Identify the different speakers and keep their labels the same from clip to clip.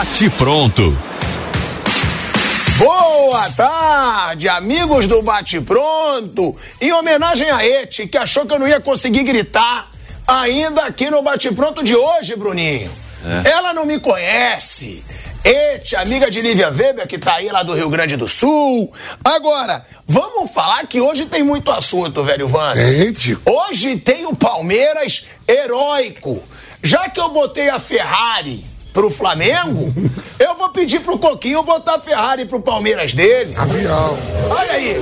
Speaker 1: Bate pronto.
Speaker 2: Boa tarde, amigos do Bate Pronto. Em homenagem a Eti, que achou que eu não ia conseguir gritar ainda aqui no Bate Pronto de hoje, Bruninho. É. Ela não me conhece. Eti, amiga de Lívia Weber, que tá aí lá do Rio Grande do Sul. Agora, vamos falar que hoje tem muito assunto, velho Vando.
Speaker 3: Gente.
Speaker 2: Hoje tem o Palmeiras heróico. Já que eu botei a Ferrari pro Flamengo, eu vou pedir pro Coquinho botar a Ferrari pro Palmeiras dele.
Speaker 3: Avião.
Speaker 2: Olha aí.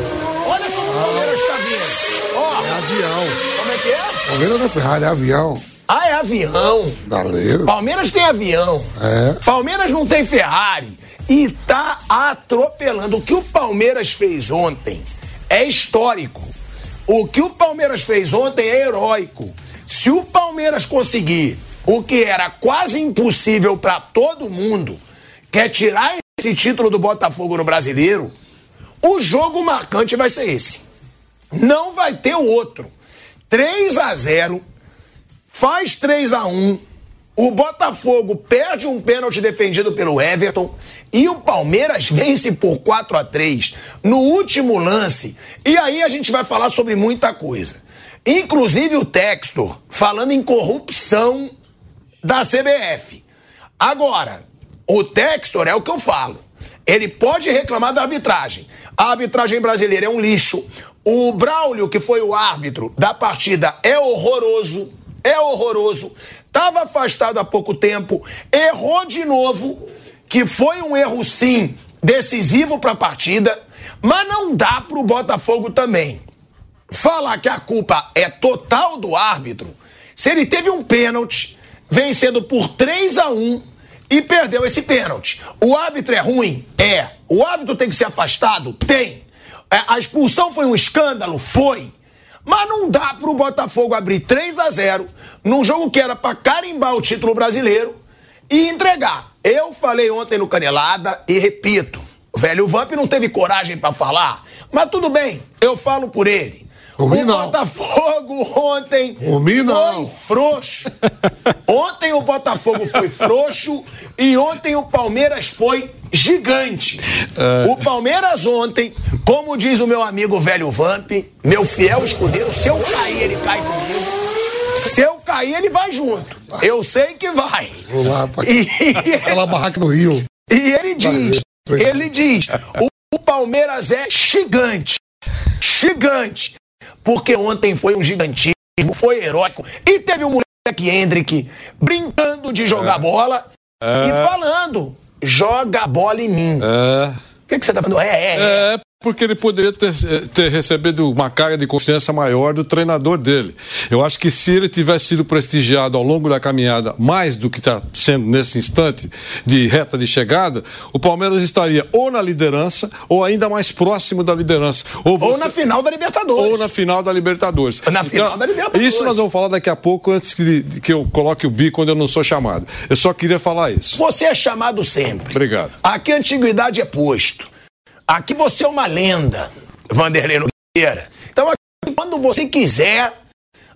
Speaker 2: Olha como o Palmeiras tá vindo. Ó.
Speaker 3: É avião.
Speaker 2: Como é que é?
Speaker 3: Palmeiras não é Ferrari, é avião.
Speaker 2: Ah, é avião.
Speaker 3: Galera.
Speaker 2: Palmeiras tem avião.
Speaker 3: É.
Speaker 2: Palmeiras não tem Ferrari. E tá atropelando. O que o Palmeiras fez ontem é histórico. O que o Palmeiras fez ontem é heróico. Se o Palmeiras conseguir o que era quase impossível para todo mundo, que é tirar esse título do Botafogo no brasileiro, o jogo marcante vai ser esse. Não vai ter o outro. 3 a 0 faz 3 a 1 o Botafogo perde um pênalti defendido pelo Everton e o Palmeiras vence por 4 a 3 no último lance. E aí a gente vai falar sobre muita coisa. Inclusive o Textor falando em corrupção da CBF. Agora, o Textor é o que eu falo. Ele pode reclamar da arbitragem. A arbitragem brasileira é um lixo. O Braulio, que foi o árbitro da partida, é horroroso. É horroroso. Estava afastado há pouco tempo. Errou de novo, que foi um erro, sim, decisivo para a partida. Mas não dá para o Botafogo também. Falar que a culpa é total do árbitro. Se ele teve um pênalti vencendo por 3 a 1 e perdeu esse pênalti. O árbitro é ruim? É. O árbitro tem que ser afastado? Tem. É, a expulsão foi um escândalo? Foi. Mas não dá pro Botafogo abrir 3 a 0 num jogo que era para carimbar o título brasileiro e entregar. Eu falei ontem no Canelada e repito, o velho Vamp não teve coragem para falar, mas tudo bem, eu falo por ele.
Speaker 3: O.
Speaker 2: Botafogo ontem
Speaker 3: O Mi não.
Speaker 2: foi frouxo. Ontem o Botafogo foi frouxo e ontem o Palmeiras foi gigante. O Palmeiras ontem, como diz o meu amigo velho Vamp, meu fiel escudeiro, se eu cair, ele cai comigo. Se eu cair, ele vai junto. Eu sei que vai.
Speaker 3: Vou lá pra
Speaker 2: E,
Speaker 3: aquela barraca no Rio.
Speaker 2: e ele diz, ele diz, o Palmeiras é gigante. Gigante. Porque ontem foi um gigantismo, foi heróico. E teve um moleque Hendrick brincando de jogar bola e falando: joga a bola em mim.
Speaker 4: É.
Speaker 2: O que, que você tá falando? É, é, é.
Speaker 4: Porque ele poderia ter, ter recebido uma carga de confiança maior do treinador dele. Eu acho que se ele tivesse sido prestigiado ao longo da caminhada, mais do que está sendo nesse instante de reta de chegada, o Palmeiras estaria ou na liderança ou ainda mais próximo da liderança.
Speaker 2: Ou
Speaker 4: você-
Speaker 2: na final da Libertadores.
Speaker 4: ou na final da Libertadores.
Speaker 2: Na final da Libertadores.
Speaker 4: Isso nós vamos falar daqui a pouco, antes que, que eu coloque o bi quando eu não sou chamado. Eu só queria falar isso.
Speaker 2: Você é chamado sempre.
Speaker 4: Obrigado.
Speaker 2: Aqui a antiguidade é posto. Aqui você é uma lenda, Vanderlei Nogueira. Então, aqui, quando você quiser,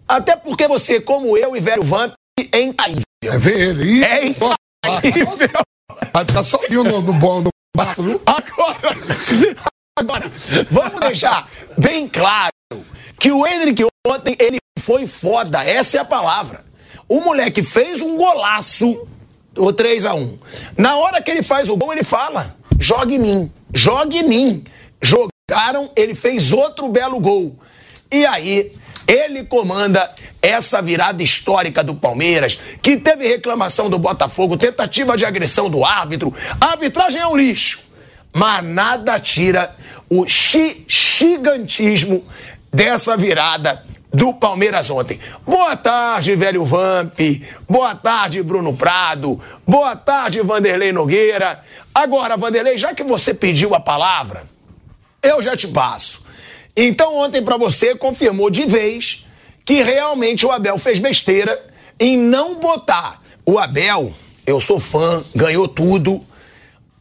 Speaker 2: até porque você, como eu e velho Vamp, é incaível.
Speaker 3: É ver ele.
Speaker 2: É incaível.
Speaker 3: Vai ficar sozinho no, no, bom- no barco, viu?
Speaker 2: Agora, agora, vamos deixar bem claro que o Hendrick ontem, ele foi foda, essa é a palavra. O moleque fez um golaço, o 3 a 1 Na hora que ele faz o gol, ele fala, jogue em mim, jogue em mim. Jogaram, ele fez outro belo gol. E aí, ele comanda essa virada histórica do Palmeiras, que teve reclamação do Botafogo, tentativa de agressão do árbitro. A arbitragem é um lixo. Mas nada tira o gigantismo dessa virada do Palmeiras ontem. Boa tarde, velho Vamp. Boa tarde, Bruno Prado. Boa tarde, Vanderlei Nogueira. Agora, Vanderlei, já que você pediu a palavra, eu já te passo. Então, ontem para você confirmou de vez que realmente o Abel fez besteira em não botar. O Abel, eu sou fã, ganhou tudo,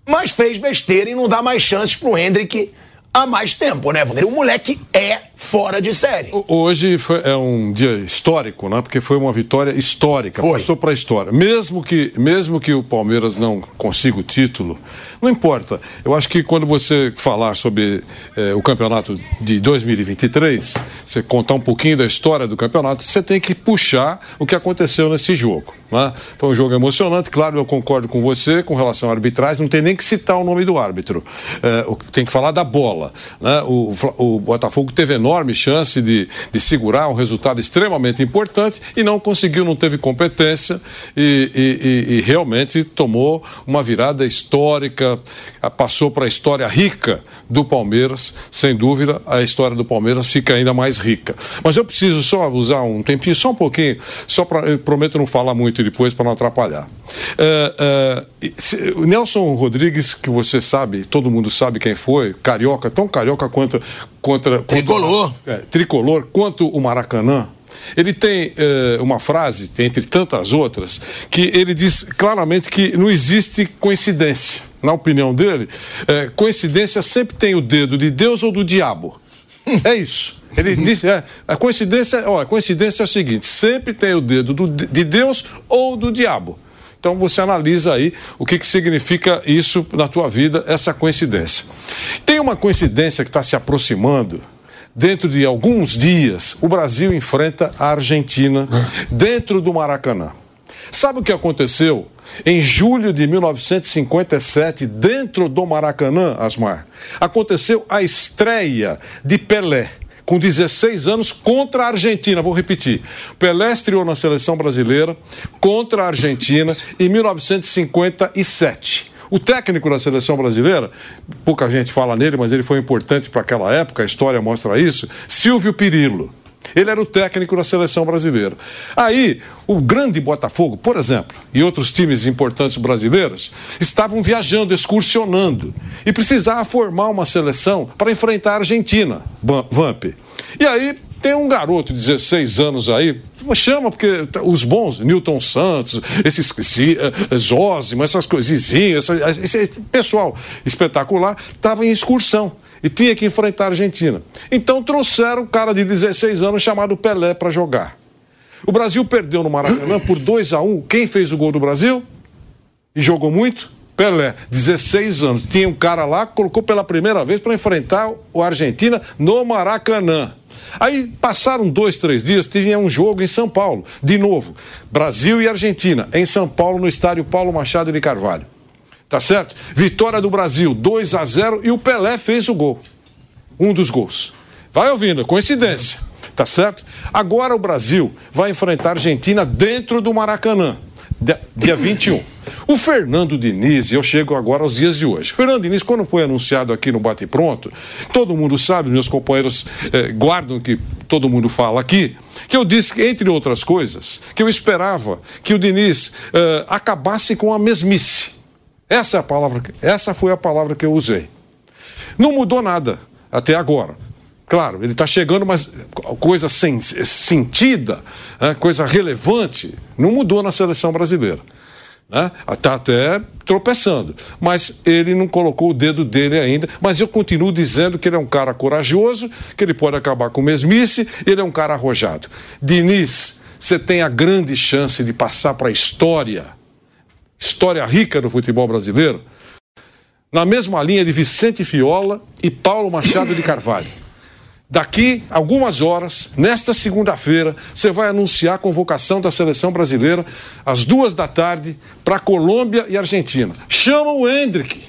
Speaker 2: mas fez besteira em não dar mais chances pro Hendrick há mais tempo, né, Vanderlei? O moleque é fora de série.
Speaker 4: Hoje foi, é um dia histórico, né? Porque foi uma vitória histórica,
Speaker 2: Foi.
Speaker 4: passou para a história. Mesmo que, mesmo que o Palmeiras não consiga o título, não importa. Eu acho que quando você falar sobre eh, o campeonato de 2023, você contar um pouquinho da história do campeonato, você tem que puxar o que aconteceu nesse jogo. Né? Foi um jogo emocionante, claro, eu concordo com você com relação à arbitragem, não tem nem que citar o nome do árbitro. Eh, tem que falar da bola. Né? O, o Botafogo teve enorme chance de, de segurar um resultado extremamente importante e não conseguiu, não teve competência e, e- e- e realmente tomou uma virada histórica, passou para a história rica do Palmeiras, sem dúvida, a história do Palmeiras fica ainda mais rica. Mas eu preciso só usar um tempinho, só um pouquinho, só para, eu prometo não falar muito depois para não atrapalhar. É, é, Nelson Rodrigues, que você sabe, todo mundo sabe quem foi, carioca, tão carioca quanto. Contra, quanto-
Speaker 2: Tricolor.
Speaker 4: é, tricolor quanto o Maracanã. Ele tem eh, uma frase, entre tantas outras, que ele diz claramente que não existe coincidência. Na opinião dele, eh, coincidência sempre tem o dedo de Deus ou do diabo. É isso. Ele disse, é, a coincidência, ó, a coincidência é o seguinte: sempre tem o dedo do- de Deus ou do diabo. Então você analisa aí o que, que significa isso na tua vida, essa coincidência. Tem uma coincidência que está se aproximando. Dentro de alguns dias, o Brasil enfrenta a Argentina dentro do Maracanã. Sabe o que aconteceu em julho de 1957, dentro do Maracanã, Asmar? Aconteceu a estreia de Pelé com 16 anos contra a Argentina. Vou repetir. Pelé estreou na seleção brasileira contra a Argentina em 1957. O técnico da seleção brasileira, pouca gente fala nele, mas ele foi importante para aquela época, a história mostra isso, Silvio Pirillo. Ele era o técnico da seleção brasileira. Aí, o grande Botafogo, por exemplo, e outros times importantes brasileiros, estavam viajando, excursionando, e precisava formar uma seleção para enfrentar a Argentina, Vamp. E aí, tem um garoto de 16 anos aí, chama porque tá- os bons, Newton Santos, esses eh, Zózimo, essas coisas, Zizinho, esse pessoal espetacular, estava em excursão e tinha que enfrentar a Argentina. Então trouxeram um cara de 16 anos chamado Pelé para jogar. O Brasil perdeu no Maracanã por 2 a 1 Quem fez o gol do Brasil? E jogou muito? Pelé, 16 anos. Tinha um cara lá que colocou pela primeira vez para enfrentar o Argentina no Maracanã. Aí passaram dois, três dias, tinha um jogo em São Paulo, de novo. Brasil e Argentina, em São Paulo, no estádio Paulo Machado de Carvalho. Tá certo? Vitória do Brasil, 2 a 0 e o Pelé fez o gol. Um dos gols. Vai ouvindo, coincidência. Tá certo? Agora o Brasil vai enfrentar a Argentina dentro do Maracanã, dia- dia 21. O Fernando Diniz, eu chego agora aos dias de hoje. Fernando Diniz, quando foi anunciado aqui no Bate Pronto, todo mundo sabe, meus companheiros eh, guardam que todo mundo fala aqui, que eu disse entre outras coisas, que eu esperava que o Diniz eh, acabasse com a mesmice. Essa é a palavra, essa foi a palavra que eu usei. Não mudou nada até agora. Claro, ele está chegando, mas coisa sen- sentida, né, coisa relevante, não mudou na seleção brasileira. Está até tropeçando. Mas ele não colocou o dedo dele ainda. Mas eu continuo dizendo que ele é um cara corajoso, que ele pode acabar com mesmice, ele é um cara arrojado. Diniz, você tem a grande chance de passar para a história, história rica do futebol brasileiro, na mesma linha de Vicente Fiola e Paulo Machado de Carvalho. Daqui algumas horas, nesta segunda-feira, você vai anunciar a convocação da seleção brasileira às duas da tarde para Colômbia e Argentina. Chama o Hendrick.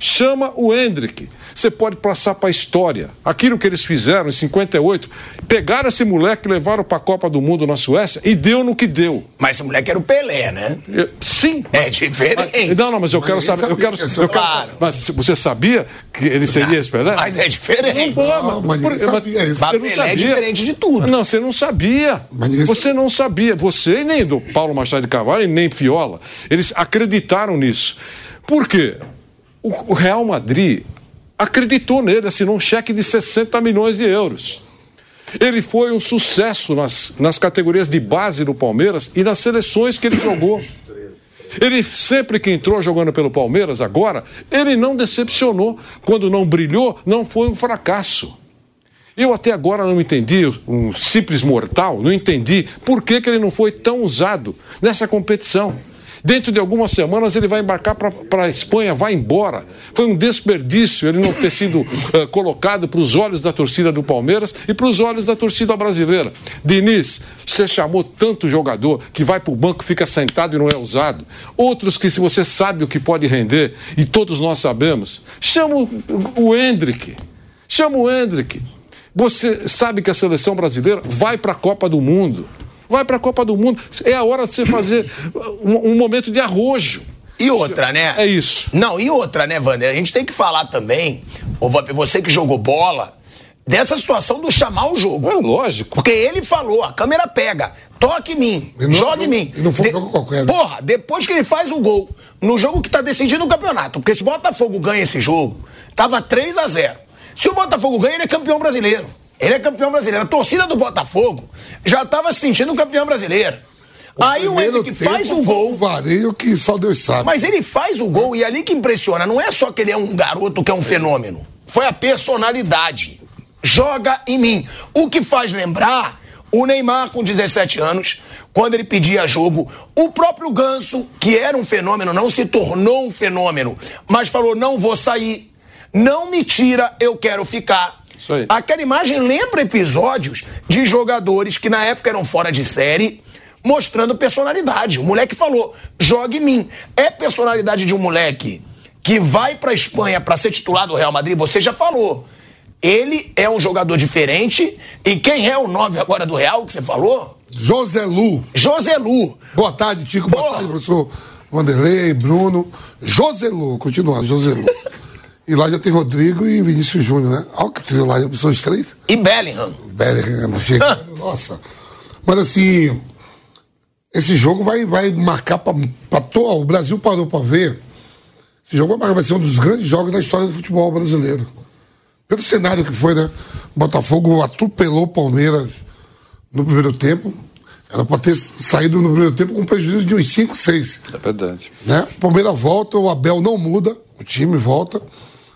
Speaker 4: Chama o Hendrick. Você pode passar para a história. Aquilo que eles fizeram em 58, pegaram esse moleque, levaram para a Copa do Mundo na Suécia e deu no que deu.
Speaker 2: Mas esse moleque era o Pelé, né?
Speaker 4: Eu- sim.
Speaker 2: É diferente.
Speaker 4: Mas- não, não, mas eu quero
Speaker 3: ele
Speaker 4: saber. Eu
Speaker 3: sabia
Speaker 4: quero, eu quero
Speaker 2: claro.
Speaker 4: Mas você sabia que ele seria esse Pelé?
Speaker 2: Mas é diferente.
Speaker 4: Pô,
Speaker 3: Não, mas sabia.
Speaker 4: Você não
Speaker 2: Pelé é
Speaker 4: sabia.
Speaker 2: diferente de tudo.
Speaker 4: Não, você não sabia.
Speaker 3: Mas
Speaker 4: Você não sabia. Você e nem do Paulo Machado de Carvalho e nem Fiola. Eles acreditaram nisso. Por quê? O Real Madrid acreditou nele, assinou um cheque de 60 milhões de euros. Ele foi um sucesso nas, nas categorias de base do Palmeiras e nas seleções que ele jogou. Ele sempre que entrou jogando pelo Palmeiras agora, ele não decepcionou. Quando não brilhou, não foi um fracasso. Eu até agora não entendi, um simples mortal, não entendi por que, que ele não foi tão usado nessa competição. Dentro de algumas semanas ele vai embarcar para a Espanha, vai embora. Foi um desperdício ele não ter sido eh, colocado para os olhos da torcida do Palmeiras e para os olhos da torcida brasileira. Diniz, você chamou tanto jogador que vai para o banco, fica sentado e não é usado. Outros que, se você sabe o que pode render, e todos nós sabemos, chama o Hendrick. Chama o Hendrick. Você sabe que a seleção brasileira vai para a Copa do Mundo. Vai para a Copa do Mundo. É a hora de você fazer um, um momento de arrojo.
Speaker 2: E outra, né?
Speaker 4: É isso.
Speaker 2: Não, e outra, né, Wander? A gente tem que falar também, você que jogou bola, dessa situação do chamar o jogo.
Speaker 4: É lógico.
Speaker 2: Porque ele falou, a câmera pega, toque em mim,
Speaker 3: não-
Speaker 2: joga em mim.
Speaker 3: e não foi um jogo qualquer, né?
Speaker 2: Porra, depois que ele faz o gol, no jogo que tá decidindo o campeonato, porque se o Botafogo ganha esse jogo, tava 3 a 0 Se o Botafogo ganha, ele é campeão brasileiro. Ele é campeão brasileiro. A torcida do Botafogo já tava se sentindo campeão brasileiro. Aí o
Speaker 3: primeiro
Speaker 2: Henrique
Speaker 3: tempo
Speaker 2: faz o gol.
Speaker 3: Um vareio que só Deus sabe.
Speaker 2: Mas ele faz o gol e é ali que impressiona. Não é só que ele é um garoto que é um fenômeno. Foi a personalidade. Joga em mim. O que faz lembrar o Neymar com 17 anos, quando ele pedia jogo. O próprio Ganso, que era um fenômeno, não se tornou um fenômeno, mas falou: não vou sair. Não me tira, eu quero ficar.
Speaker 4: Isso aí.
Speaker 2: Aquela imagem lembra episódios de jogadores que na época eram fora de série, mostrando personalidade. O moleque falou: jogue em mim. É personalidade de um moleque que vai pra Espanha pra ser titular do Real Madrid, você já falou. Ele é um jogador diferente. E quem é o 9 agora do Real que você falou?
Speaker 3: José Lu.
Speaker 2: José Lu.
Speaker 3: Boa tarde, Tico. Boa
Speaker 2: Porra.
Speaker 3: tarde, professor Vanderlei, Bruno. José Lu, continuando, José Lu. E lá já tem Rodrigo e Vinícius Júnior, né? Olha que trio lá, já pensou os três?
Speaker 2: E Bellingham.
Speaker 3: Bellingham chegando, nossa. Mas assim, esse jogo vai, vai marcar pra, pra todo. O Brasil parou pra ver. Esse jogo vai, marcar- vai ser um dos grandes jogos da história do futebol brasileiro. Pelo cenário que foi, né? Botafogo atropelou o Palmeiras no primeiro tempo. Era pra ter saído no primeiro tempo com prejuízo de uns 5, 6
Speaker 4: É verdade.
Speaker 3: né? O Palmeiras volta, o Abel não muda, o time volta.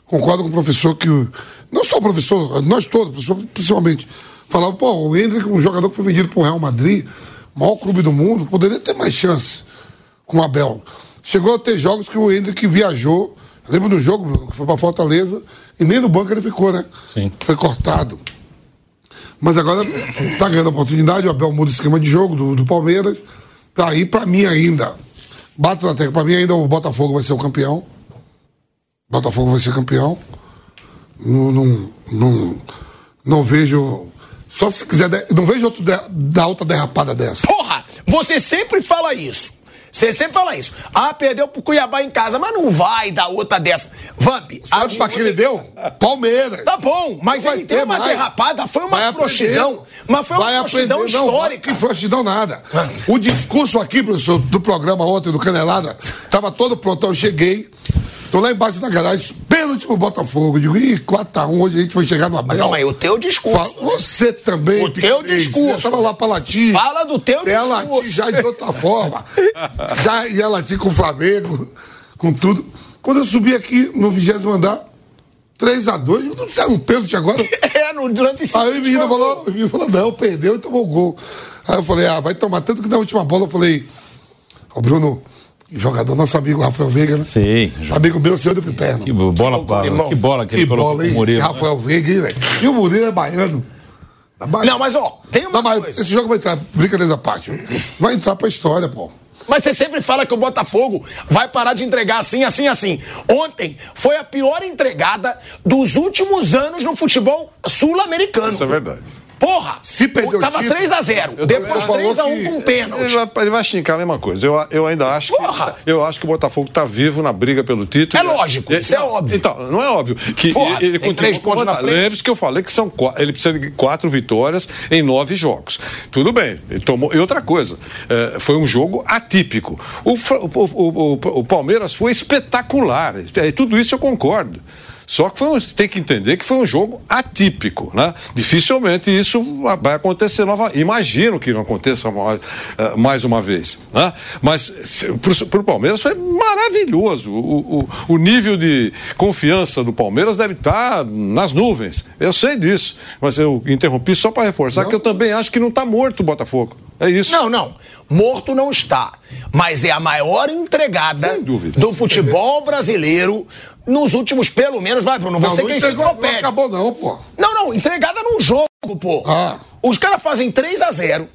Speaker 3: Concordo com o professor que. o- Não só o professor, nós todos, o professor principalmente. Falava, pô, o Hendrick, um jogador que foi vendido pro Real Madrid, maior clube do mundo, poderia ter mais chance com o Abel. Chegou a ter jogos que o Hendrick viajou. Lembra do jogo, que foi pra Fortaleza, e nem no banco ele ficou, né?
Speaker 4: Sim.
Speaker 3: Foi cortado. Mas agora tá ganhando oportunidade, o Abel muda o esquema de jogo do, do Palmeiras. Tá aí pra mim ainda. Bato na tecla, pra mim ainda o Botafogo vai ser o campeão. Botafogo vai ser campeão. Não, não, não, não vejo. Só se quiser. Não vejo outro de- dar outra derrapada dessa.
Speaker 2: Porra, você sempre fala isso. Você sempre fala isso. Ah, perdeu pro Cuiabá em casa, mas não vai dar outra dessa. Vamp,
Speaker 3: Sabe pra que ele deu? Palmeiras.
Speaker 2: Tá bom, mas
Speaker 3: Não
Speaker 2: ele tem
Speaker 3: ter
Speaker 2: uma
Speaker 3: mais.
Speaker 2: derrapada, foi uma
Speaker 3: Vai
Speaker 2: frouxidão.
Speaker 3: aprender.
Speaker 2: Mas foi uma
Speaker 3: Vai
Speaker 2: frouxidão
Speaker 3: aprender. Não,
Speaker 2: histórica.
Speaker 3: que frouxidão nada.
Speaker 2: Ah.
Speaker 3: O discurso aqui, professor, do programa ontem, do Canelada, tava todo pronto. Eu cheguei, tô lá embaixo na garagem, pênalti pro Botafogo. Digo, ih, 4x1, hoje a gente vai chegar no Abel.
Speaker 2: Mas calma aí, o teu discurso.
Speaker 3: Fala- você também,
Speaker 2: O teu discurso.
Speaker 3: Você tava lá pra latir.
Speaker 2: Fala do teu
Speaker 3: Você
Speaker 2: discurso.
Speaker 3: latir já de outra forma. já ia latir com o Flamengo, com tudo. Quando eu subi aqui no vigésimo andar, 3x2, eu não sei, um pênalti agora.
Speaker 2: É, no lance
Speaker 3: Aí o
Speaker 2: seguinte,
Speaker 3: menino
Speaker 2: foi
Speaker 3: falou, o menino falou, não, perdeu e tomou gol. Aí eu falei, ah, vai tomar tanto que na última bola eu falei, o Bruno, jogador, nosso amigo Rafael Veiga, né?
Speaker 5: Sim.
Speaker 3: Amigo meu, senhor do Piperno.
Speaker 5: Que bola, que bola que ele
Speaker 3: Que
Speaker 5: colocou
Speaker 3: bola, hein?
Speaker 5: Murilo.
Speaker 3: Rafael Veiga, hein, velho? E o Murilo é baiano. Bahia.
Speaker 2: Não, mas ó, tem uma
Speaker 3: Não, mas
Speaker 2: coisa.
Speaker 3: esse jogo vai entrar, brincadeira à parte, vai entrar pra história, pô.
Speaker 2: Mas você sempre fala que o Botafogo vai parar de entregar assim, assim, assim. Ontem foi a pior entregada dos últimos anos no futebol sul-americano.
Speaker 4: Isso é verdade.
Speaker 2: Porra!
Speaker 3: Se perdeu
Speaker 2: Tava
Speaker 3: título-
Speaker 2: 3x0.
Speaker 3: Eu
Speaker 2: Depois
Speaker 3: também-
Speaker 2: 3x1
Speaker 3: falou que-
Speaker 2: com um
Speaker 4: Ele
Speaker 2: pênalti.
Speaker 4: vai, ele vai xingar a mesma coisa. Eu, eu ainda acho
Speaker 2: Porra!
Speaker 4: que, eu acho que o Botafogo está vivo na briga pelo título.
Speaker 2: É lógico, isso é óbvio.
Speaker 4: Então, não é óbvio. Que
Speaker 2: Porra,
Speaker 4: ele
Speaker 2: tem
Speaker 4: continua
Speaker 2: três
Speaker 4: com
Speaker 2: pontos na frente.
Speaker 4: Lembre-se que eu falei que são ele precisa de quatro vitórias em nove jogos. Tudo bem. Ele tomou, e outra coisa, é, foi um jogo atípico. O, o, o- o- Palmeiras foi espetacular. É, tudo isso eu concordo. Só que foi um, tem que entender que foi um jogo atípico, né? Dificilmente isso vai acontecer novamente. Imagino que não aconteça mais, eh, mais uma vez, né? Mas para o Palmeiras foi maravilhoso. O, o, o nível de confiança do Palmeiras deve estar nas nuvens. Eu sei disso, mas eu interrompi só para reforçar que eu também acho que não está morto o Botafogo. É isso.
Speaker 2: Não, não. Morto não está. Mas é a maior entregada do futebol brasileiro nos últimos, pelo menos, vai, Bruno.
Speaker 3: Não,
Speaker 2: Você
Speaker 3: não
Speaker 2: que é
Speaker 3: entregou, não
Speaker 2: enciclopédia.
Speaker 3: acabou não, pô.
Speaker 2: Não, não, entregada num jogo, pô.
Speaker 3: Ah.
Speaker 2: Os caras fazem 3 a 0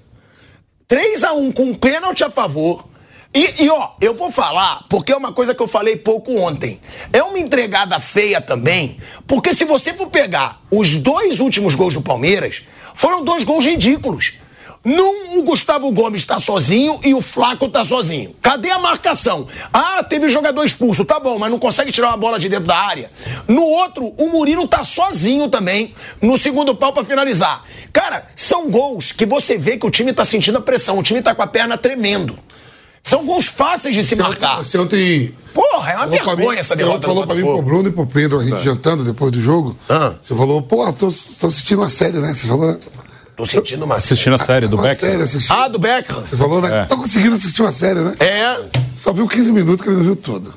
Speaker 2: 3 a 1 com um pênalti a favor. E, e, ó, eu vou falar, porque é uma coisa que eu falei pouco ontem. É uma entregada feia também, porque se você for pegar os dois últimos gols do Palmeiras, foram dois gols ridículos. Num, o Gustavo Gomes tá sozinho e o Flaco tá sozinho. Cadê a marcação? Ah, teve jogador expulso, tá bom, mas não consegue tirar uma bola de dentro da área. No outro, o Murilo tá sozinho também, no segundo pau pra finalizar. Cara, são gols que você vê que o time tá sentindo a pressão, o time tá com a perna tremendo. São gols fáceis de se marcar.
Speaker 3: Você ontem.
Speaker 2: Porra, é uma vergonha
Speaker 3: mim-
Speaker 2: essa
Speaker 3: você
Speaker 2: derrota
Speaker 3: ontem falou pra mim, pro. Bruno e pro Pedro, a gente jantando depois do jogo.
Speaker 2: Ah.
Speaker 3: Você falou, pô, tô, tô assistindo uma série, né? Você falou.
Speaker 2: Tô sentindo uma...
Speaker 5: Assistindo a série do
Speaker 3: uma
Speaker 5: Becker.
Speaker 3: série, assisti-
Speaker 2: Ah, do Beckham.
Speaker 3: Você falou, né? Tô conseguindo assistir uma série, né?
Speaker 2: É...
Speaker 3: Só viu 15 minutos que ele não viu tudo.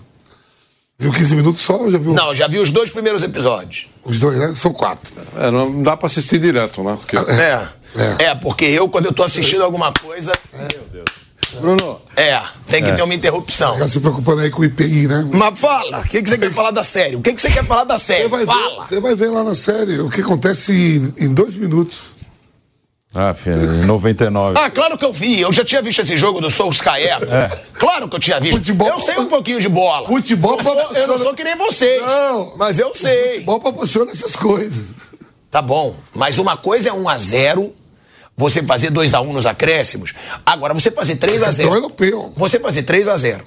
Speaker 3: Viu 15 minutos só ou já viu
Speaker 2: Não, já vi os dois primeiros episódios.
Speaker 3: os dois, né? São quatro.
Speaker 4: É, não dá para assistir direto, né? Porque...
Speaker 2: É.
Speaker 3: É.
Speaker 2: É, porque eu, quando eu tô assistindo alguma coisa,
Speaker 4: Bruno,
Speaker 2: é, tem que ter uma interrupção.
Speaker 3: Ficar se preocupando aí com o IPI, né?
Speaker 2: Mas fala, o que, que você quer falar da série? O que, que você quer falar da série?
Speaker 3: Você vai, ver,
Speaker 2: Fala.
Speaker 3: você vai ver lá na série o que acontece em, em dois minutos.
Speaker 5: Ah, filho, em 99.
Speaker 2: Ah, claro que eu vi. Eu já tinha visto esse jogo do Solskjaer. Claro que eu tinha visto.
Speaker 3: Futebol-
Speaker 2: eu sei um pouquinho de bola.
Speaker 3: Futebol
Speaker 2: eu, sou, eu não
Speaker 3: proporciona-
Speaker 2: sou que nem vocês.
Speaker 3: Não.
Speaker 2: Mas eu sei.
Speaker 3: Futebol proporciona essas coisas.
Speaker 2: Tá bom. Mas uma coisa é 1 a 0 você fazer 2 a 1 nos acréscimos. Agora, você fazer 3 a 0
Speaker 3: Campeão europeu.
Speaker 2: Você fazer 3 a 0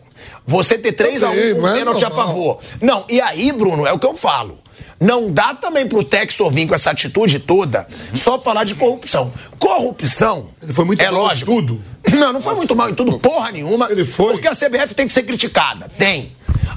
Speaker 2: Você ter 3 a 1
Speaker 3: Também,
Speaker 2: com
Speaker 3: não é
Speaker 2: pênalti a favor. Não, e aí, Bruno, é o que eu falo. Não dá também pro Textor vir com essa atitude toda só falar de corrupção. Corrupção.
Speaker 3: Ele foi muito
Speaker 2: é
Speaker 3: mal em
Speaker 2: lógico.
Speaker 3: tudo.
Speaker 2: Não, não foi muito mal em tudo, porra nenhuma.
Speaker 3: Ele foi.
Speaker 2: Porque a CBF tem que ser criticada. Tem.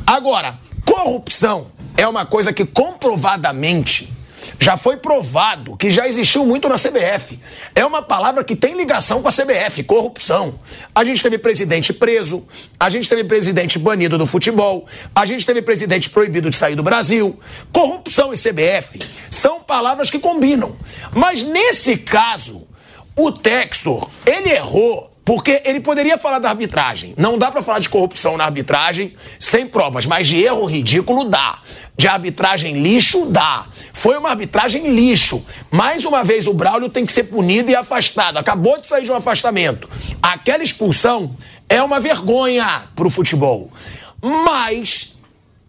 Speaker 2: Agora, corrupção é uma coisa que comprovadamente já foi provado que já existiu muito na CBF. É uma palavra que tem ligação com a CBF, corrupção. A gente teve presidente preso, a gente teve presidente banido do futebol, a gente teve presidente proibido de sair do Brasil. Corrupção e CBF são palavras que combinam. Mas nesse caso, o Textor, ele errou porque ele poderia falar da arbitragem. Não dá pra falar de corrupção na arbitragem sem provas, mas de erro ridículo dá. De arbitragem lixo dá. Foi uma arbitragem lixo. Mais uma vez o Braulio tem que ser punido e afastado. Acabou de sair de um afastamento. Aquela expulsão é uma vergonha pro futebol. Mas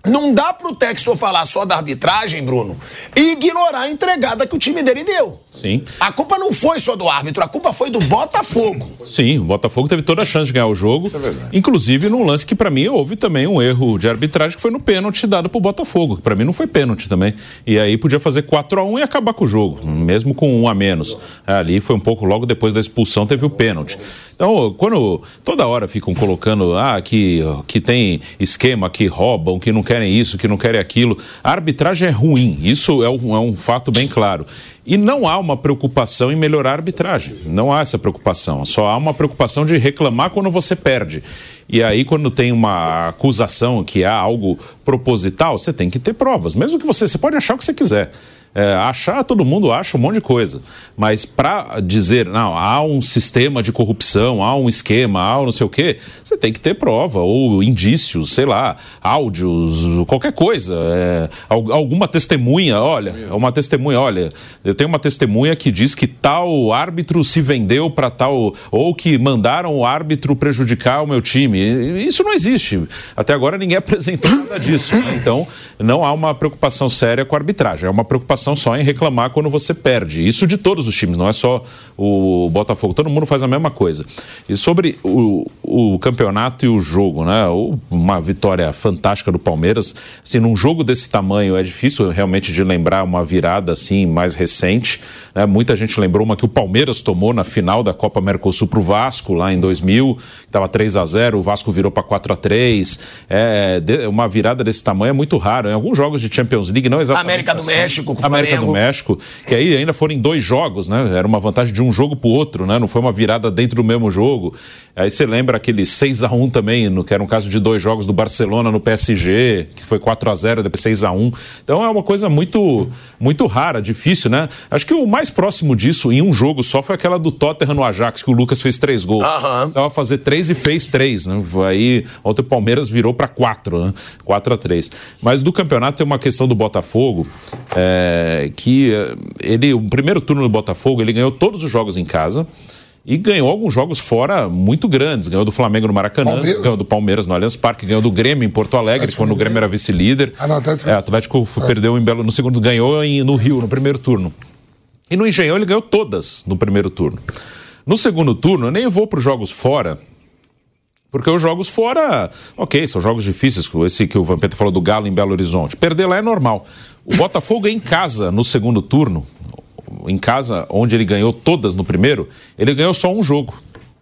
Speaker 2: não dá pro Textor falar só da arbitragem, Bruno, e ignorar a entregada que o time dele deu.
Speaker 5: Sim.
Speaker 2: A culpa não foi só do árbitro, a culpa foi do Botafogo.
Speaker 5: Sim, o Botafogo teve toda a chance de ganhar o jogo. inclusive num lance que pra mim houve também um erro de arbitragem que foi no pênalti dado pro Botafogo, que pra mim não foi pênalti também. E aí podia fazer 4 a 1 e acabar com o jogo, mesmo com um a menos. Ali foi um pouco logo depois da expulsão teve o pênalti. Então, quando toda hora ficam colocando ah, que, que tem esquema, que roubam, que não querem isso, que não querem aquilo, a arbitragem é ruim. Isso é um, é um fato bem claro. E não há uma preocupação em melhorar a arbitragem. Não há essa preocupação. Só há uma preocupação de reclamar quando você perde. E aí, quando tem uma acusação que há algo proposital, você tem que ter provas. Mesmo que você. Você pode achar o que você quiser. É, achar, todo mundo acha um monte de coisa. Mas para dizer, não, há um sistema de corrupção, há um esquema, há um não sei o quê, você tem que ter prova, ou indícios, sei lá, áudios, qualquer coisa. É, alguma testemunha, olha, uma testemunha, olha, eu tenho uma testemunha que diz que tal árbitro se vendeu para tal, ou que mandaram o árbitro prejudicar o meu time. Isso não existe. Até agora ninguém apresentou nada disso. Né? Então, não há uma preocupação séria com a arbitragem, é uma preocupação só em reclamar quando você perde. Isso de todos os times, não é só o Botafogo. Todo mundo faz a mesma coisa. E sobre o, o campeonato e o jogo, né? Uma vitória fantástica do Palmeiras. Assim, num jogo desse tamanho é difícil realmente de lembrar uma virada assim mais recente. Né? Muita gente lembrou uma que o Palmeiras tomou na final da Copa Mercosul para o Vasco lá em 2000, estava 3 a 0 o Vasco virou para 4 a 3 É, uma virada desse tamanho é muito raro. Em alguns jogos de Champions League, não exatamente.
Speaker 2: América do assim. México,
Speaker 5: com América do México, que aí ainda foram em dois jogos, né? Era uma vantagem de um jogo para o outro, né? Não foi uma virada dentro do mesmo jogo. Aí você lembra aquele 6 a 1 também, no, que era um caso de dois jogos do Barcelona no PSG, que foi 4 a 0 depois 6 a 1 Então é uma coisa muito, muito rara, difícil, né? Acho que o mais próximo disso, em um jogo só, foi aquela do Tottenham no Ajax, que o Lucas fez três gols. Uhum. Estava fazer três e fez três, né? Aí ontem o Palmeiras virou para quatro, né? 4 a 3 Mas do campeonato tem uma questão do Botafogo, é, que eh, ele, o primeiro turno do Botafogo, ele ganhou todos os jogos em casa e ganhou alguns jogos fora muito grandes. Ganhou do Flamengo no Maracanã, Palmeiras. ganhou do Palmeiras no Allianz Parque, ganhou do Grêmio em Porto Alegre, Atlético quando o Grêmio era vice-líder. Ah, Atlético, é, Atlético é. perdeu em Belo no segundo, ganhou em, no Rio no primeiro turno. E no Engenhão ele ganhou todas no primeiro turno. No segundo turno, eu nem vou para os jogos fora, porque os jogos fora, ok, são jogos difíceis, esse que o Vampeta falou do Galo em Belo Horizonte. Perder lá é normal. O Botafogo é em casa no segundo turno, em casa, onde ele ganhou todas no primeiro, ele ganhou só um jogo.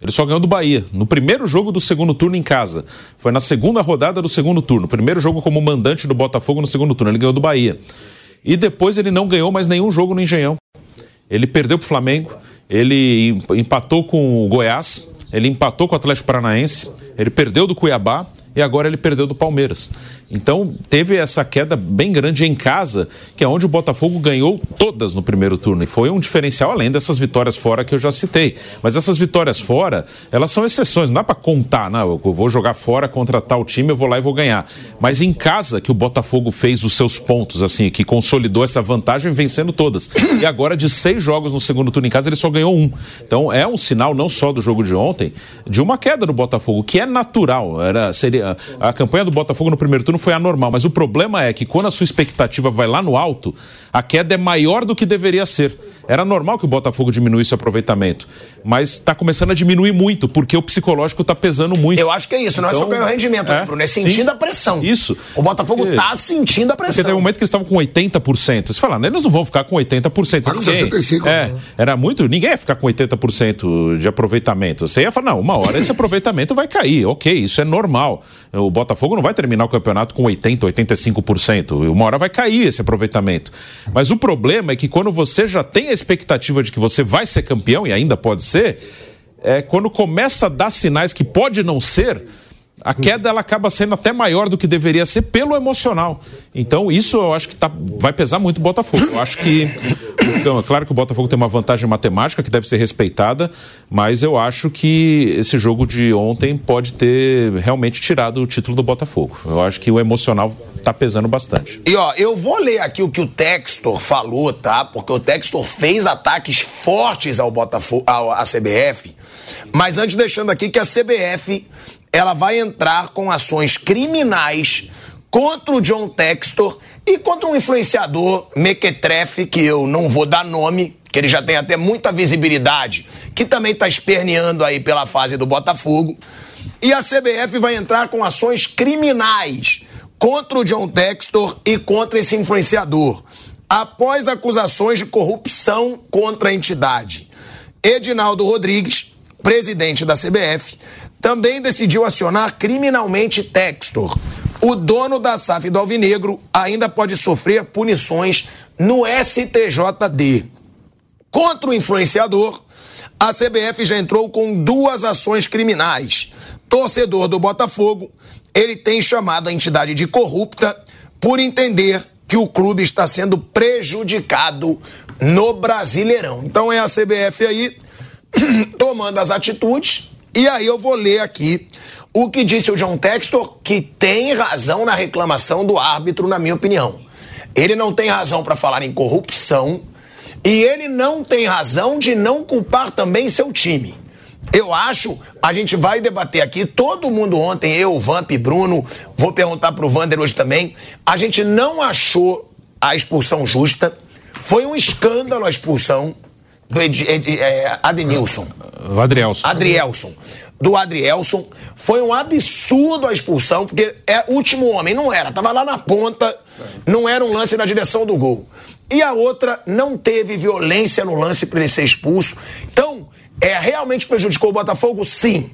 Speaker 5: Ele só ganhou do Bahia. No primeiro jogo do segundo turno em casa. Foi na segunda rodada do segundo turno. Primeiro jogo como mandante do Botafogo no segundo turno. Ele ganhou do Bahia. E depois ele não ganhou mais nenhum jogo no Engenhão. Ele perdeu para o Flamengo. Ele empatou com o Goiás. Ele empatou com o Atlético Paranaense. Ele perdeu do Cuiabá. E agora ele perdeu do Palmeiras. Então teve essa queda bem grande em casa, que é onde o Botafogo ganhou todas no primeiro turno. E foi um diferencial além dessas vitórias fora que eu já citei. Mas essas vitórias fora, elas são exceções, não dá para contar, não. Eu vou jogar fora contra tal time, eu vou lá e vou ganhar. Mas em casa que o Botafogo fez os seus pontos, assim, que consolidou essa vantagem vencendo todas. E agora, de seis jogos no segundo turno em casa, ele só ganhou um. Então é um sinal, não só do jogo de ontem, de uma queda do Botafogo, que é natural. Era, seria, a campanha do Botafogo no primeiro turno foi anormal. Mas o problema é que quando a sua expectativa vai lá no alto, a queda é maior do que deveria ser. Era normal que o Botafogo diminuísse o aproveitamento, mas está começando a diminuir muito, porque o psicológico está pesando muito.
Speaker 2: Eu acho que é isso, não então, é só pelo rendimento, é, Bruno, é sentindo sim, a pressão.
Speaker 5: Isso.
Speaker 2: O Botafogo está sentindo a pressão.
Speaker 5: Porque tem um momento que eles estavam com 80%. Você fala, eles não vão ficar com 80%. Tá com 65%. É, né? era muito, ninguém ia ficar com 80% de aproveitamento. Você ia falar, não, uma hora esse aproveitamento vai cair. Ok, isso é normal. O Botafogo não vai terminar o campeonato com 80%, 85%. Uma hora vai cair esse aproveitamento. Mas o problema é que quando você já tem a expectativa de que você vai ser campeão, e ainda pode ser, é quando começa a dar sinais que pode não ser, a queda ela acaba sendo até maior do que deveria ser pelo emocional. Então, isso eu acho que tá, vai pesar muito o Botafogo. Eu acho que. Então, é claro que o Botafogo tem uma vantagem matemática que deve ser respeitada, mas eu acho que esse jogo de ontem pode ter realmente tirado o título do Botafogo. Eu acho que o emocional está pesando bastante.
Speaker 2: E ó, eu vou ler aqui o que o Textor falou, tá? Porque o Textor fez ataques fortes ao Botafogo, à CBF. Mas antes deixando aqui que a CBF ela vai entrar com ações criminais contra o John Textor e contra um influenciador mequetrefe, que eu não vou dar nome, que ele já tem até muita visibilidade, que também está esperneando aí pela fase do Botafogo. E a CBF vai entrar com ações criminais contra o John Textor e contra esse influenciador, após acusações de corrupção contra a entidade. Edinaldo Rodrigues, presidente da CBF, também decidiu acionar criminalmente Textor. O dono da SAF do Alvinegro ainda pode sofrer punições no STJD. Contra o influenciador, a CBF já entrou com duas ações criminais. Torcedor do Botafogo, ele tem chamado a entidade de corrupta por entender que o clube está sendo prejudicado no Brasileirão. Então é a CBF aí tomando as atitudes. E aí eu vou ler aqui o que disse o John Textor, que tem razão na reclamação do árbitro, na minha opinião. Ele não tem razão para falar em corrupção e ele não tem razão de não culpar também seu time. Eu acho, a gente vai debater aqui, todo mundo ontem, eu, Vamp, Bruno, vou perguntar pro Vander hoje também, a gente não achou a expulsão justa. Foi um escândalo a expulsão do Ed, Ed, é, Adenilson.
Speaker 5: Adrielson.
Speaker 2: Adrielson. Do Adrielson. Foi um absurdo a expulsão, porque é último homem, não era. Tava lá na ponta, não era um lance na direção do gol. E a outra não teve violência no lance para ele ser expulso. Então, é realmente prejudicou o Botafogo? Sim.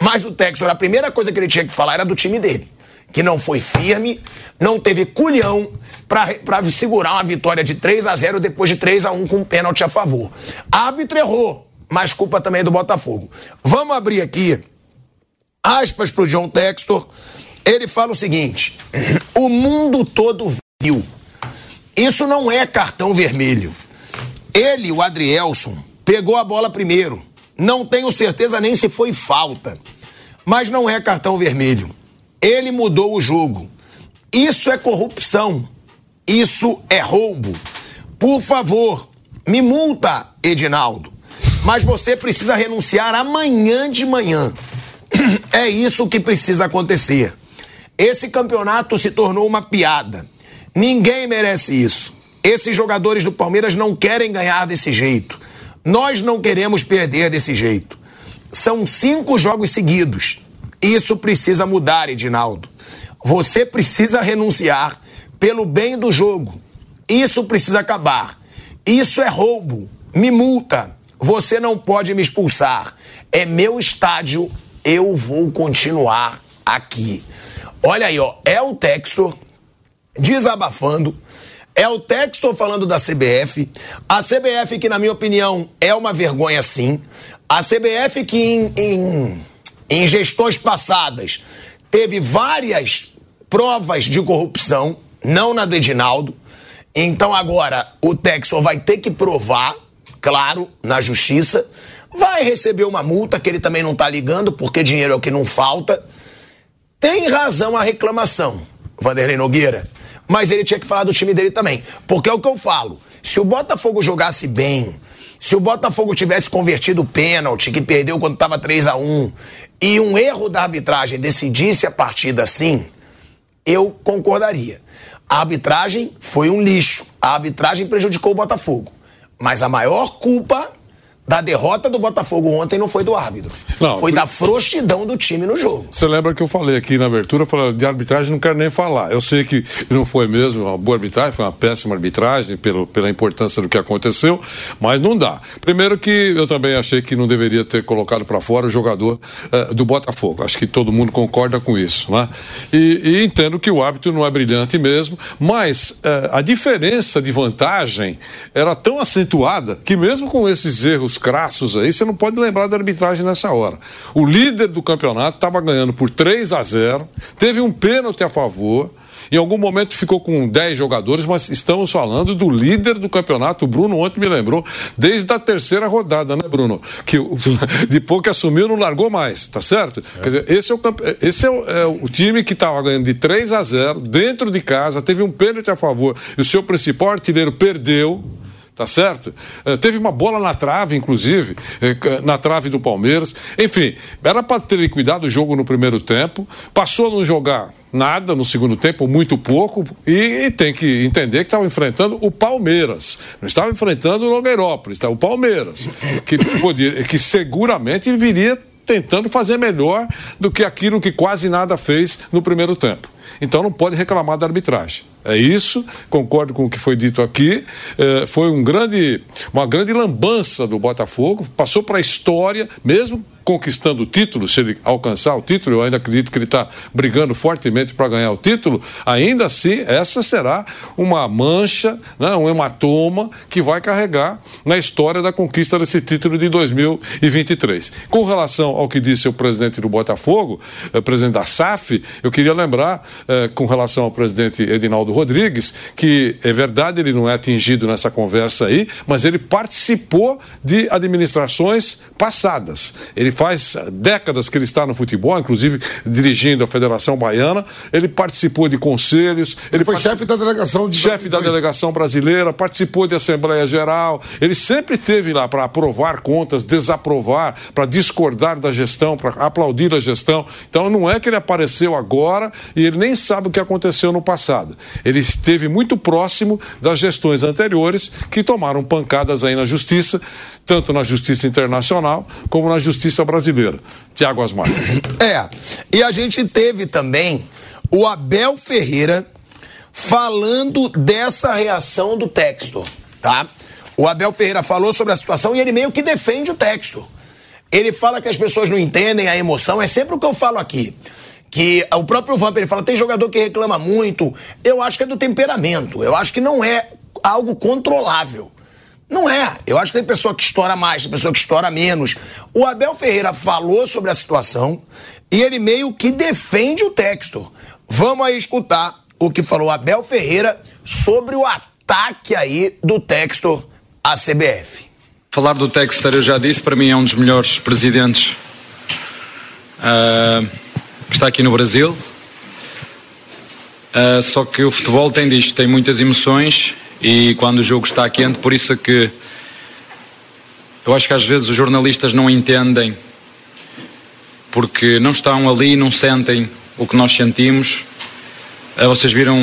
Speaker 2: Mas o Texor, a primeira coisa que ele tinha que falar era do time dele. Que não foi firme, não teve culhão para segurar uma vitória de 3 a 0 depois de 3 a 1 com um pênalti a favor. Árbitro errou, mas culpa também é do Botafogo. Vamos abrir aqui aspas para o John Textor. Ele fala o seguinte: o mundo todo viu. Isso não é cartão vermelho. Ele, o Adrielson, pegou a bola primeiro. Não tenho certeza nem se foi falta. Mas não é cartão vermelho. Ele mudou o jogo. Isso é corrupção. Isso é roubo. Por favor, me multa, Edinaldo. Mas você precisa renunciar amanhã de manhã. É isso que precisa acontecer. Esse campeonato se tornou uma piada. Ninguém merece isso. Esses jogadores do Palmeiras não querem ganhar desse jeito. Nós não queremos perder desse jeito. São cinco jogos seguidos. Isso precisa mudar, Edinaldo. Você precisa renunciar pelo bem do jogo. Isso precisa acabar. Isso é roubo. Me multa. Você não pode me expulsar. É meu estádio. Eu vou continuar aqui. Olha aí, ó. É o Textor desabafando. É o Textor falando da CBF. A CBF, que, na minha opinião, é uma vergonha, sim. A CBF, que em, em, em gestões passadas teve várias provas de corrupção não na do Edinaldo. Então agora o Texor vai ter que provar, claro, na justiça. Vai receber uma multa que ele também não tá ligando, porque dinheiro é o que não falta. Tem razão a reclamação, Vanderlei Nogueira. Mas ele tinha que falar do time dele também. Porque é o que eu falo. Se o Botafogo jogasse bem, se o Botafogo tivesse convertido o pênalti, que perdeu quando estava 3 a 1 e um erro da arbitragem decidisse a partida assim, eu concordaria. A arbitragem foi um lixo. A arbitragem prejudicou o Botafogo. Mas a maior culpa da derrota do Botafogo ontem não foi do árbitro. Não, foi da frouxidão do time no jogo.
Speaker 4: Você lembra que eu falei aqui na abertura, falei, de arbitragem não quero nem falar. Eu sei que não foi mesmo uma boa arbitragem, foi uma péssima arbitragem pelo, pela importância do que aconteceu, mas não dá. Primeiro que eu também achei que não deveria ter colocado para fora o jogador uh, do Botafogo. Acho que todo mundo concorda com isso, né? E, e entendo que o árbitro não é brilhante mesmo, mas uh, a diferença de vantagem era tão acentuada que mesmo com esses erros erros crassos aí, você não pode lembrar da arbitragem nessa hora. O líder do campeonato estava ganhando por 3 a 0, teve um pênalti a favor. Em algum momento ficou com 10 jogadores, mas estamos falando do líder do campeonato. O Bruno ontem me lembrou, desde a terceira rodada, né, Bruno? Que depois que assumiu, não largou mais, tá certo? É. Quer dizer, esse é o, esse é o, é o time que estava ganhando de 3 a 0, dentro de casa, teve um pênalti a favor, e o seu principal artilheiro perdeu tá certo? Uh, teve uma bola na trave, inclusive, uh, na trave do Palmeiras. Enfim, era para ter cuidado do jogo no primeiro tempo, passou a não jogar nada no segundo tempo, muito pouco, e, e tem que entender que estava enfrentando o Palmeiras. Não estava enfrentando o Nogueirópolis, estava o Palmeiras, que, podia, que seguramente viria tentando fazer melhor do que aquilo que quase nada fez no primeiro tempo. Então não pode reclamar da arbitragem. É isso, concordo com o que foi dito aqui. É, foi um grande, uma grande lambança do Botafogo, passou para a história, mesmo conquistando o título, se ele alcançar o título, eu ainda acredito que ele está brigando fortemente para ganhar o título, ainda assim, essa será uma mancha, né, um hematoma que vai carregar na história da conquista desse título de 2023. Com relação ao que disse o presidente do Botafogo, eh, presidente da SAF, eu queria lembrar, eh, com relação ao presidente Edinaldo Rodrigues, que é verdade, ele não é atingido nessa conversa aí, mas ele participou de administrações passadas. Ele faz décadas que ele está no futebol, inclusive dirigindo a Federação Baiana. Ele participou de conselhos. Ele,
Speaker 3: ele foi chefe da delegação de
Speaker 4: chefe da delegação brasileira, participou de Assembleia Geral. Ele sempre teve lá para aprovar contas, desaprovar, para discordar da gestão, para aplaudir a gestão. Então não é que ele apareceu agora e ele nem sabe o que aconteceu no passado. Ele esteve muito próximo das gestões anteriores que tomaram pancadas aí na justiça, tanto na justiça internacional como na justiça brasileira. Tiago Asmar.
Speaker 2: É, e a gente teve também o Abel Ferreira falando dessa reação do texto, tá? O Abel Ferreira falou sobre a situação e ele meio que defende o texto. Ele fala que as pessoas não entendem a emoção, é sempre o que eu falo aqui. Que o próprio Vamp, ele fala, tem jogador que reclama muito. Eu acho que é do temperamento. Eu acho que não é algo controlável. Não é. Eu acho que tem pessoa que estoura mais, tem pessoa que estoura menos. O Abel Ferreira falou sobre a situação e ele meio que defende o texto. Vamos aí escutar o que falou Abel Ferreira sobre o ataque aí do texto à CBF.
Speaker 6: Falar do Texter, eu já disse, para mim é um dos melhores presidentes uh, está aqui no Brasil. Uh, só que o futebol tem disto, tem muitas emoções e quando o jogo está quente, por isso é que eu acho que às vezes os jornalistas não entendem porque não estão ali, não sentem o que nós sentimos. Uh, vocês viram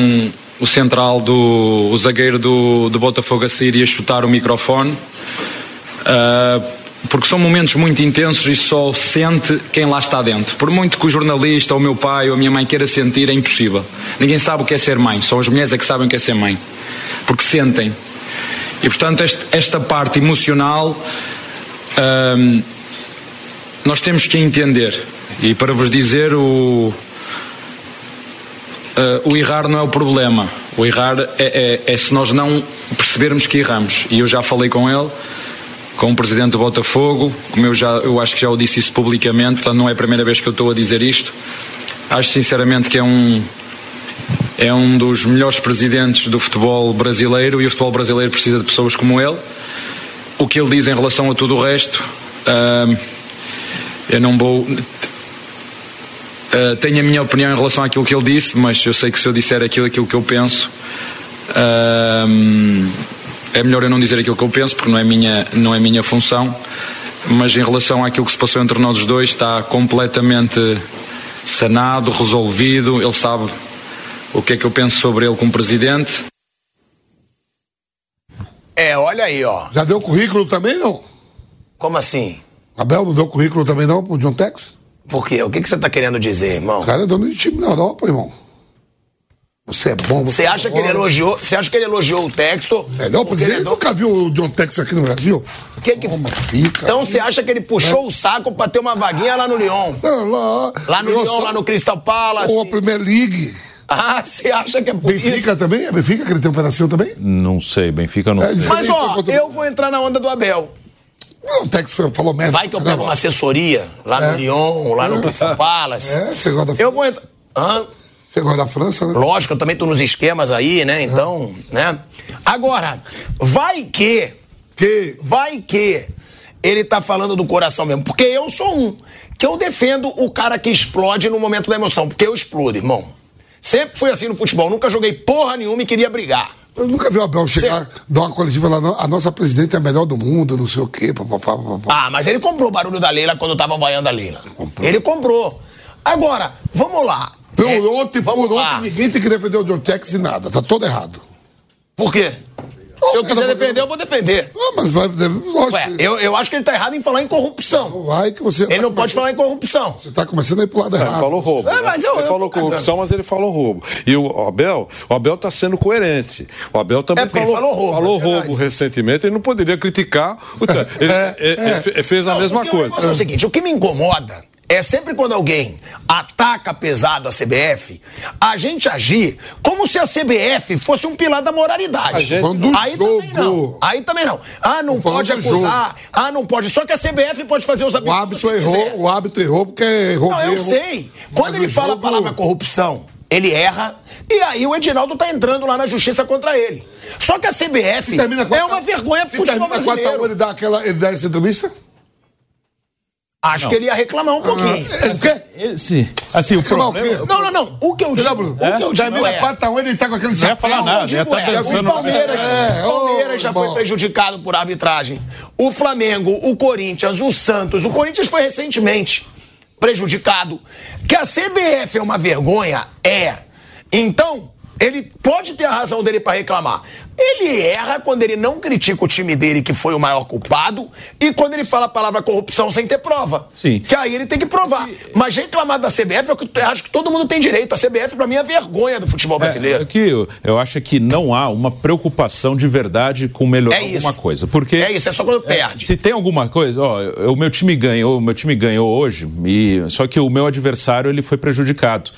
Speaker 6: o central do o zagueiro do, do Botafogo a sair e a chutar o microfone. Uh, porque são momentos muito intensos e só sente quem lá está dentro. Por muito que o jornalista, ou o meu pai, ou a minha mãe queira sentir, é impossível. Ninguém sabe o que é ser mãe, só as mulheres é que sabem o que é ser mãe porque sentem. E portanto, este, esta parte emocional hum, nós temos que entender. E para vos dizer, o, uh, o errar não é o problema. O errar é, é, é, se nós não percebermos que erramos. E eu já falei com ele, com o presidente do Botafogo, como eu, já, eu acho que já o disse isso publicamente, portanto não é a primeira vez que eu estou a dizer isto. Acho sinceramente que é um, é um dos melhores presidentes do futebol brasileiro e o futebol brasileiro precisa de pessoas como ele. O que ele diz em relação a tudo o resto, uh, eu não vou. Uh, tenho a minha opinião em relação àquilo que ele disse, mas eu sei que se eu disser aquilo, aquilo que eu penso, uh, é melhor eu não dizer aquilo que eu penso, porque não é minha, não é minha função. Mas em relação àquilo que se passou entre nós os dois, está completamente sanado, resolvido. Ele sabe o que é que eu penso sobre ele como presidente.
Speaker 2: É, olha aí, ó.
Speaker 3: Já deu currículo também, não?
Speaker 2: Como assim?
Speaker 3: Abel não deu currículo também, não, pro John Tex?
Speaker 2: Por quê? O que, que você tá querendo dizer, irmão?
Speaker 3: O cara é dono de time na Europa, irmão. Você é bom, você,
Speaker 2: você acha é que ele elogiou? Você acha que ele elogiou o Texto?
Speaker 3: É, não, porque ele, ele é nunca viu o John Tex aqui no Brasil.
Speaker 2: Que que... Fica, então você acha que ele puxou é. o saco pra ter uma vaguinha lá no Lyon?
Speaker 3: Não, lá.
Speaker 2: Lá no Lyon, lá no Crystal Palace.
Speaker 3: Ou a Premier League.
Speaker 2: Ah, você acha que é por
Speaker 3: Benfica
Speaker 2: isso?
Speaker 3: também? É Benfica que ele tem um pedacinho também?
Speaker 5: Não sei, Benfica não
Speaker 3: É,
Speaker 5: sei.
Speaker 2: Mas ó, eu vou entrar na onda do Abel.
Speaker 3: Não, o Tex falou merda.
Speaker 2: Vai que eu pego uma assessoria lá
Speaker 3: É.
Speaker 2: no Lyon, lá no Crystal Palace.
Speaker 3: É, você gosta da
Speaker 2: Eu vou entrar. Hã?
Speaker 3: Você gosta da França, né?
Speaker 2: Lógico, eu também tô nos esquemas aí, né? Então, né? Agora, vai que,
Speaker 3: Que
Speaker 2: vai que ele tá falando do coração mesmo. Porque eu sou um. Que eu defendo o cara que explode no momento da emoção. Porque eu explodo, irmão. Sempre fui assim no futebol. Nunca joguei porra nenhuma e queria brigar.
Speaker 3: Eu nunca vi o Abel chegar, dar uma coletiva lá, a nossa presidente é a melhor do mundo, não sei o quê, papapá, papapá.
Speaker 2: Ah, mas ele comprou o barulho da Leila quando eu tava vaiando a Leila. Ele comprou. Agora, vamos lá.
Speaker 3: Por
Speaker 2: É,
Speaker 3: ontem, por
Speaker 2: lá.
Speaker 3: ontem, ninguém tem que defender o John Tex e nada, tá todo errado.
Speaker 2: Por quê? Se eu quiser defender, eu vou defender.
Speaker 3: Ah, mas vai. Lógico,
Speaker 2: Ué, eu, eu acho que ele tá errado em falar em corrupção.
Speaker 3: vai que você.
Speaker 2: Ele não pode falar em corrupção.
Speaker 3: Você tá começando a ir pro lado
Speaker 4: Ele
Speaker 3: errado.
Speaker 4: falou roubo.
Speaker 2: É,
Speaker 4: né?
Speaker 2: mas eu-
Speaker 4: ele
Speaker 2: eu
Speaker 4: falou corrupção, mas ele falou roubo. E o Abel, o Abel tá sendo coerente. O Abel também
Speaker 2: É,
Speaker 4: falou,
Speaker 2: ele falou roubo,
Speaker 4: falou
Speaker 2: é
Speaker 4: roubo recentemente, ele não poderia criticar. o Ele, ele- ele fe- fez a
Speaker 2: Não,
Speaker 4: mesma coisa.
Speaker 2: O é o seguinte, o que me incomoda é sempre quando alguém ataca pesado a CBF, a gente agir como se a CBF fosse um pilar da moralidade.
Speaker 4: A gente-
Speaker 2: Aí também não.
Speaker 3: jogo.
Speaker 2: Aí também não. Ah, não pode acusar. Ah, não pode. Só que a CBF pode fazer os
Speaker 3: O
Speaker 2: absurdos
Speaker 3: árbitro
Speaker 2: que
Speaker 3: errou,
Speaker 2: quiser.
Speaker 3: o árbitro errou porque errou
Speaker 2: Não, eu sei. Quando
Speaker 3: Mas
Speaker 2: ele
Speaker 3: o
Speaker 2: fala a
Speaker 3: jogo-
Speaker 2: palavra corrupção, ele erra. E aí o Edinaldo tá entrando lá na justiça contra ele. Só que a CBF
Speaker 3: Se
Speaker 2: é uma vergonha pro
Speaker 3: se
Speaker 2: futebol
Speaker 3: termina 4 a 1,
Speaker 2: brasileiro.
Speaker 3: ele dá aquela, ele dá essa entrevista?
Speaker 2: Acho que ele ia reclamar um pouquinho.
Speaker 3: É, o quê?
Speaker 5: Esse, assim, o
Speaker 3: Reclamar o
Speaker 5: problema.
Speaker 3: quê?
Speaker 2: Não, não, não. O que eu digo,
Speaker 3: Lembra?
Speaker 2: o que eu digo
Speaker 3: Termina
Speaker 2: é...
Speaker 3: 4 a 1, ele tá com aquele
Speaker 5: Não ia falar nada,
Speaker 2: Eu digo
Speaker 5: ia estar
Speaker 2: é. O Palmeiras,
Speaker 3: É,
Speaker 2: o Palmeiras já foi prejudicado por arbitragem. O Flamengo, o Corinthians, o Santos. O Corinthians foi recentemente prejudicado. Que a CBF é uma vergonha? É. Então, ele pode ter a razão dele para reclamar. Ele erra quando ele não critica o time dele, que foi o maior culpado, e quando ele fala a palavra corrupção sem ter prova.
Speaker 5: Sim.
Speaker 2: Que aí ele tem que provar. Mas reclamar da CBF é eu acho que todo mundo tem direito. A CBF, pra mim, é vergonha do futebol brasileiro.
Speaker 5: É, que eu, eu acho que não há uma preocupação de verdade com melhorar
Speaker 2: É isso.
Speaker 5: alguma coisa. Porque
Speaker 2: É isso, é só quando perde.
Speaker 5: Se tem alguma coisa, ó, o meu time ganhou, o meu time ganhou hoje, e só que o meu adversário ele foi prejudicado.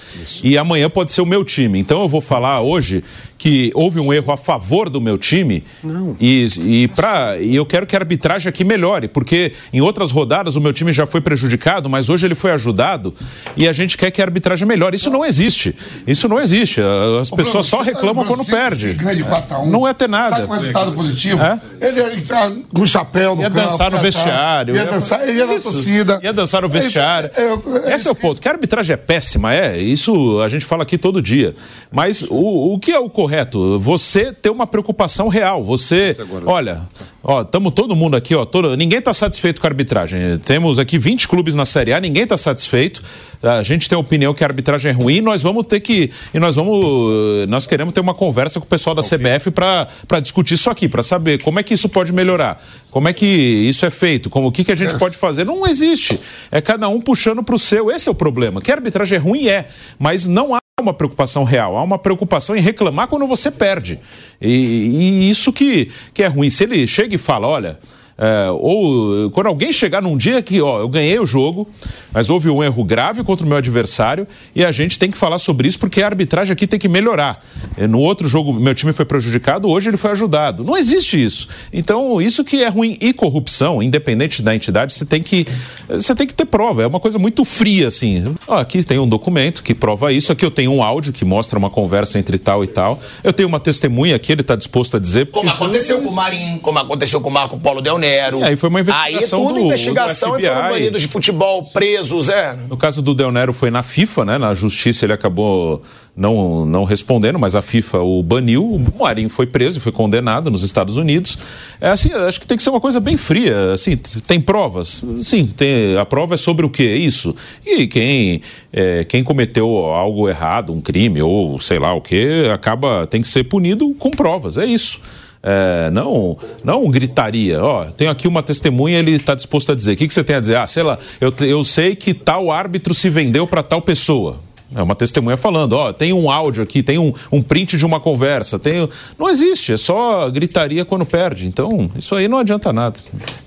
Speaker 5: E amanhã pode ser o meu time. Então eu vou falar hoje que houve um erro a favor do meu time. Não. E, e, pra, e eu quero que a arbitragem aqui melhore, porque em outras rodadas o meu time já foi prejudicado, mas hoje ele foi ajudado e a gente quer que a arbitragem melhore. Isso não existe. Isso não existe. As pessoas só reclamam quando perde.
Speaker 3: Ganha de 4 a 1,
Speaker 5: Não é ter nada.
Speaker 3: Sai com resultado positivo.
Speaker 5: É?
Speaker 3: Ele ia entrar com o chapéu no
Speaker 5: Ia
Speaker 3: campo.
Speaker 5: dançar no
Speaker 3: ia
Speaker 5: vestiário.
Speaker 3: Ia dançar, ele ia na
Speaker 5: Isso.
Speaker 3: torcida.
Speaker 5: Ia dançar no
Speaker 3: É isso,
Speaker 5: vestiário.
Speaker 3: é, é, é
Speaker 5: Esse é o ponto. Que a arbitragem é péssima, é. Isso a gente fala aqui todo dia. Mas o, o que é o correto? Você ter uma preocupação real. Você, olha, ó, estamos todo mundo aqui, ó, todo, ninguém está satisfeito com a arbitragem. Temos aqui 20 clubes na Série A, ninguém está satisfeito. A gente tem a opinião que a arbitragem é ruim, nós vamos ter que. E nós vamos. Nós queremos ter uma conversa com o pessoal da CBF para discutir isso aqui, para saber como é que isso pode melhorar. Como é que isso é feito? Como, o que, que a gente pode fazer? Não existe. É cada um puxando para o seu. Esse é o problema. Que a arbitragem é ruim, é. Mas não há uma preocupação real, há uma preocupação em reclamar quando você perde. E, e isso que, que é ruim. Se ele chega e fala, olha. É, ou quando alguém chegar num dia que, ó, eu ganhei o jogo, mas houve um erro grave contra o meu adversário e a gente tem que falar sobre isso porque a arbitragem aqui tem que melhorar. É, No outro jogo, meu time foi prejudicado, hoje ele foi ajudado. Não existe isso. Então, isso que é ruim e corrupção, independente da entidade, você tem que, você tem que ter prova. É uma coisa muito fria, assim. Ó, aqui tem um documento que prova isso, aqui eu tenho um áudio que mostra uma conversa entre tal e tal. Eu tenho uma testemunha aqui, ele está disposto a dizer.
Speaker 2: Como aconteceu com o Marinho, como aconteceu com o Marco Polo Del Nero.
Speaker 5: E aí foi uma investigação
Speaker 2: Aí tudo
Speaker 5: do-
Speaker 2: investigação
Speaker 5: do
Speaker 2: e foram
Speaker 5: FBI.
Speaker 2: banidos de futebol, presos, é.
Speaker 5: No caso do Del Nero foi na FIFA, né? Na justiça ele acabou não, não respondendo, mas a FIFA o baniu. O Marinho foi preso e foi condenado nos Estados Unidos. É assim, acho que tem que ser uma coisa bem fria. Assim, tem provas? Sim, tem, a prova é sobre o que? Isso. E quem, é, quem cometeu algo errado, um crime ou sei lá o que, acaba tem que ser punido com provas. É isso. É, não, não gritaria. Ó, tenho aqui uma testemunha, ele está disposto a dizer. O que, que você tem a dizer? Ah, sei lá, eu, eu sei que tal árbitro se vendeu para tal pessoa. É uma testemunha falando, ó, tem um áudio aqui, tem um, um print de uma conversa, tem. Não existe, é só gritaria quando perde. Então, isso aí não adianta nada.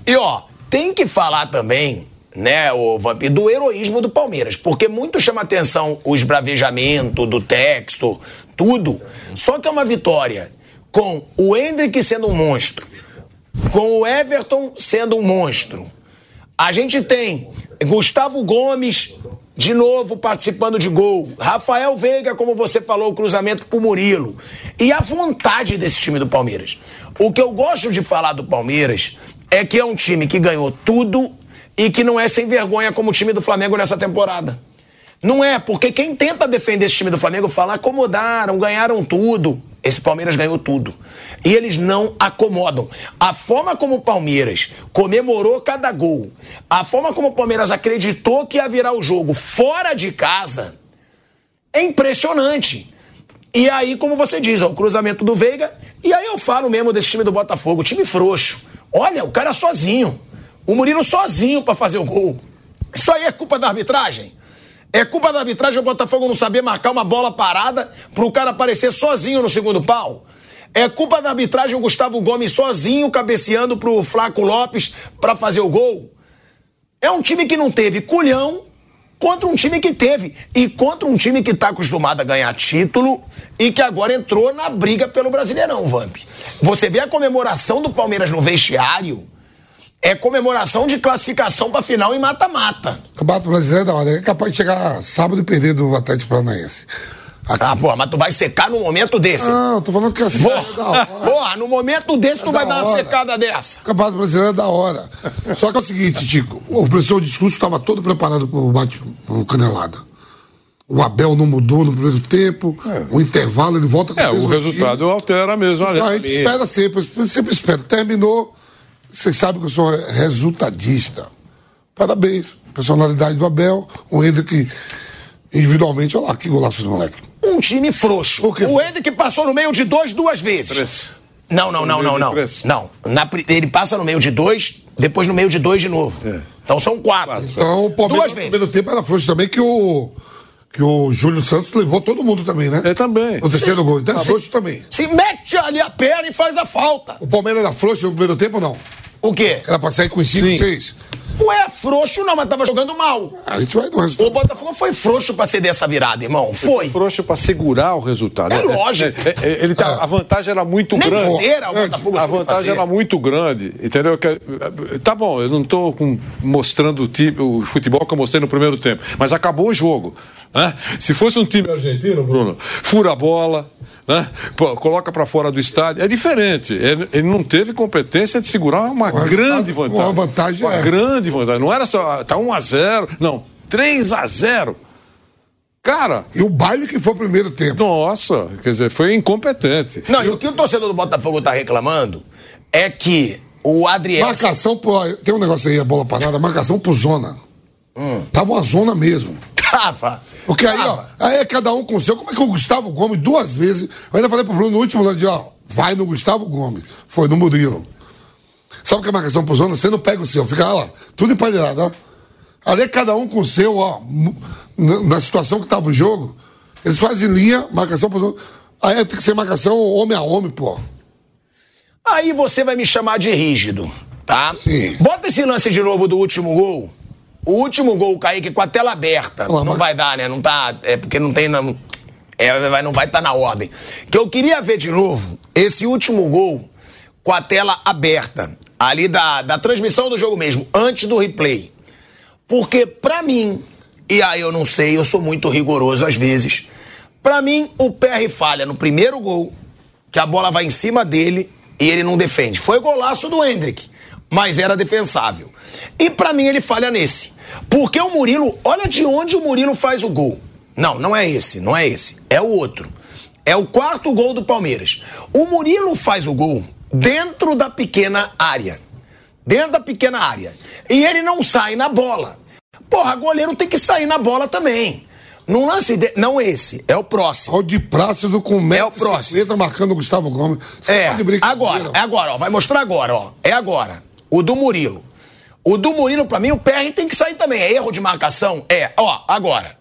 Speaker 2: E ó, tem que falar também, né, o do heroísmo do Palmeiras, porque muito chama atenção o esbravejamento do texto, tudo. Só que é uma vitória com o Hendrick sendo um monstro, com o Everton sendo um monstro. A gente tem Gustavo Gomes de novo participando de gol. Rafael Veiga, como você falou, o cruzamento pro Murilo. E a vontade desse time do Palmeiras. O que eu gosto de falar do Palmeiras é que é um time que ganhou tudo e que não é sem vergonha como o time do Flamengo nessa temporada. Não é, porque quem tenta defender esse time do Flamengo fala acomodaram, ganharam tudo. Esse Palmeiras ganhou tudo. E eles não acomodam. A forma como o Palmeiras comemorou cada gol, a forma como o Palmeiras acreditou que ia virar o jogo fora de casa, é impressionante. E aí, como você diz, ó, o cruzamento do Veiga. E aí eu falo mesmo desse time do Botafogo, time frouxo. Olha, o cara sozinho. O Murilo sozinho para fazer o gol. Isso aí é culpa da arbitragem? É culpa da arbitragem o Botafogo não saber marcar uma bola parada pro cara aparecer sozinho no segundo pau? É culpa da arbitragem o Gustavo Gomes sozinho cabeceando pro Flaco Lopes para fazer o gol? É um time que não teve culhão contra um time que teve e contra um time que está acostumado a ganhar título e que agora entrou na briga pelo Brasileirão, Vamp. Você vê a comemoração do Palmeiras no vestiário, é comemoração de classificação para final em mata-mata.
Speaker 3: O Campeonato Brasileiro é da hora, é capaz de chegar sábado e perder do Atlético Paranaense.
Speaker 2: Aqui. Ah, porra, mas tu vai secar no momento desse.
Speaker 3: Não, tô falando que assim.
Speaker 2: Porra, é da hora. porra no momento desse tu
Speaker 3: É
Speaker 2: vai
Speaker 3: da
Speaker 2: dar uma secada dessa.
Speaker 3: O Campeonato Brasileiro é da hora. Só que é o seguinte, Tico, o professor discurso estava todo preparado para o bate pro canelada. O Abel não mudou no primeiro tempo, o intervalo ele volta com
Speaker 4: É,
Speaker 3: o mesmo
Speaker 4: o resultado altera mesmo.
Speaker 3: time.
Speaker 4: olha.
Speaker 3: A gente espera sempre, sempre espera. Terminou, vocês sabem que eu sou resultadista. Parabéns, personalidade do Abel, o Hendrick individualmente, olha lá que golaço do moleque.
Speaker 2: Um time frouxo. O Hendrick passou no meio de dois duas vezes.
Speaker 4: Três.
Speaker 2: Não, não, não, não, não. Não. Na ele passa no meio de dois, depois no meio de dois de novo. Então são quatro.
Speaker 3: Então o Palmeiras
Speaker 2: Duas
Speaker 3: no
Speaker 2: vezes.
Speaker 3: primeiro tempo era frouxo também, que o, que o Júlio Santos levou todo mundo também, né?
Speaker 4: É também.
Speaker 3: O terceiro gol. Então é frouxo também.
Speaker 2: Se mete ali a perna e faz a falta.
Speaker 3: O Palmeiras era frouxo no primeiro tempo ou não?
Speaker 2: O quê?
Speaker 3: Era pra sair com 5,
Speaker 4: Sim.
Speaker 3: 6.
Speaker 2: Ué, frouxo não, mas tava jogando mal.
Speaker 3: A gente vai no
Speaker 2: O
Speaker 3: resultado.
Speaker 2: Botafogo foi frouxo pra ceder essa virada, irmão. Foi.
Speaker 4: Frouxo para segurar o resultado.
Speaker 2: É lógico.
Speaker 4: É, é, ele tá, A vantagem era muito
Speaker 2: Nem
Speaker 4: grande.
Speaker 2: zera o
Speaker 3: É,
Speaker 2: Botafogo
Speaker 4: A vantagem
Speaker 2: fazer.
Speaker 4: era muito grande, entendeu? Que- Tá bom, eu não estou mostrando o, time, o futebol que eu mostrei no primeiro tempo, mas acabou o jogo. Né? Se fosse um time argentino, Bruno, fura a bola, né? Pô, coloca para fora do estádio, é diferente. Ele, ele não teve competência de segurar uma
Speaker 3: Mas
Speaker 4: grande
Speaker 3: uma
Speaker 4: vantagem.
Speaker 3: vantagem
Speaker 4: uma
Speaker 3: é.
Speaker 4: grande vantagem. Não era só, tá 1 a 0 não, 3 a 0 Cara,
Speaker 3: E o baile que foi o primeiro tempo.
Speaker 4: nossa, quer dizer, foi incompetente.
Speaker 2: Não, e o que o torcedor do Botafogo tá reclamando é que o Adriel.
Speaker 3: Marcação, pro, tem um negócio aí, a bola parada, marcação por zona. Tava uma zona mesmo.
Speaker 2: Tava.
Speaker 3: Porque aí, ó, aí é cada um com o seu. Como é que o Gustavo Gomes, duas vezes, eu ainda falei pro Bruno no último lance, ó, vai no Gustavo Gomes. Foi no Murilo. Sabe o que é marcação por zona? Você não pega o seu, fica lá, tudo emparelhado, ó. Ali é cada um com o seu, ó. Na, na situação que tava o jogo, eles fazem linha, marcação por zona. Aí tem que ser marcação homem a homem, pô.
Speaker 2: Aí você vai me chamar de rígido, tá?
Speaker 3: Sim.
Speaker 2: Bota esse lance de novo do último gol. O último gol, o Kaique, com a tela aberta.
Speaker 3: Olha lá,
Speaker 2: não
Speaker 3: mas-
Speaker 2: vai dar, né? Não tá. É porque não tem. Não, é, vai- não vai estar na ordem. Que eu queria ver de novo esse último gol com a tela aberta. Ali da, da transmissão do jogo mesmo, antes do replay. Porque, pra mim, e aí eu não sei, eu sou muito rigoroso às vezes. Pra mim, o PR falha no primeiro gol, que a bola vai em cima dele e ele não defende. Foi golaço do Hendrick, mas era defensável. E pra mim ele falha nesse. Porque o Murilo, olha de onde o Murilo faz o gol. Não, não é esse, não é esse. É o outro. É o quarto gol do Palmeiras. O Murilo faz o gol dentro da pequena área. Dentro da pequena área. E ele não sai na bola. Porra, goleiro tem que sair na bola também. Num lance. De... Não esse, é o próximo.
Speaker 3: Olha o de Plácido com
Speaker 2: É o próximo.
Speaker 3: 1,50 marcando o Gustavo Gomes. Você
Speaker 2: É,
Speaker 3: tá
Speaker 2: agora, é agora, ó. Vai mostrar agora, ó. É agora. O do Murilo. O do Murilo, pra mim, o PR tem que sair também. É erro de marcação? É. Ó, agora.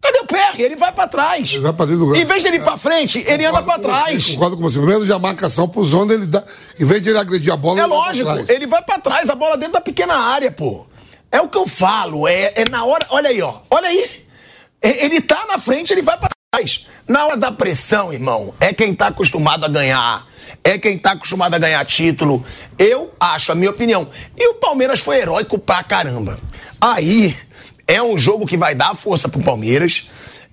Speaker 2: Cadê o PR? Ele vai pra trás.
Speaker 3: Ele vai pra dentro do gol.
Speaker 2: Em vez dele ir pra frente, ele anda pra
Speaker 3: com você,
Speaker 2: trás.
Speaker 3: Concordo com você. Primeiro, a marcação pro zona, ele dá. Em vez de ele agredir a bola,
Speaker 2: É
Speaker 3: ele vai pra
Speaker 2: lógico,
Speaker 3: trás.
Speaker 2: ele vai pra trás, a bola dentro da pequena área, pô. É o que eu falo, é, é na hora. Olha aí, ó. Olha aí. É- Ele tá na frente, ele vai pra trás. Na hora da pressão, irmão, é quem tá acostumado a ganhar. É quem tá acostumado a ganhar título. Eu acho, a minha opinião. E o Palmeiras foi heróico pra caramba. Aí, é um jogo que vai dar força pro Palmeiras.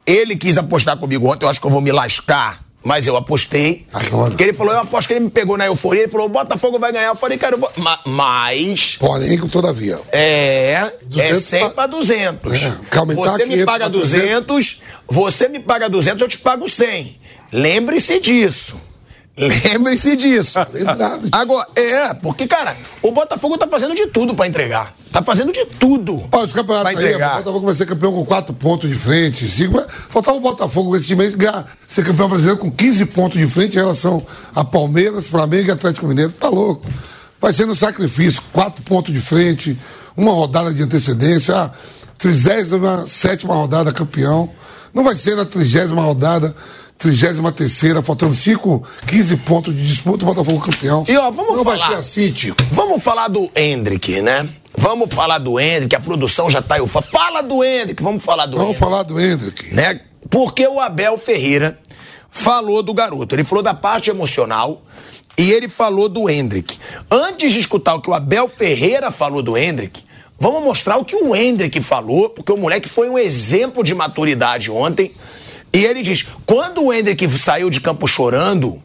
Speaker 2: Ele quis apostar comigo ontem, eu acho que eu vou me lascar. Mas eu apostei. Porque ele falou, eu aposto que ele me pegou na euforia. Ele falou, o Botafogo vai ganhar. Eu falei, cara, eu vou. Ma- Mas.
Speaker 3: Porém, todavia.
Speaker 2: É, é
Speaker 3: 200
Speaker 2: 100
Speaker 3: pa-
Speaker 2: para 200.
Speaker 3: É, que aumentar
Speaker 2: você me
Speaker 3: 500
Speaker 2: paga
Speaker 3: pra
Speaker 2: 200, você me paga 200, eu te pago 100. Lembre-se disso. Lembre-se disso. Agora, é, porque, cara, o Botafogo tá fazendo de tudo pra entregar. Tá fazendo de tudo.
Speaker 3: Olha, os campeonatos aí, o. Botafogo vai ser campeão com 4 pontos de frente. Cinco, mas faltava o Botafogo esse time aí ganhar, ser campeão brasileiro com 15 pontos de frente em relação a Palmeiras, Flamengo e Atlético Mineiro. Tá louco. Vai ser no sacrifício, 4 pontos de frente, uma rodada de antecedência, a 37 rodada campeão. Não vai ser na 30 rodada, 33, faltando 5, 15 pontos de disputa, o Botafogo campeão.
Speaker 2: E, ó, vamos
Speaker 3: Não vai
Speaker 2: falar.
Speaker 3: ser assim, Tico.
Speaker 2: Vamos falar do Hendrick, né? Vamos falar do Hendrick, a produção já tá eufa. Fala do Hendrick, vamos falar do
Speaker 3: Vamos
Speaker 2: Hendrick.
Speaker 3: falar do Hendrick.
Speaker 2: né? Porque o Abel Ferreira falou do garoto. Ele falou da parte emocional e ele falou do Hendrick. Antes de escutar o que o Abel Ferreira falou do Hendrick, vamos mostrar o que o Hendrick falou, porque o moleque foi um exemplo de maturidade ontem. E ele diz: quando o Hendrick saiu de campo chorando,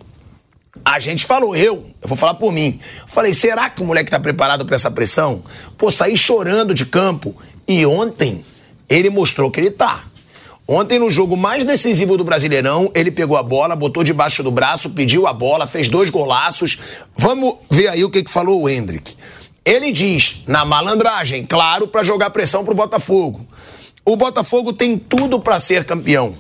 Speaker 2: a gente falou, eu, eu vou falar por mim. Falei, será que o moleque tá preparado pra essa pressão? Pô, sair chorando de campo. E ontem, ele mostrou que ele tá. Ontem, no jogo mais decisivo do Brasileirão, ele pegou a bola, botou debaixo do braço, pediu a bola, fez dois golaços. Vamos ver aí o que, que falou o Hendrick. Ele diz, na malandragem, claro, pra jogar pressão pro Botafogo. O Botafogo tem tudo pra ser campeão.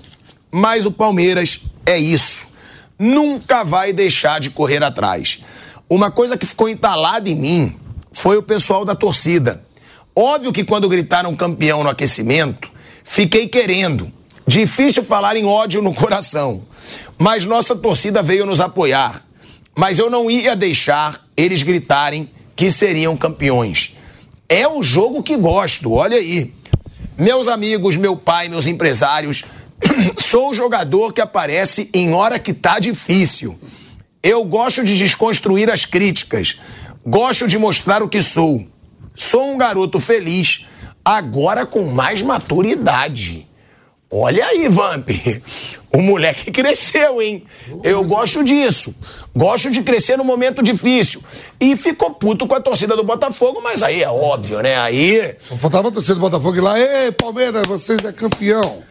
Speaker 2: Mas o Palmeiras é isso nunca vai deixar de correr atrás. Uma coisa que ficou entalada em mim foi o pessoal da torcida. Óbvio que quando gritaram campeão no aquecimento, fiquei querendo. Difícil falar em ódio no coração. Mas nossa torcida veio nos apoiar. Mas eu não ia deixar eles gritarem que seriam campeões. É o jogo que gosto, olha aí. Meus amigos, meu pai, meus empresários, sou o jogador que aparece em hora que tá difícil. Eu gosto de desconstruir as críticas. Gosto de mostrar o que sou. Sou um garoto feliz, agora com mais maturidade. Olha aí, Vamp. O moleque cresceu, hein? Eu gosto disso. Gosto de crescer no momento difícil. E ficou puto com a torcida do Botafogo, mas aí é óbvio, né? Aí.
Speaker 3: Faltava a torcida do Botafogo ir lá, ei, Palmeiras, vocês é campeão.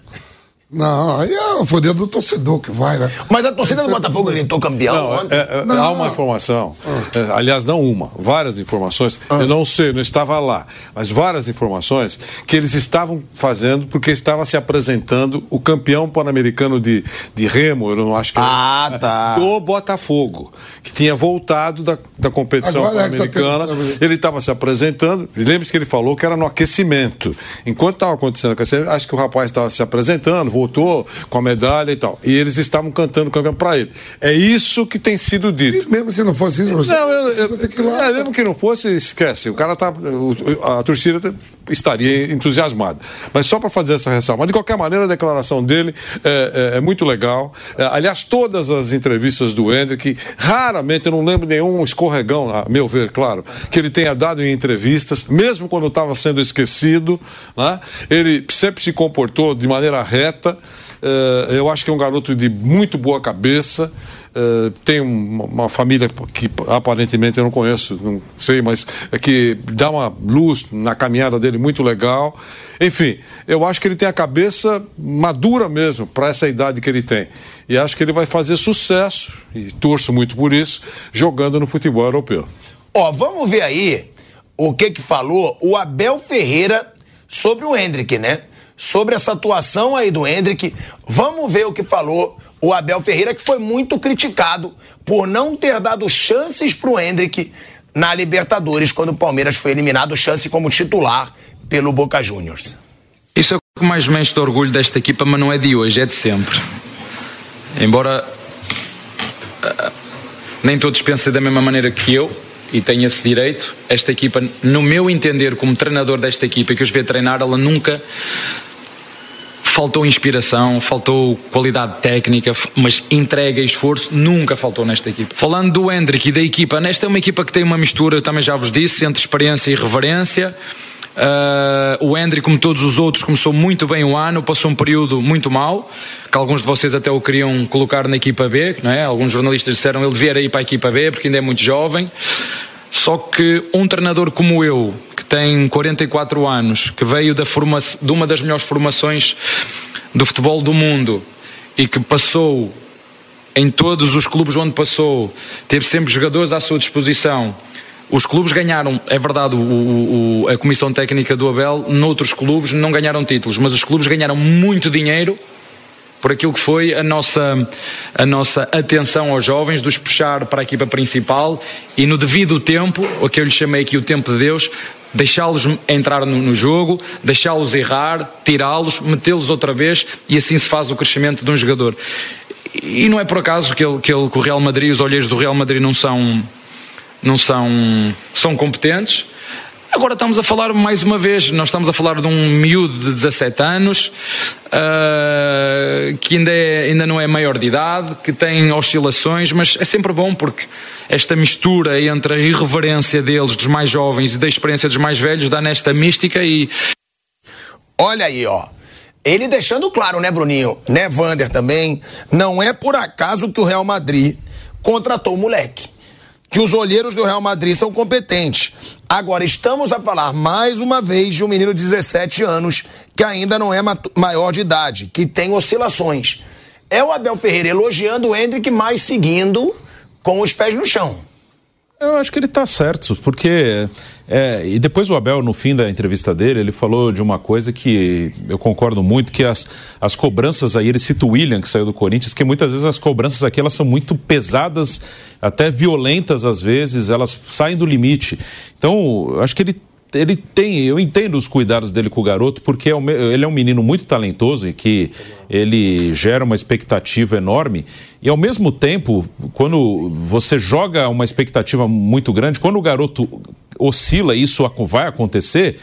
Speaker 3: Não, aí é o poder do torcedor que vai, né?
Speaker 2: Mas a torcida do Botafogo gritou campeão
Speaker 4: Não,
Speaker 2: ontem.
Speaker 4: é- é- há uma informação, é, aliás, não uma, várias informações. Eu não sei, não estava lá, mas várias informações que eles estavam fazendo porque estava se apresentando o campeão pan-americano de, de remo, eu não acho que
Speaker 2: Ah,
Speaker 4: era,
Speaker 2: tá.
Speaker 4: do Botafogo, que tinha voltado da, da competição
Speaker 3: é tá
Speaker 4: pan-americana.
Speaker 3: tendo-
Speaker 4: ele estava se apresentando, e lembre-se que ele falou que era no aquecimento. Enquanto estava acontecendo o aquecimento, acho que o rapaz estava se apresentando, voltou com a medalha e tal. E eles estavam cantando o campeão para ele. É isso que tem sido dito.
Speaker 3: E mesmo se não fosse isso, você,
Speaker 4: Não, eu, eu,
Speaker 3: que lá.
Speaker 4: é, mesmo que não fosse, esquece. O cara tá. A torcida estaria entusiasmada. Mas só para fazer essa ressalva. De qualquer maneira, a declaração dele é, é- é muito legal. É, aliás, todas as entrevistas do Hendrick, raramente, eu não lembro nenhum escorregão, a meu ver, claro, que ele tenha dado em entrevistas, mesmo quando estava sendo esquecido. Né? Ele sempre se comportou de maneira reta. É, eu acho que é um garoto de muito boa cabeça. Eh, tem uma, uma família que aparentemente eu não conheço, não sei, mas é que dá uma luz na caminhada dele muito legal. Enfim, eu acho que ele tem a cabeça madura mesmo para essa idade que ele tem. E acho que ele vai fazer sucesso, e torço muito por isso, jogando no futebol europeu.
Speaker 2: Ó, vamos ver aí o que que falou o Abel Ferreira sobre o Hendrick, né? Sobre essa atuação aí do Hendrick. Vamos ver o que falou o Abel Ferreira, que foi muito criticado por não ter dado chances pro Hendrick na Libertadores, quando o Palmeiras foi eliminado, chance como titular pelo Boca Juniors.
Speaker 6: Isso é o que mais me enche de orgulho desta equipa, mas não é de hoje, é de sempre. Embora ah, nem todos pensem da mesma maneira que eu e tenho esse direito, esta equipa, no meu entender, como treinador desta equipa que os vê treinar, ela nunca faltou inspiração, faltou qualidade técnica, mas entrega e esforço nunca faltou nesta equipa. Falando do Hendrick e da equipa, nesta é uma equipa que tem uma mistura, também já vos disse, entre experiência e reverência. Ah, o Hendrick, como todos os outros, começou muito bem o ano, passou um período muito mau, que alguns de vocês até o queriam colocar na equipa B, não é? Alguns jornalistas disseram ele devia ir para a equipa B porque ainda é muito jovem. Só que um treinador como eu, que tem 44 anos, que veio da forma, de uma das melhores formações do futebol do mundo e que passou em todos os clubes onde passou, teve sempre jogadores à sua disposição. Os clubes ganharam, é verdade, o, o, a comissão técnica do Abel, noutros clubes não ganharam títulos, mas os clubes ganharam muito dinheiro por aquilo que foi a nossa, a nossa atenção aos jovens, dos puxar para a equipa principal e no devido tempo, o que eu lhe chamei aqui o tempo de Deus, deixá-los entrar no, jogo, deixá-los errar, tirá-los, metê-los outra vez e assim se faz o crescimento de um jogador. E não é por acaso que, ele, que, ele, que o Real Madrid, os olheiros do Real Madrid não são, não são, são competentes, Agora estamos a falar mais uma vez, nós estamos a falar de um miúdo de 17 anos, uh, que ainda, é, ainda não é maior de idade, que tem oscilações, mas é sempre bom porque esta mistura entre a irreverência deles, dos mais jovens, e da experiência dos mais velhos, dá nesta mística e.
Speaker 2: Olha aí, ó. Ele deixando claro, né, Bruninho? Né, Vander também? Não é por acaso que o Real Madrid contratou o moleque que os olheiros do Real Madrid são competentes. Agora, estamos a falar mais uma vez de um menino de 17 anos que ainda não é maior de idade, que tem oscilações. É o Abel Ferreira elogiando o Hendrick, mas seguindo com os pés no chão.
Speaker 5: Eu acho que ele está certo, porque. É, e depois o Abel, no fim da entrevista dele, ele falou de uma coisa que eu concordo muito, que as, as cobranças aí, ele cita o William, que saiu do Corinthians, que muitas vezes as cobranças aqui elas são muito pesadas, até violentas às vezes, elas saem do limite. Então, eu acho que ele ele tem, eu entendo os cuidados dele com o garoto, porque é ele é um menino muito talentoso e que ele gera uma expectativa enorme. E ao mesmo tempo, quando você joga uma expectativa muito grande, quando o garoto oscila, isso vai acontecer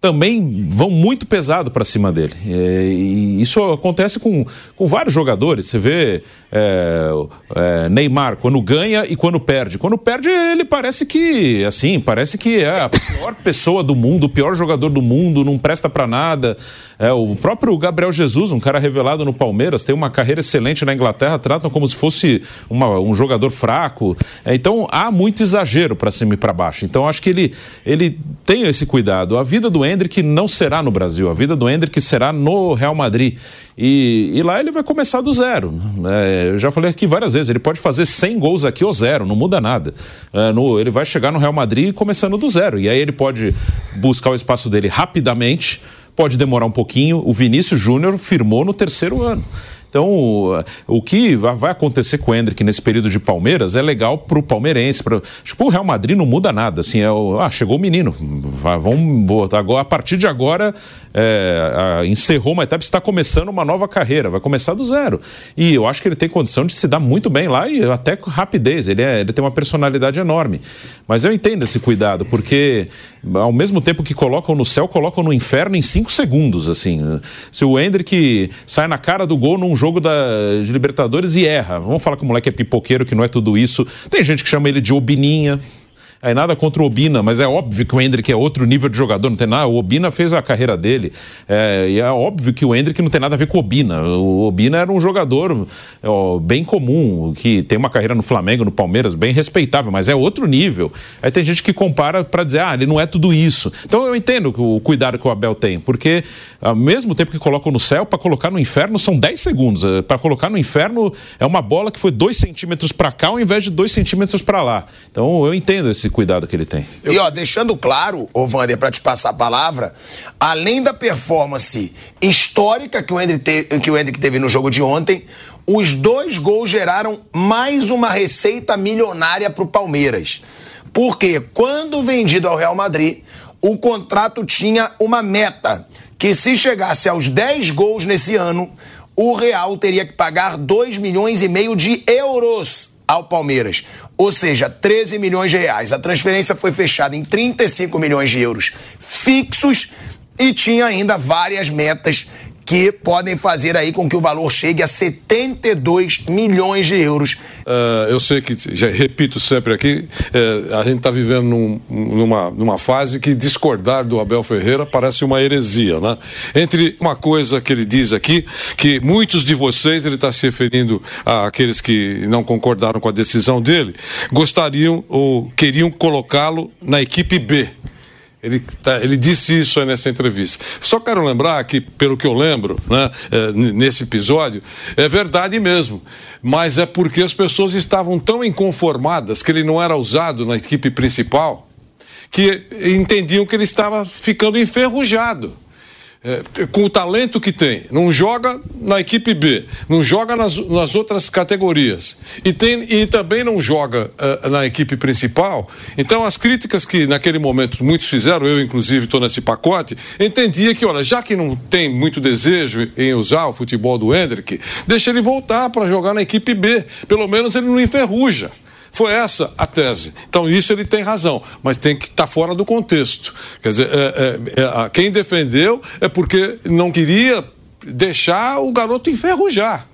Speaker 5: também vão muito pesado para cima dele. É, e isso acontece com, com vários jogadores. Você vê é, é, Neymar quando ganha e quando perde. Quando perde, ele parece que, assim, parece que é a pior pessoa do mundo, o pior jogador do mundo, não presta para nada. É, o próprio Gabriel Jesus, um cara revelado no Palmeiras, tem uma carreira excelente na Inglaterra, tratam como se fosse uma, um jogador fraco. É, então há muito exagero para cima e para baixo. Então acho que ele, ele tem esse cuidado. A vida do Hendrick não será no Brasil, a vida do Hendrick será no Real Madrid. E, e lá ele vai começar do zero. É, eu já falei aqui várias vezes, ele pode fazer 100 gols aqui ou zero, não muda nada. É, no, ele vai chegar no Real Madrid começando do zero. E aí ele pode buscar o espaço dele rapidamente, pode demorar um pouquinho. O Vinícius Júnior firmou no terceiro ano. Então, o que vai acontecer com o Hendrick nesse período de Palmeiras é legal para o palmeirense. Pra, tipo, o Real Madrid não muda nada. Assim, é o, ah, chegou o menino. Vamos botar agora. A partir de agora, é, encerrou uma etapa, está começando uma nova carreira, vai começar do zero. E eu acho que ele tem condição de se dar muito bem lá e até com rapidez. Ele, é, ele tem uma personalidade enorme. Mas eu entendo esse cuidado, porque ao mesmo tempo que colocam no céu, colocam no inferno em cinco segundos. assim. Se o Hendrick sai na cara do gol num jogo da, de Libertadores e erra, vamos falar que o moleque é pipoqueiro, que não é tudo isso. Tem gente que chama ele de Obininha. Aí nada contra o Obina, mas é óbvio que o Hendrick é outro nível de jogador, não tem nada. O Obina fez a carreira dele. É, e é óbvio que o Hendrick não tem nada a ver com o Obina. O Obina era um jogador ó, bem comum, que tem uma carreira no Flamengo, no Palmeiras, bem respeitável, mas é outro nível. Aí tem gente que compara para dizer, ah, ele não é tudo isso. Então eu entendo o cuidado que o Abel tem, porque ao mesmo tempo que colocam no céu, para colocar no inferno são 10 segundos. É, para colocar no inferno é uma bola que foi 2 centímetros para cá ao invés de 2 centímetros para lá. Então eu entendo esse cuidado que ele tem.
Speaker 2: E ó, deixando claro, ô Vander, para te passar a palavra, além da performance histórica que o Hendrick, te, que o Hendrick teve no jogo de ontem, os dois gols geraram mais uma receita milionária para o Palmeiras. Porque quando vendido ao Real Madrid, o contrato tinha uma meta que se chegasse aos 10 gols nesse ano, o Real teria que pagar 2 milhões e meio de euros ao Palmeiras, ou seja, 13 milhões de reais. A transferência foi fechada em 35 milhões de euros fixos e tinha ainda várias metas que podem fazer aí com que o valor chegue a 72 milhões de euros.
Speaker 4: Uh, eu sei que, já repito sempre aqui, uh, a gente está vivendo num, numa, numa fase que discordar do Abel Ferreira parece uma heresia, né? Entre uma coisa que ele diz aqui, que muitos de vocês, ele está se referindo àqueles que não concordaram com a decisão dele, gostariam ou queriam colocá-lo na equipe B. Ele, tá, ele disse isso nessa entrevista. Só quero lembrar que, pelo que eu lembro, né, é, nesse episódio, é verdade mesmo. Mas é porque as pessoas estavam tão inconformadas que ele não era usado na equipe principal que entendiam que ele estava ficando enferrujado é, com o talento que tem, não joga na equipe B, não joga nas, nas outras categorias. E, tem, e também não joga uh, na equipe principal, então as críticas que naquele momento muitos fizeram, eu inclusive estou nesse pacote, entendia que, olha, já que não tem muito desejo em usar o futebol do Hendrick, deixa ele voltar para jogar na equipe B, pelo menos ele não enferruja. Foi essa a tese. Então, isso ele tem razão, mas tem que estar tá fora do contexto. Quer dizer, é, é, é, quem defendeu é porque não queria deixar o garoto enferrujar.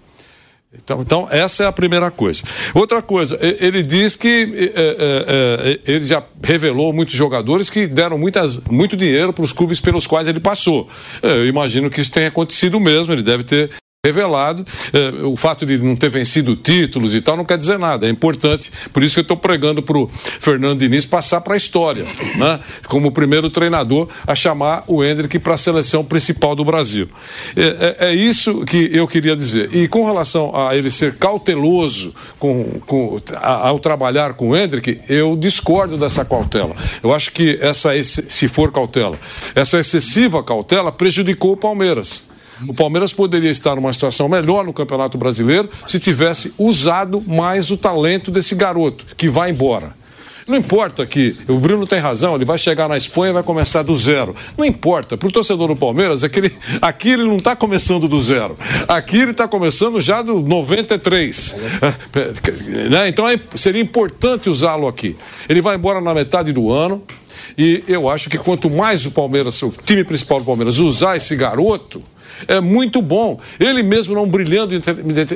Speaker 4: Então, então, essa é a primeira coisa. Outra coisa, ele diz que é, é, é, ele já revelou muitos jogadores que deram muitas, muito dinheiro para os clubes pelos quais ele passou. Eu imagino que isso tenha acontecido mesmo, ele deve ter revelado. É, o fato de não ter vencido títulos e tal não quer dizer nada. É importante. Por isso que eu estou pregando para o Fernando Diniz passar para a história, né? como o primeiro treinador a chamar o Hendrick para a seleção principal do Brasil. É, é, é, isso que eu queria dizer. E com relação a ele ser cauteloso com, com, a, ao trabalhar com o Hendrick, eu discordo dessa cautela. Eu acho que essa, se for cautela, essa excessiva cautela prejudicou o Palmeiras. O Palmeiras poderia estar numa situação melhor no Campeonato Brasileiro se tivesse usado mais o talento desse garoto que vai embora. Não importa que o Bruno tem razão, ele vai chegar na Espanha e vai começar do zero. Não importa. Para o torcedor do Palmeiras, é que ele, aqui ele não está começando do zero. Aqui ele está começando já do 93. né? Então é, seria importante usá-lo aqui. Ele vai embora na metade do ano. E eu acho que quanto mais o Palmeiras, o time principal do Palmeiras, usar esse garoto, é muito bom. Ele mesmo não brilhando em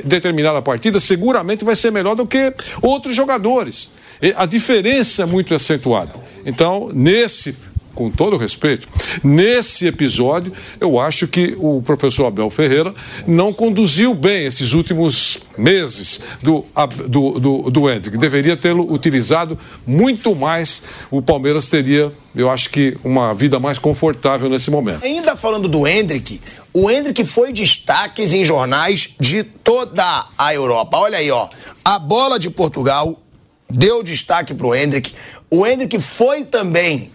Speaker 4: determinada partida, seguramente vai ser melhor do que outros jogadores. A diferença é muito acentuada. Então, nesse com todo respeito, nesse episódio, eu acho que o professor Abel Ferreira não conduziu bem esses últimos meses do, do, do, do Hendrick. Deveria tê-lo utilizado muito mais. O Palmeiras teria, eu acho que, uma vida mais confortável nesse momento.
Speaker 2: Ainda falando do Hendrick, o Hendrick foi destaques em jornais de toda a Europa. Olha aí, ó. A bola de Portugal deu destaque para o Hendrick. O Hendrick foi também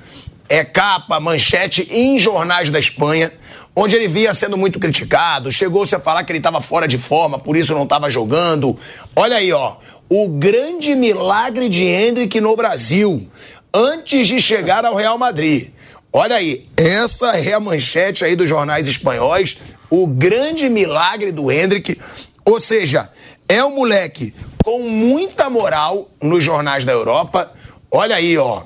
Speaker 2: é capa, manchete em jornais da Espanha, onde ele vinha sendo muito criticado. Chegou-se a falar que ele estava fora de forma, por isso não estava jogando. Olha aí, ó. O grande milagre de Hendrick no Brasil, antes de chegar ao Real Madrid. Olha aí, essa é a manchete aí dos jornais espanhóis. O grande milagre do Hendrick. Ou seja, é um moleque com muita moral nos jornais da Europa. Olha aí, ó.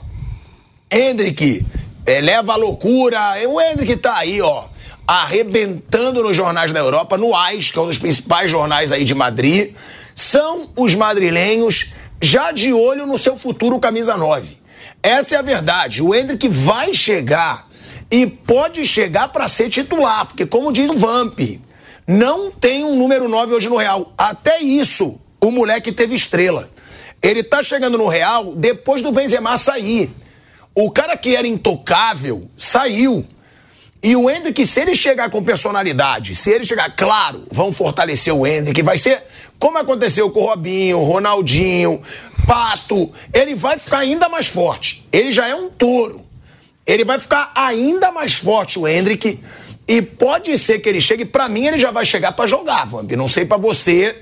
Speaker 2: Hendrick é, leva a loucura. O Hendrick tá aí, ó, arrebentando nos jornais da Europa, no AIS, que é um dos principais jornais aí de Madrid. São os madrilenhos já de olho no seu futuro camisa 9. Essa é a verdade. O Hendrick vai chegar e pode chegar para ser titular, porque como diz o Vamp, não tem um número 9 hoje no Real. Até isso, o moleque teve estrela. Ele tá chegando no Real depois do Benzema sair. O cara que era intocável saiu. E o Hendrick, se ele chegar com personalidade, se ele chegar, claro, vão fortalecer o Hendrick, vai ser como aconteceu com o Robinho, Ronaldinho, Pato, ele vai ficar ainda mais forte. Ele já é um touro. Ele vai ficar ainda mais forte, o Hendrick. E pode ser que ele chegue, para mim ele já vai chegar para jogar, Vamp. Não sei para você,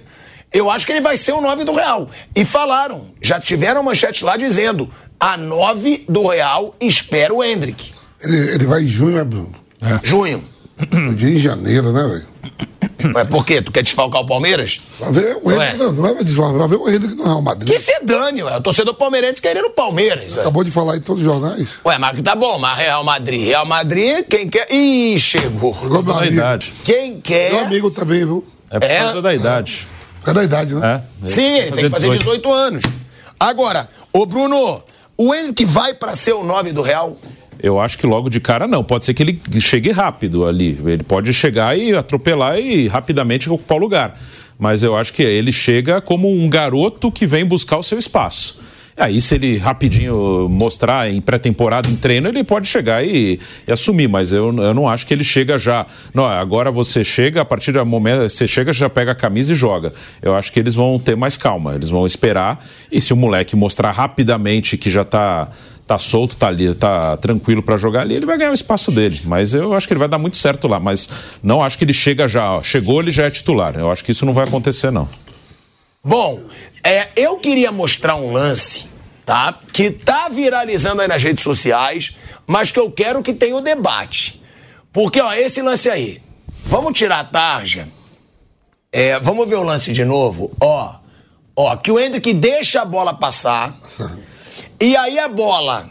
Speaker 2: eu acho que ele vai ser o 9 do Real. E falaram, já tiveram manchete lá dizendo: a 9 do Real espera o Hendrick.
Speaker 3: Ele, ele vai em junho, né, Bruno?
Speaker 2: É. Junho.
Speaker 3: dia em janeiro, né, velho?
Speaker 2: Ué, por quê? Tu quer desfalcar o Palmeiras?
Speaker 3: Vai ver o Hendrick, não, não é desfalcar, vai ver o Hendrick no Real Madrid.
Speaker 2: Que se dane, ué. O torcedor palmeirense querendo o Palmeiras.
Speaker 3: Acabou de falar em todos os jornais.
Speaker 2: Ué, mas tá bom, mas Real Madrid. Real Madrid, quem quer. Ih, chegou.
Speaker 5: Chegou meu idade.
Speaker 2: Quem quer.
Speaker 3: Meu amigo também, viu?
Speaker 5: É por causa é... da idade.
Speaker 3: Por causa da idade, né?
Speaker 2: É. Sim, ele tem que fazer 18. 18 anos. Agora, ô Bruno, o Henrique vai para ser o 9 do Real?
Speaker 5: Eu acho que logo de cara não. Pode ser que ele chegue rápido ali. Ele pode chegar e atropelar e rapidamente ocupar o lugar. Mas eu acho que ele chega como um garoto que vem buscar o seu espaço. Aí, se ele rapidinho mostrar em pré-temporada, em treino, ele pode chegar e, e, assumir, mas eu, eu não acho que ele chega já. Não, agora você chega, a partir do momento você chega, já pega a camisa e joga. Eu acho que eles vão ter mais calma, eles vão esperar. E se o moleque mostrar rapidamente que já está tá solto, tá ali, tá tranquilo para jogar ali, ele vai ganhar o espaço dele. Mas eu acho que ele vai dar muito certo lá. Mas não acho que ele chega já. Chegou, ele já é titular. Eu acho que isso não vai acontecer, não.
Speaker 2: Bom, é, eu queria mostrar um lance, tá? Que tá viralizando aí nas redes sociais, mas que eu quero que tenha o debate. Porque, ó, esse lance aí. Vamos tirar a tarja. É, vamos ver o lance de novo. Ó, ó, que o Hendrick deixa a bola passar. E aí a bola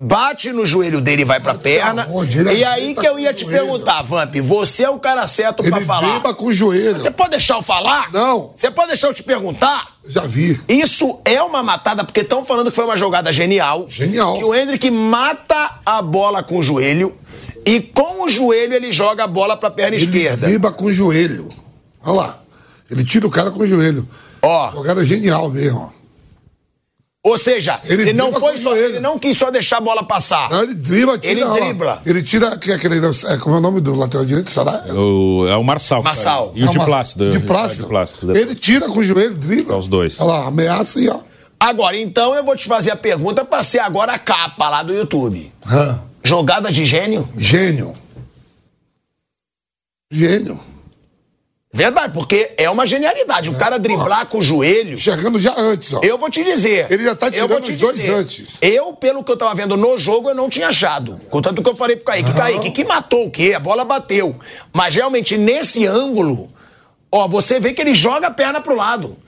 Speaker 2: bate no joelho dele e vai pra perna. E aí que eu ia te perguntar, Vamp, você é o cara certo pra
Speaker 3: Ele
Speaker 2: falar.
Speaker 3: dribla com o joelho.
Speaker 2: Você pode deixar eu falar?
Speaker 3: Não.
Speaker 2: Você pode deixar eu te perguntar?
Speaker 3: Já vi.
Speaker 2: Isso é uma matada, porque estão falando que foi uma jogada genial.
Speaker 3: Genial.
Speaker 2: Que o Hendrick mata a bola com o joelho e com o joelho ele joga a bola pra perna
Speaker 3: Ele
Speaker 2: esquerda.
Speaker 3: dribla com o joelho. Olha lá. Ele tira o cara com o joelho.
Speaker 2: Ó.
Speaker 3: Jogada genial mesmo, ó.
Speaker 2: Ou seja, ele,
Speaker 3: Ele
Speaker 2: não foi só, ele não quis só deixar a bola passar.
Speaker 3: Não, ele dribla, tira.
Speaker 2: Ele
Speaker 3: ó
Speaker 2: dribla.
Speaker 3: Ele tira que é aquele. É, como é o nome do lateral direito? Sará?
Speaker 5: O, é o Marçal.
Speaker 2: Marçal.
Speaker 5: E o de Plácido.
Speaker 3: De
Speaker 5: É,
Speaker 3: Plácido.
Speaker 5: De Plácido.
Speaker 3: Ele tira com o joelho, dribla.
Speaker 5: É os dois.
Speaker 3: Olha lá, ameaça e ó.
Speaker 2: Agora, então eu vou te fazer a pergunta pra ser agora a capa lá do YouTube.
Speaker 3: Hã.
Speaker 2: Jogada de gênio?
Speaker 3: Gênio. Gênio.
Speaker 2: Verdade, porque é uma genialidade. O cara driblar com o joelho.
Speaker 3: Chegando já antes, ó.
Speaker 2: Eu vou te dizer.
Speaker 3: Ele já tá tirando os dois
Speaker 2: dizer,
Speaker 3: antes.
Speaker 2: Eu, pelo que eu tava vendo no jogo, eu não tinha achado. Contanto que eu falei pro Kaique, Kaique, que matou o quê? A bola bateu. Mas realmente, nesse ângulo, ó, você vê que ele joga a perna pro lado.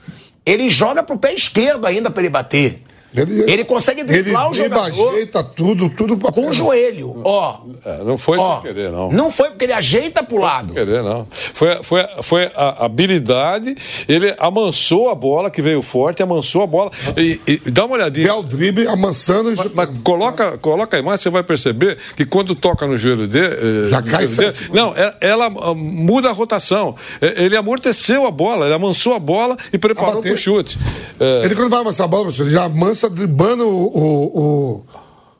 Speaker 2: Ele joga pro pé esquerdo ainda pra ele bater. Ele, consegue driblar o
Speaker 3: ele
Speaker 2: jogador
Speaker 3: ajeita tudo, tudo pra
Speaker 2: com o joelho. Ó,
Speaker 4: É, não foi
Speaker 2: ó.
Speaker 4: sem querer, não.
Speaker 2: Não foi porque ele ajeita pro lado.
Speaker 4: querer, não. Foi, foi, foi a habilidade, ele amansou a bola, que veio forte, amansou a bola. E, e dá uma olhadinha.
Speaker 3: Deu o drible, amassando.
Speaker 4: Mas, mas coloca, coloca a imagem, você vai perceber que quando toca no joelho dele.
Speaker 3: Já cai
Speaker 4: dele,
Speaker 3: certo.
Speaker 4: Não, é- ela, ah, muda a rotação. É, Ele amorteceu a bola, ele amansou a bola e preparou
Speaker 3: bater.
Speaker 4: para o chute. É,
Speaker 3: Ele quando vai amassar a bola, professor, ele já amansa driblando o, o, o,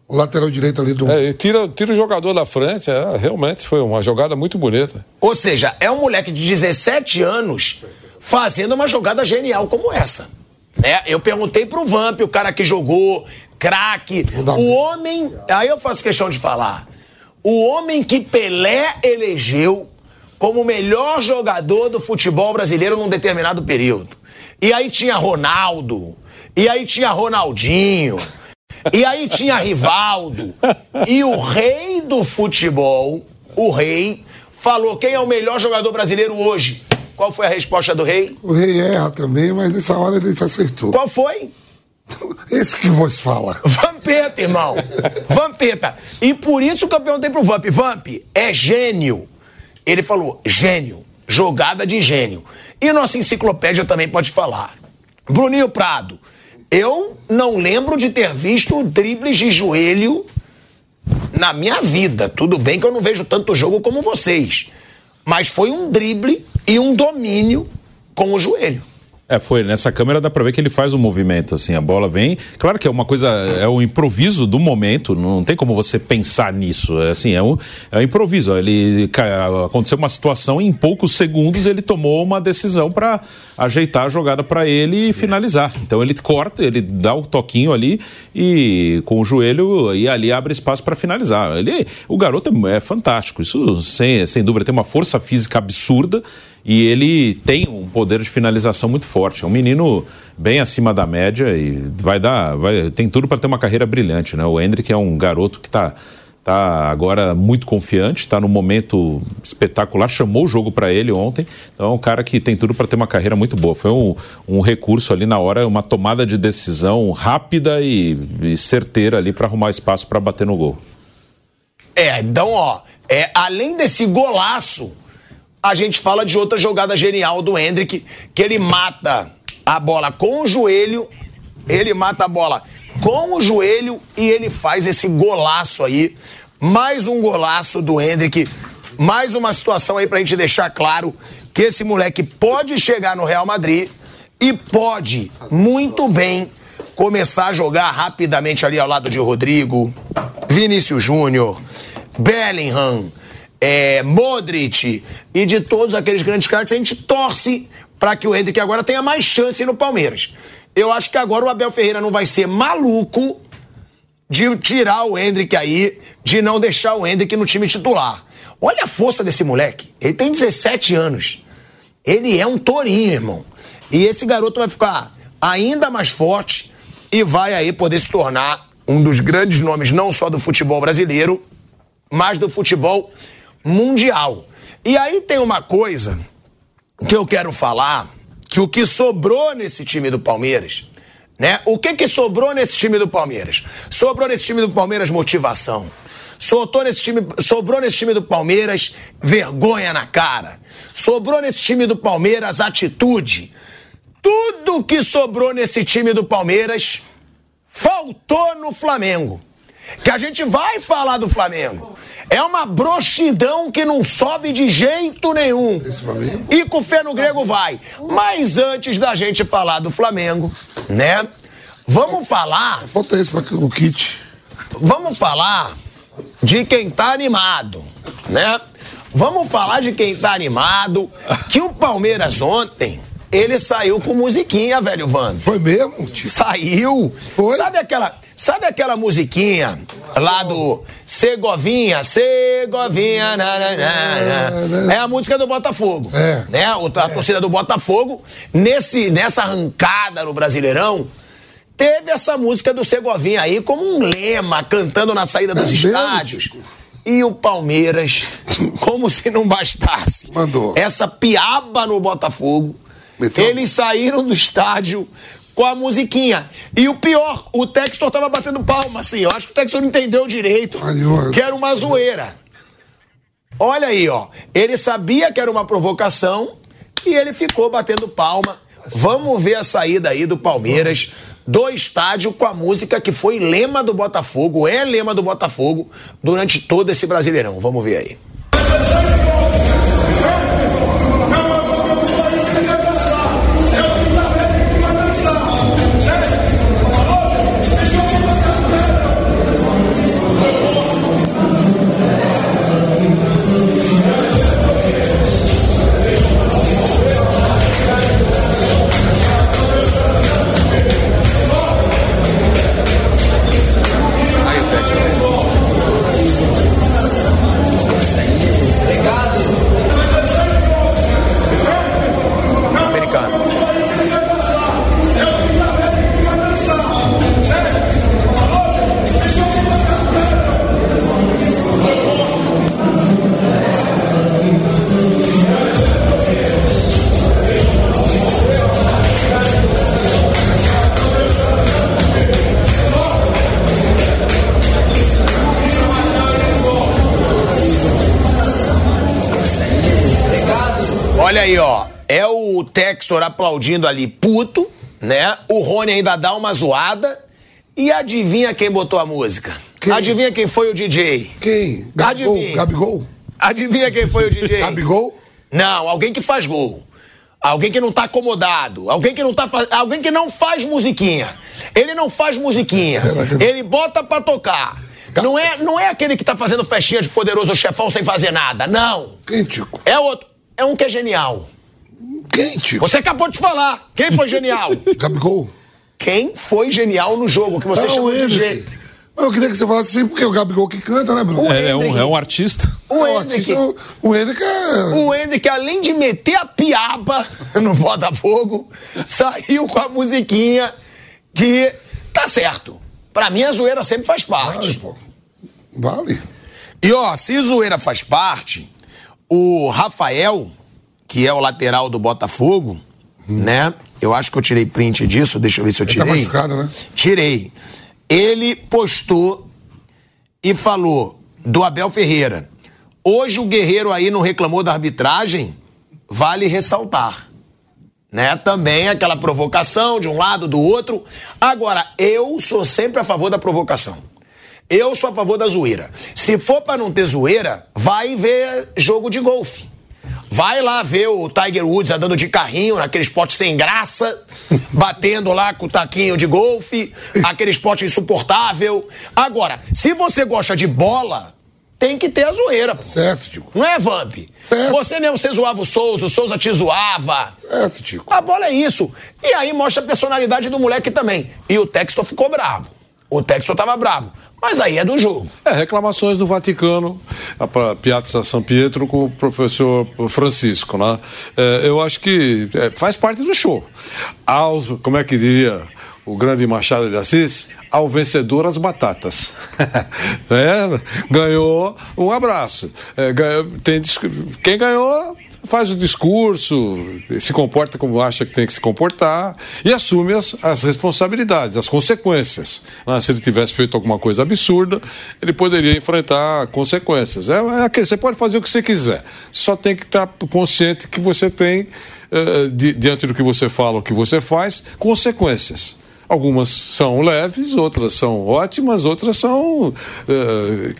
Speaker 3: o lateral direito ali do.
Speaker 4: é, e tira, tira o jogador da frente. é, realmente foi uma jogada muito bonita.
Speaker 2: Ou seja, é um moleque de 17 anos fazendo uma jogada genial como essa. Né? Eu perguntei pro Vamp, o cara que jogou, craque, o homem. Aí eu faço questão de falar. O homem que Pelé elegeu como o melhor jogador do futebol brasileiro num determinado período. E aí tinha Ronaldo, e aí tinha Ronaldinho, e aí tinha Rivaldo. E o rei do futebol, o rei, falou quem é o melhor jogador brasileiro hoje. Qual foi a resposta do rei?
Speaker 3: O rei erra também, mas nessa hora ele se acertou.
Speaker 2: Qual foi?
Speaker 3: Esse que vos fala.
Speaker 2: Vampeta, irmão. Vampeta. E por isso que eu perguntei pro Vamp. Vamp, é gênio. Ele falou, gênio. Jogada de gênio. E nossa enciclopédia também pode falar. Bruninho Prado, eu não lembro de ter visto dribles de joelho na minha vida. Tudo bem que eu não vejo tanto jogo como vocês. Mas foi um drible e um domínio com o joelho.
Speaker 5: É, foi. Nessa câmera dá pra ver que ele faz um movimento, assim, a bola vem. Claro que é uma coisa, é o improviso do momento, não tem como você pensar nisso. É assim, é um, é um improviso. Ele aconteceu uma situação em poucos segundos ele tomou uma decisão pra ajeitar a jogada pra ele e finalizar. Então ele corta, ele dá o toquinho ali e com o joelho e ali abre espaço pra finalizar. Ele, o garoto é, é fantástico. Isso sem, sem dúvida tem uma força física absurda e ele tem um poder de finalização muito forte. É um menino bem acima da média e vai dar, vai, tem tudo para ter uma carreira brilhante, né? O Hendrick é um garoto que está tá agora muito confiante, está num momento espetacular, chamou o jogo para ele ontem. Então é um cara que tem tudo para ter uma carreira muito boa. Foi um, um recurso ali na hora, uma tomada de decisão rápida e, e certeira ali para arrumar espaço para bater no gol.
Speaker 2: É, então, ó, é, além desse golaço, a gente fala de outra jogada genial do Hendrick, que ele mata a bola com o joelho, ele mata a bola com o joelho e ele faz esse golaço aí. Mais um golaço do Hendrick, mais uma situação aí pra gente deixar claro que esse moleque pode chegar no Real Madrid e pode muito bem começar a jogar rapidamente ali ao lado de Rodrigo, Vinícius Júnior, Bellingham, é, Modric e de todos aqueles grandes caras, a gente torce para que o Hendrick agora tenha mais chance no Palmeiras. Eu acho que agora o Abel Ferreira não vai ser maluco de tirar o Hendrick aí, de não deixar o Hendrick no time titular. Olha a força desse moleque. Ele tem 17 anos. Ele é um tourinho, irmão. E esse garoto vai ficar ainda mais forte e vai aí poder se tornar um dos grandes nomes, não só do futebol brasileiro, mas do futebol mundial. E aí tem uma coisa que eu quero falar, que o que sobrou nesse time do Palmeiras, né? O que que sobrou nesse time do Palmeiras? Sobrou nesse time do Palmeiras motivação. Sobrou nesse time, sobrou nesse time do Palmeiras vergonha na cara. Sobrou nesse time do Palmeiras atitude. Tudo que sobrou nesse time do Palmeiras faltou no Flamengo. Que a gente vai falar do Flamengo. É uma broxidão que não sobe de jeito nenhum. E com o fé no grego vai. Mas antes da gente falar do Flamengo, né? Vamos falar.
Speaker 3: Falta esse para o kit.
Speaker 2: Vamos falar de quem tá animado, né? Vamos falar de quem tá animado. Que o Palmeiras ontem ele saiu com musiquinha, velho Vando.
Speaker 3: Foi mesmo? Tio?
Speaker 2: Saiu.
Speaker 3: Foi?
Speaker 2: Sabe aquela, sabe aquela musiquinha lá do Segovinha, Segovinha, é a música do Botafogo.
Speaker 3: É.
Speaker 2: Né? A, a torcida do Botafogo, nesse, nessa arrancada no Brasileirão, teve essa música do Segovinha aí como um lema, cantando na saída dos
Speaker 3: É mesmo,
Speaker 2: estádios. E o Palmeiras, como se não bastasse,
Speaker 3: Mandou.
Speaker 2: essa piaba no Botafogo,
Speaker 3: Meteu.
Speaker 2: eles saíram do estádio com a musiquinha. E o pior, o Textor tava batendo palma, assim. Eu acho que o Textor não entendeu direito
Speaker 3: Ai,
Speaker 2: que era uma zoeira. Olha aí, ó. Ele sabia que era uma provocação e ele ficou batendo palma. Vamos ver a saída aí do Palmeiras do estádio com a música que foi lema do Botafogo, é lema do Botafogo durante todo esse Brasileirão. Vamos ver aí. Aí, ó. É o Textor aplaudindo ali, puto, né? O Rony ainda dá uma zoada. E adivinha quem botou a música?
Speaker 3: Quem?
Speaker 2: Adivinha quem foi o DJ?
Speaker 3: Quem? Gabigol?
Speaker 2: Adivinha.
Speaker 3: Gabigol?
Speaker 2: Adivinha quem foi o DJ?
Speaker 3: Gabigol?
Speaker 2: Não, alguém que faz gol. Alguém que não tá acomodado. Alguém que não tá fa... Alguém que não faz musiquinha. Ele não faz musiquinha. Ele bota pra tocar. Não é, não é aquele que tá fazendo festinha de poderoso chefão sem fazer nada. Não.
Speaker 3: Quem, Tico?
Speaker 2: É outro. É um que é genial.
Speaker 3: Quem?
Speaker 2: Você acabou de falar. Quem foi genial?
Speaker 3: Gabigol?
Speaker 2: Quem foi genial no jogo que você
Speaker 3: Ah,
Speaker 2: chamou
Speaker 3: o
Speaker 2: de?
Speaker 3: Mas eu queria que você falasse assim, porque é o Gabigol que canta, né, Bruno?
Speaker 5: É, é um, é um artista.
Speaker 2: O
Speaker 3: o
Speaker 2: Hendrick,
Speaker 3: artista, o Hendrick é...
Speaker 2: o Hendrick, além de meter a piaba no Botafogo, saiu com a musiquinha que tá certo. Pra mim, a zoeira sempre faz
Speaker 3: Vale,
Speaker 2: parte.
Speaker 3: pô. Vale.
Speaker 2: E ó, se zoeira faz parte, o Rafael, que é o lateral do Botafogo, né? Eu acho que eu tirei print disso, deixa eu ver se eu
Speaker 3: Ele tá
Speaker 2: tirei.
Speaker 3: machucado, né?
Speaker 2: Tirei. Ele postou e falou do Abel Ferreira. Hoje o Guerreiro aí não reclamou da arbitragem, vale ressaltar. Né? Também aquela provocação de um lado, do outro. Agora, eu sou sempre a favor da provocação. Eu sou a favor da zoeira. Se for pra não ter zoeira, vai ver jogo de golfe. Vai lá ver o Tiger Woods andando de carrinho, naquele esporte sem graça, batendo lá com o taquinho de golfe, aquele esporte insuportável. Agora, se você gosta de bola, tem que ter a zoeira. Pô.
Speaker 3: Certo, Tico.
Speaker 2: Não é, Vamp?
Speaker 3: Certo.
Speaker 2: Você mesmo, você zoava o Souza, o Souza te zoava.
Speaker 3: Certo, Tico.
Speaker 2: A bola é isso. E aí mostra a personalidade do moleque também. E o Textor ficou bravo. O Textor tava bravo. Mas aí é do jogo.
Speaker 4: É, reclamações do Vaticano para Piazza São Pietro com o professor Francisco, né? É, eu acho que é, faz parte do show. Aos, como é que diria o grande Machado de Assis? Ao vencedor as batatas. é, ganhou um abraço. É, ganhou, tem, quem ganhou faz o discurso, se comporta como acha que tem que se comportar e assume as, as responsabilidades, as consequências. Ah, se ele tivesse feito alguma coisa absurda, ele poderia enfrentar consequências. É, é aquele, você pode fazer o que você quiser, só tem que estar consciente que você tem, uh, di, diante do que você fala, o que você faz, consequências. Algumas são leves, outras são ótimas, outras são uh,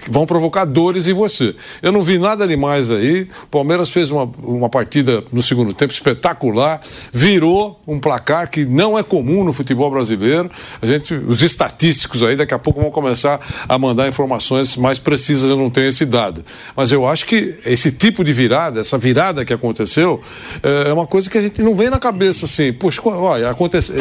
Speaker 4: vão provocar dores em você. Eu não vi nada demais aí. O Palmeiras fez uma, uma partida no segundo tempo espetacular, virou um placar que não é comum no futebol brasileiro. A gente, os estatísticos aí daqui a pouco vão começar a mandar informações mais precisas. Eu não tenho esse dado, mas eu acho que esse tipo de virada, essa virada que aconteceu, é uma coisa que a gente não vem na cabeça assim. Poxa, olha, aconteceu.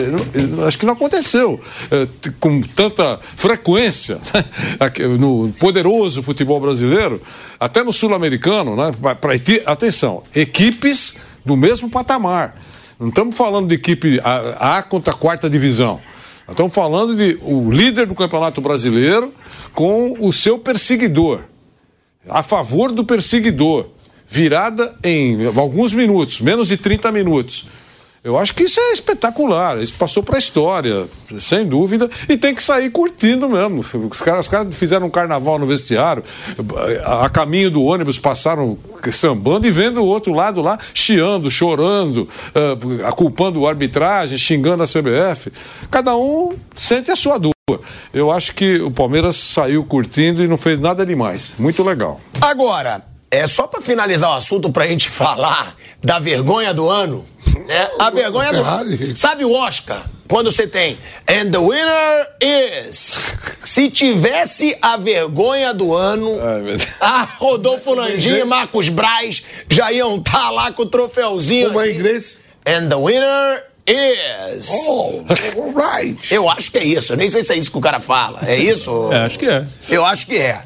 Speaker 4: Acho que não aconteceu aconteceu eh, com tanta frequência né, no poderoso futebol brasileiro, até no sul-americano, né, para atenção, equipes do mesmo patamar. Não estamos falando de equipe A, a contra a quarta divisão. Estamos falando de o líder do Campeonato Brasileiro com o seu perseguidor. A favor do perseguidor. Virada em alguns minutos, menos de 30 minutos. Eu acho que isso é espetacular, isso passou para a história, sem dúvida, e tem que sair curtindo mesmo. Os caras, os caras fizeram um carnaval no vestiário, a, caminho do ônibus passaram sambando e vendo o outro lado lá chiando, chorando, uh, culpando a arbitragem, xingando a CBF. Cada um sente a sua dor. Eu acho que o Palmeiras saiu curtindo e não fez nada demais. Muito legal.
Speaker 2: Agora, é só para finalizar o assunto para a gente falar da vergonha do ano. É, a vergonha do. Sabe o Oscar? Quando você tem. And the winner is. Se tivesse a vergonha do ano. Ai, a Rodolfo Landim e Marcos Braz já iam estar tá lá com o troféuzinho.
Speaker 3: Como é inglês?
Speaker 2: And the winner is.
Speaker 3: Oh, right.
Speaker 2: Eu acho que é isso. Eu nem sei se é isso que o cara fala. É isso?
Speaker 5: É, acho que é.
Speaker 2: Eu acho que é.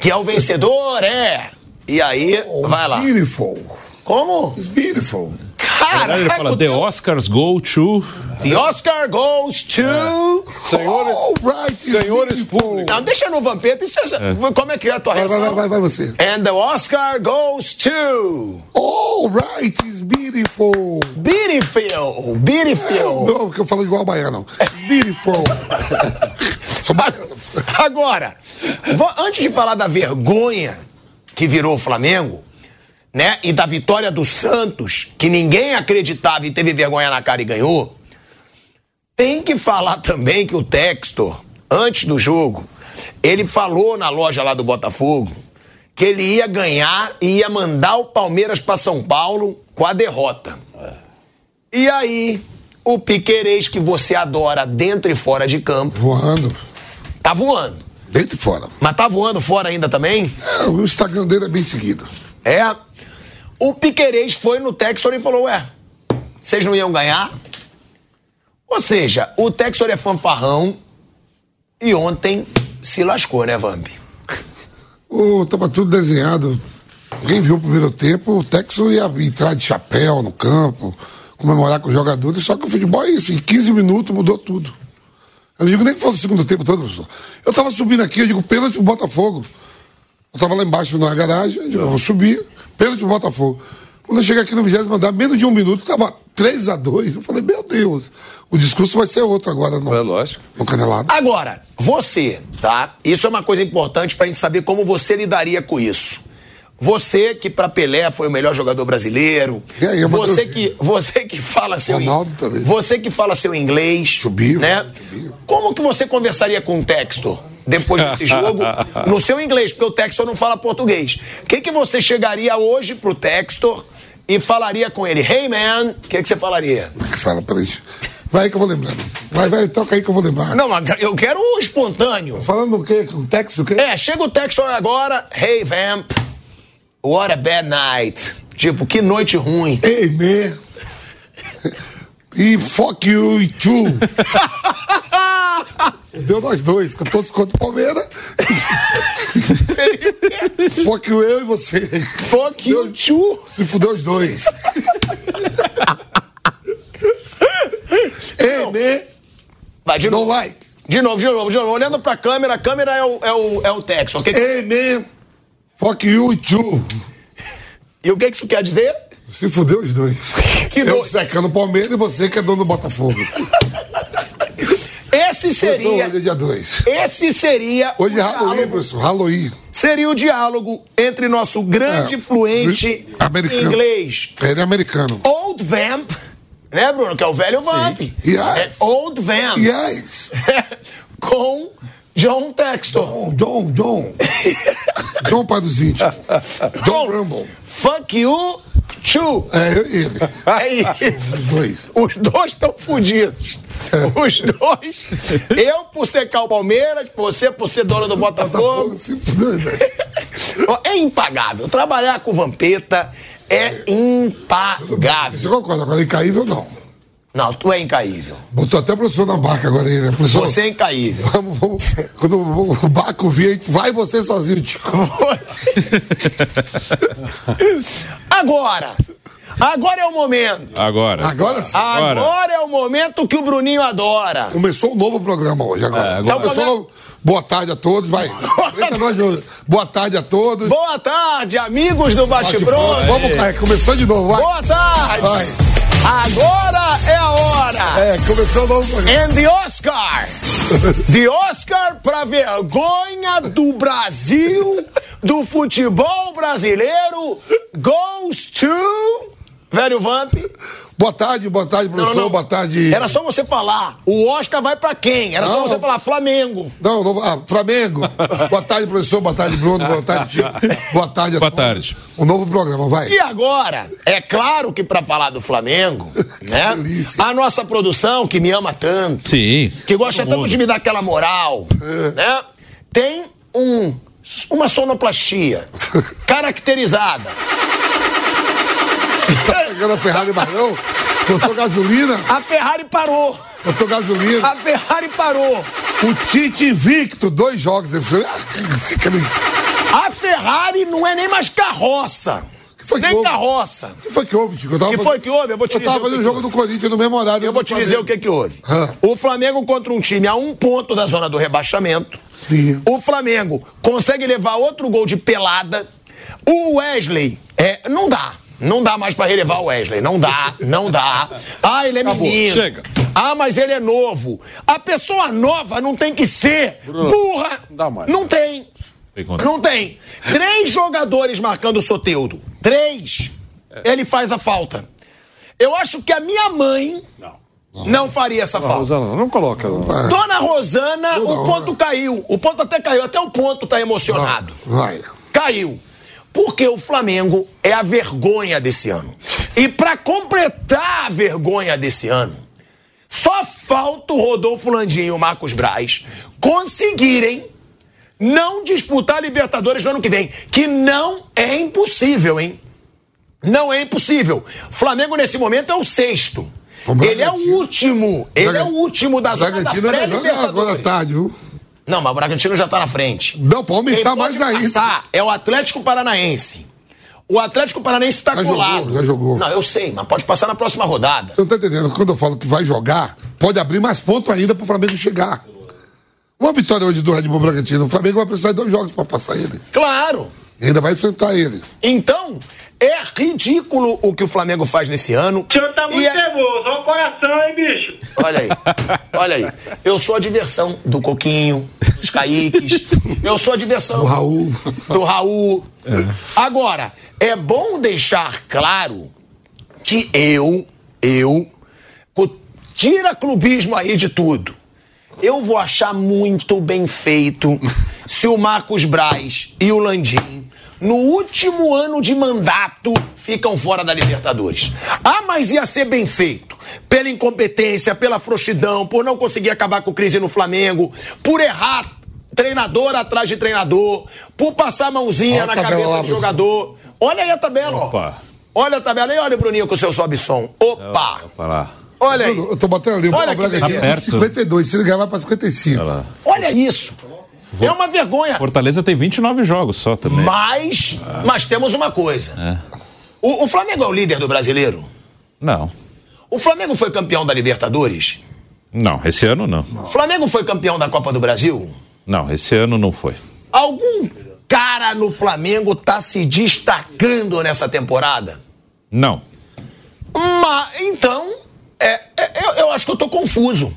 Speaker 2: Que é o vencedor, é. E aí, oh, vai lá.
Speaker 3: Beautiful.
Speaker 2: Como?
Speaker 3: It's beautiful.
Speaker 5: Cara, ele fala The Oscars go to.
Speaker 2: The Oscar goes to. É.
Speaker 4: Senhores, oh, right, senhores públicos.
Speaker 2: Não, deixa no Vampeta. É. Como é que é a tua
Speaker 3: vai, reação? Vai, vai, vai, você.
Speaker 2: And the Oscar goes to.
Speaker 3: Oh, right, it's beautiful.
Speaker 2: Beautiful. Beautiful.
Speaker 3: É, não, porque eu falo igual a baiano. It's beautiful.
Speaker 2: Sou baiano. Agora, antes de falar da vergonha que virou o Flamengo né? E da vitória do Santos, que ninguém acreditava e teve vergonha na cara e ganhou. Tem que falar também que o Textor, antes do jogo, ele falou na loja lá do Botafogo que ele ia ganhar e ia mandar o Palmeiras para São Paulo com a derrota. E aí, o Piquerez que você adora dentro e fora de campo.
Speaker 3: Voando.
Speaker 2: Tá voando.
Speaker 3: Dentro e fora.
Speaker 2: Mas tá voando fora ainda também?
Speaker 3: É, o Instagram dele é bem seguido.
Speaker 2: É. O Piquerez foi no Texor e falou: Ué, vocês não iam ganhar? Ou seja, o Texor é fanfarrão e ontem se lascou, né, Vamp?
Speaker 3: Oh, tava tudo desenhado. Quem viu o primeiro tempo, o Texor ia entrar de chapéu no campo, comemorar com os jogadores, só que o futebol é isso. Em 15 minutos mudou tudo. Eu não digo nem que foi o segundo tempo todo, professor. Eu tava subindo aqui, eu digo pênalti pro Botafogo. Eu tava lá embaixo na garagem, eu, digo, eu vou subir pênalti pro Botafogo. Quando eu cheguei aqui no 20 andar, menos de um minuto, tava 3 a 2 Eu falei, meu Deus, o discurso vai ser outro agora no,
Speaker 4: é lógico.
Speaker 3: no Canelado.
Speaker 2: Agora, você, tá? Isso é uma coisa importante pra gente saber como você lidaria com isso. Você que para Pelé foi o melhor jogador brasileiro.
Speaker 3: É,
Speaker 2: você que você que fala seu
Speaker 3: Ronaldo também.
Speaker 2: Você que fala seu inglês,
Speaker 3: Chubio,
Speaker 2: né? Como que você conversaria com o Textor depois desse jogo no seu inglês, porque o Textor não fala português? O que que você chegaria hoje pro Textor e falaria com ele, hey man, o que, que você falaria?
Speaker 3: Que fala, peraí. Vai aí que eu vou lembrando. Vai, vai, toca aí que eu vou lembrar.
Speaker 2: Não, mas eu quero o espontâneo.
Speaker 3: Falando o quê? Com o texto o quê?
Speaker 2: É, chega o texto agora, hey vamp, what a bad night. Tipo, que noite ruim.
Speaker 3: Hey, man. E fuck you e tchu. Deu nós dois, com todos contra o Palmeiras. fuck you eu e você.
Speaker 2: Fuck you, tchu.
Speaker 3: Se fudeu os dois. Ei, né?
Speaker 2: Vai, de
Speaker 3: Não
Speaker 2: novo.
Speaker 3: like.
Speaker 2: De novo, de novo, de novo. Olhando pra câmera, a câmera é o, é o, é o texto, ok?
Speaker 3: Ei, man. Fuck you e tchu.
Speaker 2: E o que que isso quer dizer?
Speaker 3: Se fudeu os dois.
Speaker 2: Que
Speaker 3: eu
Speaker 2: doido.
Speaker 3: secando o Palmeiras e você que é dono do Botafogo.
Speaker 2: Esse
Speaker 3: Eu sou
Speaker 2: seria...
Speaker 3: hoje é dia 2.
Speaker 2: Esse seria
Speaker 3: Hoje é Halloween, professor. Halloween.
Speaker 2: seria o diálogo entre nosso grande
Speaker 3: É,
Speaker 2: fluente
Speaker 3: americano.
Speaker 2: inglês
Speaker 3: Ele é americano.
Speaker 2: Old Vamp, né, Bruno? Que é o velho Vamp.
Speaker 3: Yes.
Speaker 2: É Old Vamp.
Speaker 3: Yes.
Speaker 2: Com John Textor.
Speaker 3: John, John, John. John íntimos. John
Speaker 2: Com
Speaker 3: Rumble.
Speaker 2: Fuck you, Chu.
Speaker 3: É, eu e ele.
Speaker 2: É isso.
Speaker 3: Os dois.
Speaker 2: Os dois estão fudidos.
Speaker 3: É.
Speaker 2: Os dois. Eu por secar o Palmeiras, você por ser dono do Botafogo.
Speaker 3: Botafogo se.
Speaker 2: Ó, É impagável. Trabalhar com Vampeta é impagável.
Speaker 3: Você concorda? Agora, incaível, não.
Speaker 2: Não, tu é incaível.
Speaker 3: Botou até o professor na barca agora aí, né? Professor,
Speaker 2: Você é incaível.
Speaker 3: vamos, vamos. Quando o barco vir, vai você sozinho, Tico.
Speaker 2: Agora. Agora é o momento.
Speaker 5: Agora.
Speaker 3: Agora sim.
Speaker 5: Agora.
Speaker 2: Agora é o momento que o Bruninho adora.
Speaker 3: Começou um novo programa hoje, agora.
Speaker 5: É,
Speaker 2: agora-
Speaker 3: Começou, boa tarde a todos, vai. Boa tarde a todos.
Speaker 2: Boa tarde, amigos do
Speaker 3: Bate
Speaker 2: Bate.
Speaker 3: Vamos, cara, começou de novo, vai.
Speaker 2: Boa tarde.
Speaker 3: Vai.
Speaker 2: Agora é a hora.
Speaker 3: É, começou o novo programa.
Speaker 2: And the Oscar. The Oscar pra vergonha do Brasil, do futebol brasileiro, goes to. Velho Vamp.
Speaker 3: Boa tarde, boa tarde, professor.
Speaker 2: Não, não.
Speaker 3: Boa tarde.
Speaker 2: Era só você falar. O Oscar vai pra quem? Era só
Speaker 3: Não.
Speaker 2: você falar Flamengo.
Speaker 3: Não, não, ah, Flamengo. boa tarde, professor. Boa tarde, Bruno. Boa tarde, Tico. Boa tarde a
Speaker 5: Boa
Speaker 3: todos.
Speaker 5: tarde.
Speaker 3: Um novo programa, vai.
Speaker 2: E agora, é claro que pra falar do Flamengo, né?
Speaker 3: delícia.
Speaker 2: A nossa produção, que me ama tanto,
Speaker 5: Sim.
Speaker 2: que gosta tanto de me dar aquela moral, né? Tem um, uma sonoplastia caracterizada.
Speaker 3: Pegando a Ferrari Barão? Botou gasolina?
Speaker 2: A Ferrari parou.
Speaker 3: Botou gasolina?
Speaker 2: A Ferrari parou.
Speaker 3: O Tite invicto, dois jogos. Eu falei, ah,
Speaker 2: A Ferrari não é nem mais carroça.
Speaker 3: Que foi que
Speaker 2: nem
Speaker 3: houve?
Speaker 2: carroça.
Speaker 3: O que foi que houve, Tico? Eu tava
Speaker 2: que
Speaker 3: fazendo-
Speaker 2: foi que houve? Eu vou te
Speaker 3: Eu
Speaker 2: dizer
Speaker 3: tava
Speaker 2: o que
Speaker 3: fazendo o jogo do Corinthians no mesmo horário.
Speaker 2: Eu vou te dizer o que
Speaker 3: Flamengo.
Speaker 2: que houve.
Speaker 3: Ah.
Speaker 2: O Flamengo contra um time a um ponto da zona do rebaixamento.
Speaker 3: Sim.
Speaker 2: O Flamengo consegue levar outro gol de pelada. O Wesley, é, não dá. Não dá mais pra relevar o Wesley. Não dá, não dá. Ah, ele é
Speaker 4: Acabou,
Speaker 2: menino.
Speaker 4: chega.
Speaker 2: Ah, mas ele é novo. A pessoa nova não tem que ser burra.
Speaker 4: não dá mais.
Speaker 2: Não tem.
Speaker 5: Tem.
Speaker 2: Não tem. Três jogadores marcando o Soteudo. Três. Ele faz a falta. Eu acho que a minha mãe não, faria essa falta.
Speaker 4: Rosana, não coloca. não.
Speaker 2: Dona Rosana, o ponto caiu. O ponto até caiu, até o ponto tá emocionado.
Speaker 3: Vai.
Speaker 2: Caiu. Porque o Flamengo é a vergonha desse ano. E pra completar a vergonha desse ano, só falta o Rodolfo Landim e o Marcos Braz conseguirem não disputar a Libertadores no ano que vem. Que não é impossível, hein? Não é impossível. Flamengo, nesse momento, é o sexto.
Speaker 3: O
Speaker 2: Ele é o último. Ele é o último da zona da
Speaker 3: Bragantino é agora à
Speaker 2: pré-Libertadores.
Speaker 3: tarde, viu?
Speaker 2: Não, mas o Bragantino já tá na frente.
Speaker 3: Não, pode aumentar mais ainda.
Speaker 2: passar é o Atlético Paranaense. O Atlético Paranaense tá
Speaker 3: Já
Speaker 2: colado.
Speaker 3: jogou, já jogou.
Speaker 2: Não, eu sei, mas pode passar na próxima rodada.
Speaker 3: Você não tá entendendo? Quando eu falo que vai jogar, pode abrir mais pontos ainda pro Flamengo chegar. Uma vitória hoje do Red Bull Bragantino. O Flamengo vai precisar de dois jogos pra passar ele.
Speaker 2: Claro.
Speaker 3: E ainda vai enfrentar ele.
Speaker 2: Então, é ridículo o que o Flamengo faz nesse ano.
Speaker 7: O senhor tá muito
Speaker 2: é-
Speaker 7: nervoso, olha o coração, hein, bicho?
Speaker 2: Olha aí, olha aí. Eu sou a diversão do Coquinho, dos Caíques. Eu sou a diversão
Speaker 3: Do Raul.
Speaker 2: do Raul. Agora, é bom deixar claro que eu, eu, tira clubismo aí de tudo. Eu vou achar muito bem feito se o Marcos Braz e o Landim, no último ano de mandato, ficam fora da Libertadores. Ah, mas ia ser bem feito. Pela incompetência, pela frouxidão, por não conseguir acabar com crise no Flamengo, por errar treinador atrás de treinador, por passar a mãozinha
Speaker 3: Olha
Speaker 2: na
Speaker 3: a
Speaker 2: cabeça
Speaker 3: lá,
Speaker 2: do jogador. Olha aí a tabela, ó.
Speaker 5: Opa.
Speaker 2: Olha a tabela aí, olha o Bruninho com o seu sobe som. Opa!
Speaker 5: Olha lá.
Speaker 2: Olha aí.
Speaker 3: Eu, tô botando ali.
Speaker 2: Olha que
Speaker 3: é
Speaker 5: Tá perto.
Speaker 3: 52. Se ele ganhar, vai pra 55.
Speaker 5: Olha lá.
Speaker 2: Olha isso. É uma vergonha.
Speaker 5: Fortaleza tem 29 jogos só também.
Speaker 2: Mas, mas temos uma coisa.
Speaker 5: É.
Speaker 2: O, o Flamengo é o líder do brasileiro?
Speaker 5: Não.
Speaker 2: O Flamengo foi campeão da Libertadores?
Speaker 5: Não, esse ano não.
Speaker 2: O Flamengo foi campeão da Copa do Brasil?
Speaker 5: Não, esse ano não foi.
Speaker 2: Algum cara no Flamengo tá se destacando nessa temporada?
Speaker 5: Não.
Speaker 2: Mas, então, é, é, eu, eu acho que eu tô confuso.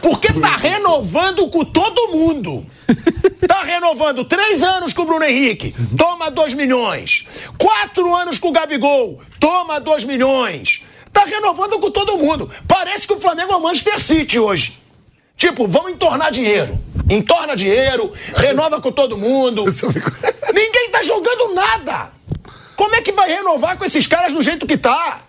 Speaker 2: Porque tá renovando com todo mundo. Tá renovando três anos com o Bruno Henrique, toma dois milhões. Quatro anos com o Gabigol, toma dois milhões. Tá renovando com todo mundo. Parece que o Flamengo é o Manchester City hoje. Tipo, vamos entornar dinheiro. Entorna dinheiro, renova com todo mundo. Ninguém tá jogando nada. Como é que vai renovar com esses caras do jeito que tá?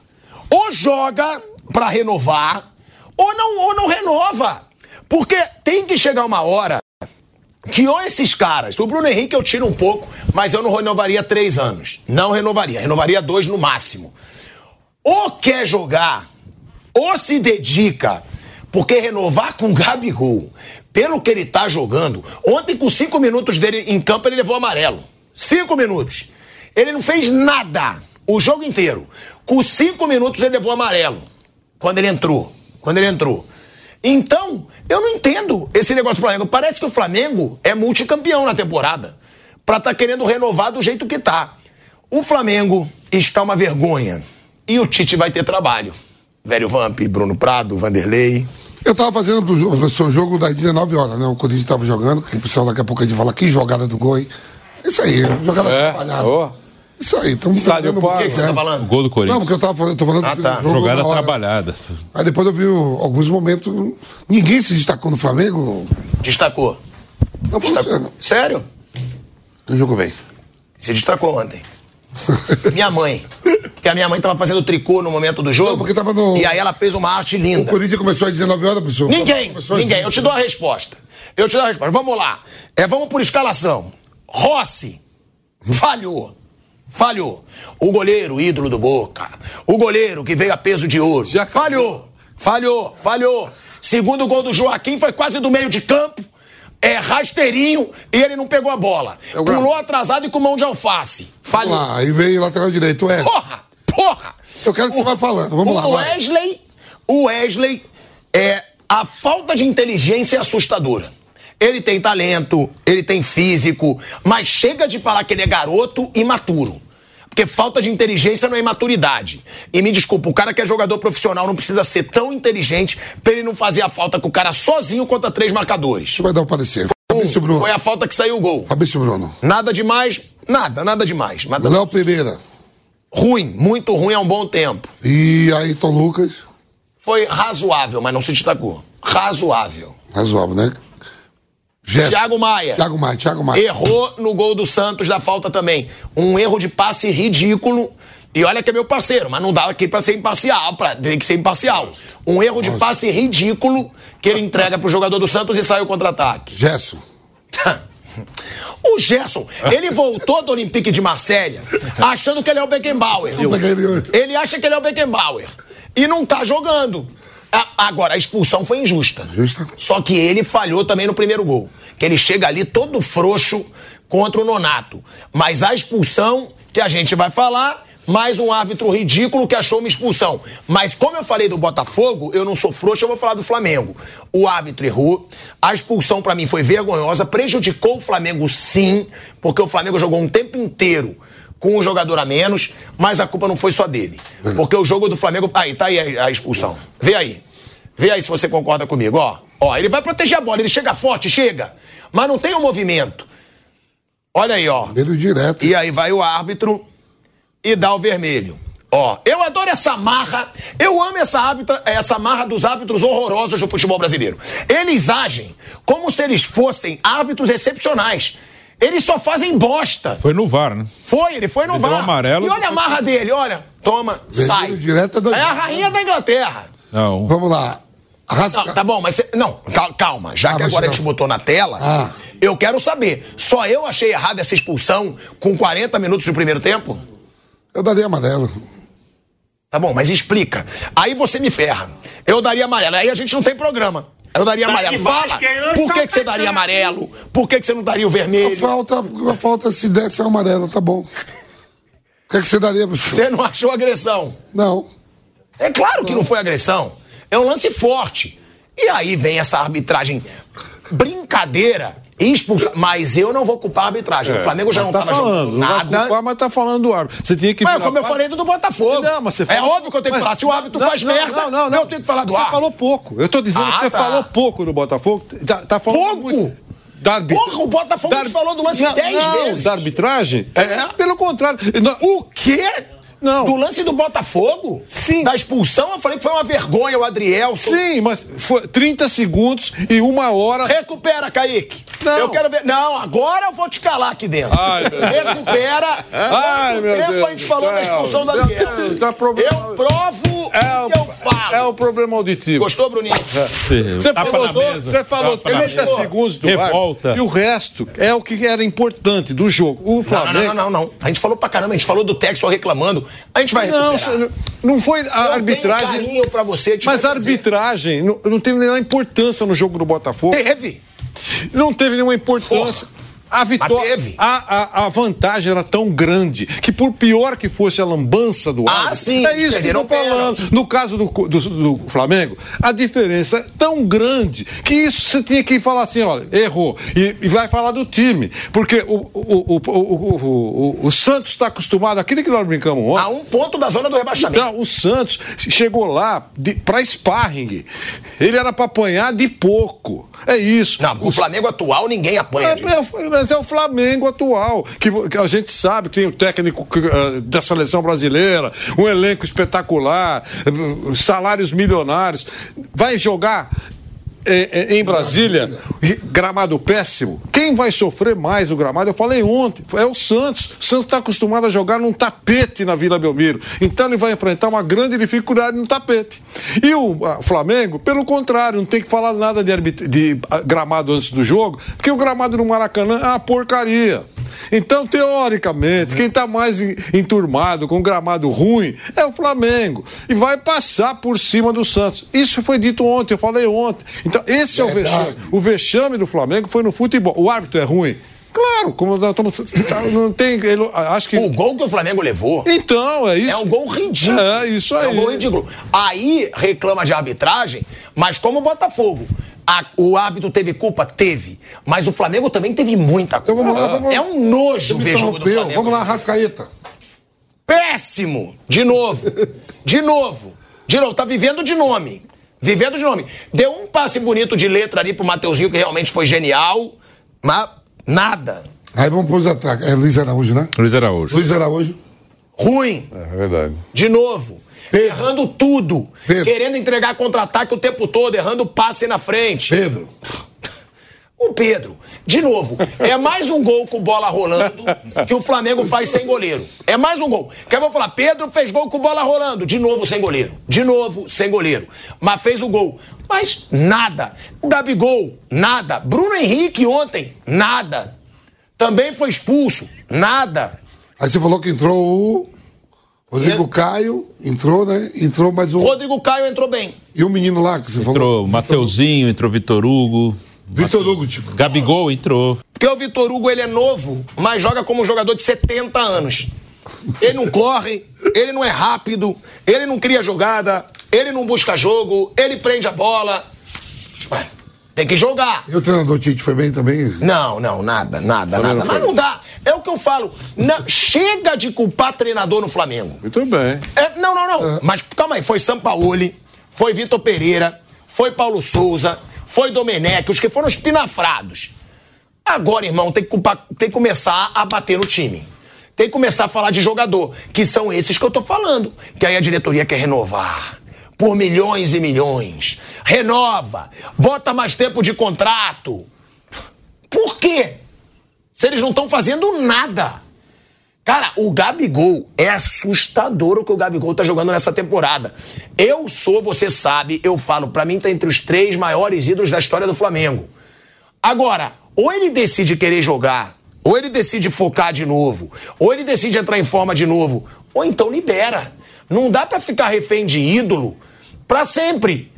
Speaker 2: Ou joga pra renovar, ou não, ou não renova. Porque tem que chegar uma hora que ou esses caras, o Bruno Henrique eu tiro um pouco, mas eu não renovaria três anos. Não renovaria, renovaria dois no máximo. Ou quer jogar, ou se dedica, porque renovar com o Gabigol, pelo que ele tá jogando, ontem com cinco minutos dele em campo ele levou amarelo. Cinco minutos. Ele não fez nada o jogo inteiro. Com cinco minutos ele levou amarelo. Quando ele entrou. Quando ele entrou. Então, eu não entendo esse negócio do Flamengo. Parece que o Flamengo é multicampeão na temporada. Pra tá querendo renovar do jeito que tá. O Flamengo está uma vergonha. E o Tite vai ter trabalho. Velho Vamp, Bruno Prado, Vanderlei.
Speaker 3: Eu tava fazendo pro seu jogo das 19 horas, né? O Corinthians tava jogando, que o pessoal daqui a pouco a gente fala que jogada do gol, hein? Isso aí, jogada
Speaker 4: É,
Speaker 3: atrapalhada.
Speaker 4: ó.
Speaker 3: Isso aí, estamos
Speaker 4: Estádio Parque.
Speaker 2: O que, que você tá
Speaker 5: O
Speaker 2: falando?
Speaker 5: gol do
Speaker 3: Não,
Speaker 5: Corinthians.
Speaker 3: porque eu tava falando, tô falando
Speaker 2: Ah, tá.
Speaker 3: o
Speaker 5: Jogada trabalhada.
Speaker 3: Aí depois eu vi o- alguns momentos, ninguém se destacou no Flamengo.
Speaker 2: Destacou.
Speaker 3: Não você,
Speaker 2: Sério?
Speaker 3: não jogou bem.
Speaker 2: Se destacou ontem. minha mãe. Porque a minha mãe tava fazendo tricô no momento do jogo.
Speaker 3: Não, porque tava no-
Speaker 2: E aí ela fez uma arte
Speaker 3: O
Speaker 2: linda.
Speaker 3: Corinthians começou às 19 horas, professor.
Speaker 2: Ninguém,
Speaker 3: Começou às
Speaker 2: ninguém. Eu te dou a resposta. Eu te dou a resposta. Vamos lá. É, vamos por escalação. Rossi falhou. Falhou. O goleiro, ídolo do Boca. O goleiro que veio a peso de ouro. Falhou. Falhou, falhou. Segundo gol do Joaquim foi quase do meio de campo. É rasteirinho e ele não pegou a bola.
Speaker 4: É o
Speaker 2: Pulou atrasado e com mão de alface.
Speaker 3: Vamos
Speaker 2: Falhou.
Speaker 3: lá, aí veio lateral direito, é.
Speaker 2: Porra! Porra!
Speaker 3: Eu quero que você vá falando, vamos
Speaker 2: o
Speaker 3: lá, vai.
Speaker 2: Wesley, o Wesley, é, a falta de inteligência é assustadora. Ele tem talento, ele tem físico, mas chega de falar que ele é garoto e maturo. Porque falta de inteligência não é imaturidade. E me desculpa, o cara que é jogador profissional não precisa ser tão inteligente pra ele não fazer a falta com o cara sozinho contra três marcadores.
Speaker 3: Você vai dar o parecer. Fabrício Bruno.
Speaker 2: Foi a falta que saiu o gol.
Speaker 3: Fabrício Bruno.
Speaker 2: Nada demais, nada, nada demais. Nada
Speaker 3: Léo Pereira.
Speaker 2: ruim, muito ruim há um bom tempo.
Speaker 3: E Ayrton Lucas.
Speaker 2: Foi razoável, mas não se destacou. Razoável.
Speaker 3: Razoável, né? Gerson.
Speaker 2: Thiago Maia.
Speaker 3: Thiago Maia, Thiago Maia.
Speaker 2: Errou no gol do Santos da falta também. Um erro de passe ridículo. E olha que é meu parceiro, mas não dá aqui pra ser imparcial, pra, tem que ser imparcial. Um erro de passe ridículo que ele entrega pro jogador do Santos e sai o contra-ataque.
Speaker 3: Gerson.
Speaker 2: O Gerson, ele voltou do Olympique de Marselha achando que ele é o Beckenbauer.
Speaker 3: Hoje.
Speaker 2: Ele acha que ele é o Beckenbauer. E não tá jogando. A- Agora, a expulsão foi injusta.
Speaker 3: Justa.
Speaker 2: Só que ele falhou também no primeiro gol. Que ele chega ali todo frouxo contra o Nonato. Mas a expulsão, que a gente vai falar, mais um árbitro ridículo que achou uma expulsão. Mas como eu falei do Botafogo, eu não sou frouxo, eu vou falar do Flamengo. O árbitro errou. A expulsão pra mim foi vergonhosa, prejudicou o Flamengo sim, porque o Flamengo jogou um tempo inteiro com um jogador a menos, mas a culpa não foi só dele. Porque o jogo do Flamengo. Aí, tá aí a expulsão. Vê aí. Vê aí se você concorda comigo, ó. Ó, ele vai proteger a bola, ele chega forte, chega. Mas não tem o movimento. Olha aí, ó.
Speaker 3: Medo direto.
Speaker 2: E aí vai o árbitro e dá o vermelho. Ó, eu adoro essa marra, eu amo essa, árbitra, essa marra dos árbitros horrorosos do futebol brasileiro. Eles agem como se eles fossem árbitros excepcionais. Eles só fazem bosta.
Speaker 5: Foi no VAR, né?
Speaker 2: Foi, ele foi no
Speaker 5: Ele
Speaker 2: VAR.
Speaker 5: amarelo,
Speaker 2: e olha a marra dele, olha. Toma, sai.
Speaker 3: Direto é dois-
Speaker 2: É a rainha da Inglaterra.
Speaker 5: Não.
Speaker 3: Vamos lá. Arrasca...
Speaker 2: Não, tá bom, mas cê- não, cal- calma. Já
Speaker 3: Ah,
Speaker 2: que agora a gente botou na tela,
Speaker 3: Ah.
Speaker 2: eu quero saber. Só eu achei errado essa expulsão com 40 minutos do primeiro tempo?
Speaker 3: Eu daria amarelo.
Speaker 2: Tá bom, mas explica. Aí você me ferra. Eu daria amarelo. Aí a gente não tem programa. Eu daria
Speaker 7: Tá
Speaker 2: amarelo. Fala.
Speaker 7: que
Speaker 2: Por que,
Speaker 7: tô
Speaker 2: que você daria amarelo? Por que, que você não daria o
Speaker 3: A
Speaker 2: vermelho?
Speaker 3: falta, a falta se desse é amarelo, tá bom. O que, que você daria pro senhor?
Speaker 2: Você não achou agressão?
Speaker 3: Não.
Speaker 2: É claro que não foi agressão. É um lance forte. E aí vem essa arbitragem brincadeira e expulsão. Mas eu não vou culpar a arbitragem. o Flamengo já não
Speaker 4: tá
Speaker 2: estava
Speaker 4: falando,
Speaker 2: jogando
Speaker 4: não vai
Speaker 2: nada.
Speaker 4: culpar, mas tá falando do árbitro. Você tinha que
Speaker 2: Mas como eu falei do Botafogo.
Speaker 4: Não, mas você
Speaker 2: é
Speaker 4: falou-
Speaker 2: óbvio que eu tenho que
Speaker 4: mas-
Speaker 2: falar. Se o árbitro
Speaker 4: Não,
Speaker 2: faz
Speaker 4: não,
Speaker 2: merda,
Speaker 4: não, não, não.
Speaker 2: eu tenho que falar do
Speaker 4: Você
Speaker 2: árbitro.
Speaker 4: falou pouco. Eu tô dizendo
Speaker 2: Ah,
Speaker 4: que você
Speaker 2: tá.
Speaker 4: falou pouco do Botafogo. Tá, tá falando
Speaker 2: Pouco?
Speaker 4: muito da arbitra-
Speaker 2: Porra, o Botafogo
Speaker 4: da
Speaker 2: falou do lance
Speaker 4: não,
Speaker 2: 10
Speaker 4: não,
Speaker 2: vezes.
Speaker 4: Da arbitragem?
Speaker 2: É?
Speaker 4: Pelo contrário.
Speaker 2: O quê?
Speaker 4: Não.
Speaker 2: Do lance do Botafogo?
Speaker 4: Sim.
Speaker 2: Da expulsão, eu falei que foi uma vergonha o Adriel.
Speaker 4: Sim, mas foi 30 segundos e uma hora.
Speaker 2: Recupera, Kaique.
Speaker 4: Não.
Speaker 2: Eu quero ver. Não, agora eu vou te calar aqui dentro.
Speaker 4: Ai.
Speaker 2: Recupera.
Speaker 4: Ai, meu
Speaker 2: tempo
Speaker 4: Deus
Speaker 2: a gente falou da expulsão do Adriel?
Speaker 4: Tá
Speaker 2: Eu provo
Speaker 4: É
Speaker 2: o que eu falo.
Speaker 4: é o problema auditivo.
Speaker 2: Gostou, Bruninho?
Speaker 4: Você
Speaker 5: Tapa
Speaker 4: falou, você falou
Speaker 5: Tapa na
Speaker 4: 30
Speaker 2: mesa.
Speaker 4: segundos do
Speaker 5: Revolta.
Speaker 4: E o resto é o que era importante do jogo. O
Speaker 2: Não,
Speaker 4: Flamengo.
Speaker 2: não, não, não, não. A gente falou pra caramba, a gente falou do Texo reclamando. A gente vai
Speaker 4: Não, você- não foi a
Speaker 2: Eu tenho
Speaker 4: arbitragem.
Speaker 2: carinho pra você, te
Speaker 4: Mas a
Speaker 2: dizer.
Speaker 4: arbitragem não, não teve nenhuma importância no jogo do Botafogo.
Speaker 2: Teve.
Speaker 4: Não teve nenhuma importância. A vitória, a, a, a vantagem era tão grande que por pior que fosse a lambança do
Speaker 2: Ah,
Speaker 4: árbitro,
Speaker 2: sim,
Speaker 4: é isso que eu tô falando.
Speaker 2: pênalti.
Speaker 4: No caso do, do, do Flamengo, a diferença é tão grande que isso você tinha que falar assim, olha, errou. E, e vai falar do time. Porque o, o, o, o, Santos está acostumado, aquilo que nós brincamos ontem,
Speaker 2: A um ponto da zona do rebaixamento.
Speaker 4: então, o Santos chegou lá pra sparring. Ele era pra apanhar de pouco. É isso.
Speaker 2: Não, o Flamengo atual ninguém apanha.
Speaker 4: É, é, mas é o Flamengo atual, que, que a gente sabe que tem o técnico ah, da seleção brasileira, um elenco espetacular, eh, salários milionários. Vai jogar em Brasília, gramado péssimo. Quem vai sofrer mais o gramado? Eu falei ontem, é o Santos. O Santos está acostumado a jogar num tapete na Vila Belmiro. Então ele vai enfrentar uma grande dificuldade no tapete. E o Flamengo, pelo contrário, não tem que falar nada de, de, gramado antes do jogo, porque o gramado no Maracanã é uma porcaria. Então, teoricamente, quem está mais en- enturmado com gramado ruim é o Flamengo. E vai passar por cima do Santos. Isso foi dito ontem, eu falei ontem. Então, esse é o vexame. O vexame do Flamengo foi no futebol. O árbitro é ruim? Claro, como nós estamos. Não tem. ele- acho que.
Speaker 2: O gol que o Flamengo levou
Speaker 4: Então, é isso.
Speaker 2: é um gol ridículo.
Speaker 4: É isso aí.
Speaker 2: É um gol ridículo. Aí reclama de arbitragem, mas como o Botafogo. a- o árbitro teve culpa? Teve. Mas o Flamengo também teve muita culpa.
Speaker 3: Então vamos lá, vamos
Speaker 2: É um nojo ver jogo do. Flamengo.
Speaker 3: Vamos lá, Rascaeta.
Speaker 2: Péssimo! De novo. De novo. De novo. Tá vivendo de nome. Vivendo de nome. Deu um passe bonito de letra ali pro Mateuzinho, que realmente foi genial, mas nada.
Speaker 3: Aí vamos pôr os ataques. É Luiz Araújo, né?
Speaker 5: Luiz Araújo.
Speaker 3: Luiz Araújo.
Speaker 2: Ruim.
Speaker 4: É verdade.
Speaker 2: De novo.
Speaker 3: Pedro.
Speaker 2: Errando tudo.
Speaker 3: Pedro.
Speaker 2: Querendo entregar contra-ataque o tempo todo, errando passe na frente.
Speaker 3: Pedro.
Speaker 2: O Pedro, de novo, é mais um gol com bola rolando que o Flamengo faz sem goleiro. É mais um gol. Que eu vou falar, Pedro fez gol com bola rolando, de novo sem goleiro. De novo sem goleiro. Mas fez o gol. Mas nada. O Gabigol, nada. Bruno Henrique ontem, nada. Também foi expulso, nada.
Speaker 3: Aí você falou que entrou o Rodrigo
Speaker 2: Eu-
Speaker 3: Caio, entrou, né? Entrou mais um.
Speaker 2: Rodrigo Caio entrou bem.
Speaker 3: E o menino lá que você falou?
Speaker 5: Entrou Mateuzinho, entrou Vitor Hugo.
Speaker 3: Vitor Hugo, tipo.
Speaker 5: Gabigol entrou.
Speaker 2: Porque o Vitor Hugo ele é novo, mas joga como um jogador de 70 anos. Ele não corre, ele não é rápido, ele não cria jogada, ele não busca jogo, ele prende a bola. Ué, tem que jogar.
Speaker 3: E o treinador Tite foi bem também?
Speaker 2: Não, não, nada, nada, nada. Mas não dá. É o que eu falo. Não, chega de culpar treinador no Flamengo.
Speaker 4: Muito bem.
Speaker 2: É, não, não, não. Mas calma aí, foi Sampaoli, foi Vitor Pereira, foi Paulo Souza, foi Domenech, os que foram espinafrados. Agora, irmão, tem que, tem que começar a bater no time. Tem que começar a falar de jogador, que são esses que eu tô falando. Que aí a diretoria quer renovar. Por milhões e milhões. Renova. Bota mais tempo de contrato. Por quê? Se eles não estão fazendo nada. Cara, o Gabigol é assustador o que o Gabigol tá jogando nessa temporada. Eu sou, você sabe, eu falo, para mim tá entre os três maiores ídolos da história do Flamengo. Agora, ou ele decide querer jogar, ou ele decide focar de novo, ou ele decide entrar em forma de novo, ou então libera. Não dá para ficar refém de ídolo para sempre.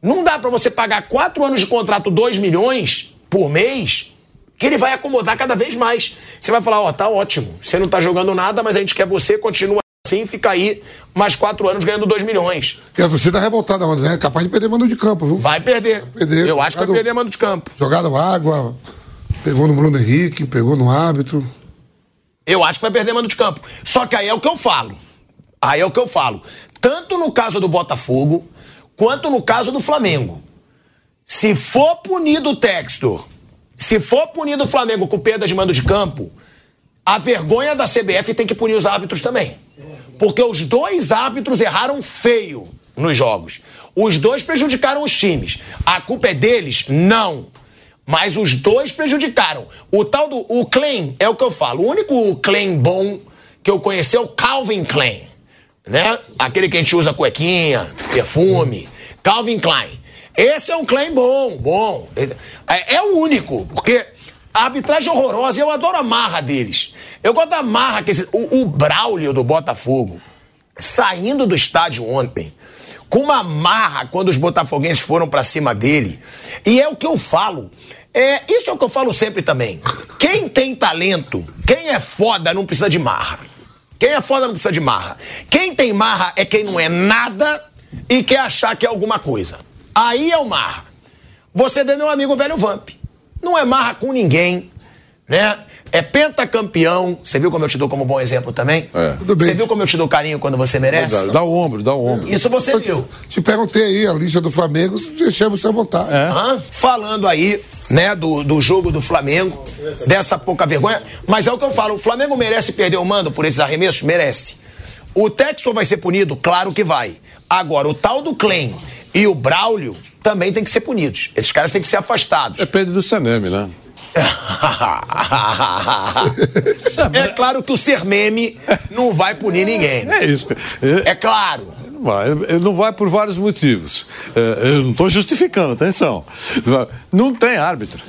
Speaker 2: Não dá para você pagar quatro anos de contrato, 2 milhões por mês, que ele vai acomodar cada vez mais. Você vai falar, ó, oh, tá ótimo, você não tá jogando nada, mas a gente quer você, continua assim, fica aí mais quatro anos ganhando 2 milhões.
Speaker 3: E a torcida revoltada, né? É capaz de perder mando de campo, viu?
Speaker 2: Vai perder. Vai perder. Eu acho que vai perder mando de campo.
Speaker 3: Jogada água, Pegou no Bruno Henrique, pegou no árbitro.
Speaker 2: Eu acho que vai perder mando de campo. Só que aí é o que eu falo. Aí é o que eu falo. Tanto no caso do Botafogo, quanto no caso do Flamengo. Se for punido o Textor, se for punido o Flamengo com perda de mando de campo, a vergonha da CBF tem que punir os árbitros também. Porque os dois árbitros erraram feio nos jogos. Os dois prejudicaram os times. A culpa é deles? Não. Mas os dois prejudicaram. O tal do o Klein, é o que eu falo. O único Klein bom que eu conheci é o Calvin Klein. Né? Aquele que a gente usa cuequinha, perfume. Calvin Klein. Esse é um Klein bom, bom. É, é o único, porque a arbitragem horrorosa. Eu adoro a marra deles. Eu gosto da marra que esse, o, o Braulio do Botafogo, saindo do estádio ontem, com uma marra quando os botafoguenses foram para cima dele. E é o que eu falo. É, isso é o que eu falo sempre também. Quem tem talento, quem é foda não precisa de marra. Quem é foda não precisa de marra. Quem tem marra é quem não é nada e quer achar que é alguma coisa. Aí é o marra. Você vê meu amigo velho Vamp. Não é marra com ninguém, né? é pentacampeão. Você viu como eu te dou como bom exemplo também? É. Tudo bem. Você viu como eu te dou carinho quando você merece?
Speaker 4: Dá o ombro, dá o ombro.
Speaker 2: Isso você eu viu.
Speaker 3: Te perguntei aí a lista do Flamengo, deixei você à vontade.
Speaker 2: É. Falando aí, né, do, do jogo do Flamengo, dessa pouca vergonha. Mas é o que eu falo, o Flamengo merece perder o mando por esses arremessos? Merece. O Textor vai ser punido? Claro que vai. Agora, o tal do Clem e o Braulio também tem que ser punidos. Esses caras têm que ser afastados.
Speaker 4: Depende do Saneme, né?
Speaker 2: é claro que o ser meme não vai punir ninguém.
Speaker 4: Né? É isso.
Speaker 2: É, é claro.
Speaker 4: Não vai, não vai por vários motivos. É, eu não estou justificando, atenção. Não tem árbitro.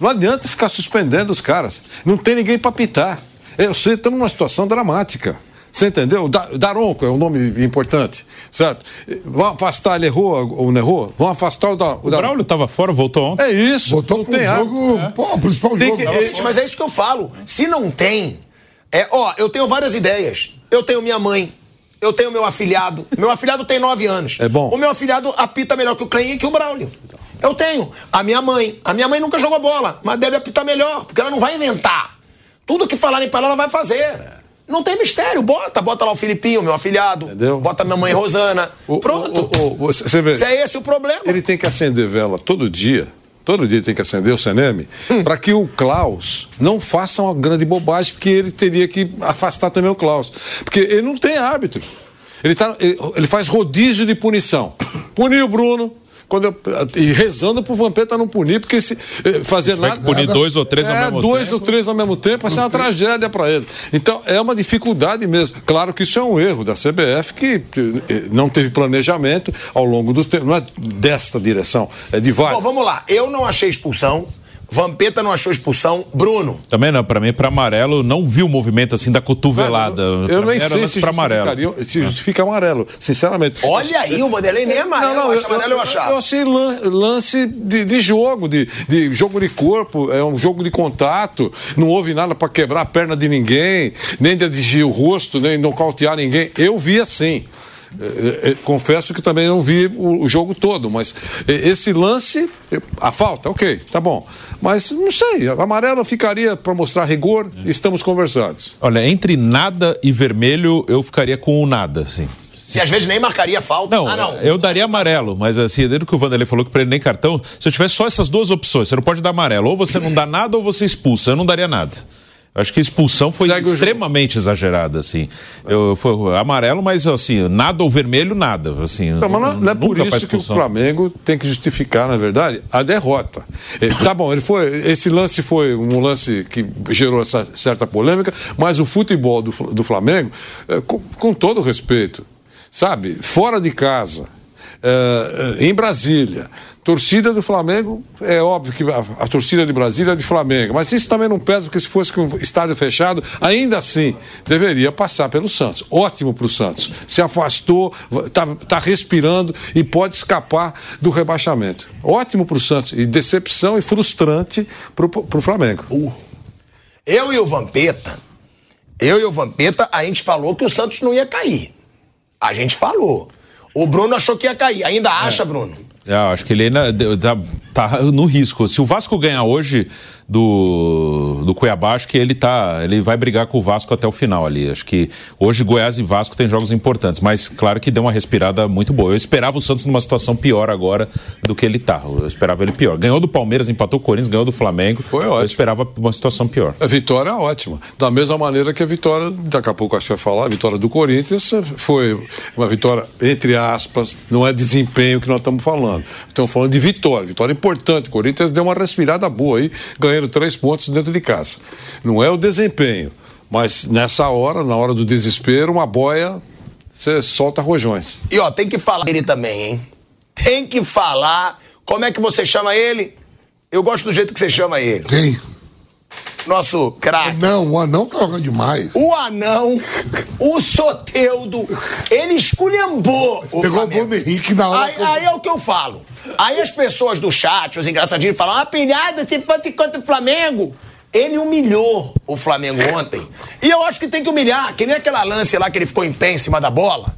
Speaker 4: Não adianta ficar suspendendo os caras. Não tem ninguém para pitar. Eu sei, estamos numa situação dramática. Você entendeu? Daronco é um nome importante, certo? Vão afastar, ele errou ou não errou? Vão afastar o da.
Speaker 5: O, o Braulio estava fora, voltou ontem.
Speaker 4: É isso.
Speaker 3: Voltou pro jogo, é. pô, principal tem jogo.
Speaker 2: Que, gente, mas é isso que eu falo. Se não tem, é, ó, eu tenho várias ideias. Eu tenho minha mãe, eu tenho meu afilhado. Meu afilhado tem nove anos.
Speaker 4: É bom.
Speaker 2: O meu afilhado apita melhor que o Klein e que o Braulio. Eu tenho. A minha mãe. A minha mãe nunca jogou bola, mas deve apitar melhor, porque ela não vai inventar. Tudo que falarem para ela, ela vai fazer. Não tem mistério, bota, bota lá o Filipinho, meu afilhado, Entendeu? bota minha mãe Rosana. O, Pronto.
Speaker 4: Você vê.
Speaker 2: Se é esse o problema.
Speaker 4: Ele tem que acender vela todo dia. Todo dia tem que acender o Seneme hum. para que o Klaus não faça uma grande bobagem, porque ele teria que afastar também o Klaus. Porque ele não tem árbitro. Ele, tá, ele, ele faz rodízio de punição. Puniu o Bruno, quando eu, e rezando pro Vampeta não punir, porque se eh, fazer nada.
Speaker 5: punir dois ou três
Speaker 4: é,
Speaker 5: ao mesmo
Speaker 4: dois
Speaker 5: tempo.
Speaker 4: ou três ao mesmo tempo, vai ser uma tragédia para ele. Então, é uma dificuldade mesmo. Claro que isso é um erro da CBF, que eh, não teve planejamento ao longo dos tempos. Não é desta direção, é de vários.
Speaker 2: Bom, vamos lá. Eu não achei expulsão. Vampeta não achou expulsão. Bruno.
Speaker 5: Também não, pra mim, para amarelo, não vi o movimento assim da cotovelada.
Speaker 4: eu, eu nem sei se, amarelo. se justifica amarelo, sinceramente.
Speaker 2: Olha aí, o Vanderlei nem é amarelo. Não, não, eu, amarelo eu, achava.
Speaker 4: Eu achei lance de, de jogo, de, de, jogo de corpo, é um jogo de contato. Não houve nada para quebrar a perna de ninguém, nem de atingir o rosto, nem nocautear ninguém. Eu vi assim. É, é, confesso que também não vi o, o, jogo todo, mas esse lance, a falta, ok, tá bom. Mas não sei, amarelo ficaria para mostrar rigor, estamos conversados.
Speaker 5: Olha, entre nada e vermelho, eu ficaria com o nada, sim.
Speaker 2: Se às vezes nem marcaria falta.
Speaker 5: Não, ah, não. eu daria amarelo, mas assim, desde que o Vanderlei falou que para ele nem cartão, se eu tivesse só essas duas opções, você não pode dar amarelo, ou você não dá nada ou você expulsa, eu não daria nada. Acho que a expulsão foi
Speaker 4: Segue
Speaker 5: extremamente exagerada, assim. Eu, foi amarelo, mas assim, nada ou vermelho, nada. Assim,
Speaker 4: Não, mas não, não é por isso que o. Flamengo tem que justificar, na verdade, a derrota. Eh, Tá bom, ele foi, esse lance foi um lance que gerou essa certa polêmica, mas o futebol do, do Flamengo, eh, com, com todo respeito, sabe, fora de casa, eh, em Brasília, torcida do Flamengo, é óbvio que a, a torcida de Brasília é de Flamengo, mas isso também não pesa, porque se fosse com o estádio fechado, ainda assim, deveria passar pelo Santos. Ótimo para o Santos. Se afastou, está tá respirando e pode escapar do rebaixamento. Ótimo para o Santos. E decepção e frustrante para o Flamengo.
Speaker 2: Eu e o Vampeta, eu e o Vampeta, a gente falou que o Santos não ia cair. A gente falou. O Bruno achou que ia cair. Ainda acha, Bruno?
Speaker 5: Ah, acho que ele ainda tá, tá no risco. Se o Vasco ganhar hoje do, do Cuiabá, acho que ele tá. Ele vai brigar com o Vasco até o final ali. Acho que hoje Goiás e Vasco tem jogos importantes, mas claro que deu uma respirada muito boa. Eu esperava o Santos numa situação pior agora do que ele tá. Eu esperava ele pior. Ganhou do Palmeiras, empatou o Corinthians, ganhou do Flamengo.
Speaker 4: Foi
Speaker 5: Eu
Speaker 4: ótimo.
Speaker 5: esperava uma situação pior.
Speaker 4: A vitória é ótima. Da mesma maneira que a vitória, daqui a pouco acho que vai falar, a vitória do Corinthians foi uma vitória, entre aspas, não é desempenho que nós estamos falando. Estamos falando de vitória, vitória importante. O Corinthians deu uma respirada boa aí, ganhando três pontos dentro de casa. Não é o desempenho, mas nessa hora, na hora do desespero, uma boia, você solta rojões.
Speaker 2: E ó, tem que falar dele também, hein? Tem que falar. Como é que você chama ele? Eu gosto do jeito que você chama ele.
Speaker 3: Quem?
Speaker 2: Nosso craque.
Speaker 3: Não, o anão tá jogando demais.
Speaker 2: O anão, o Soteudo, ele esculhambou o
Speaker 3: Pegou o
Speaker 2: Flamengo.
Speaker 3: Bruno Henrique na hora.
Speaker 2: Aí, aí é o que eu falo. Aí as pessoas do chat, os engraçadinhos, falam: ah, pilhado, se fosse contra o Flamengo. Ele humilhou o Flamengo ontem. E eu acho que tem que humilhar, que nem aquela lance lá que ele ficou em pé em cima da bola.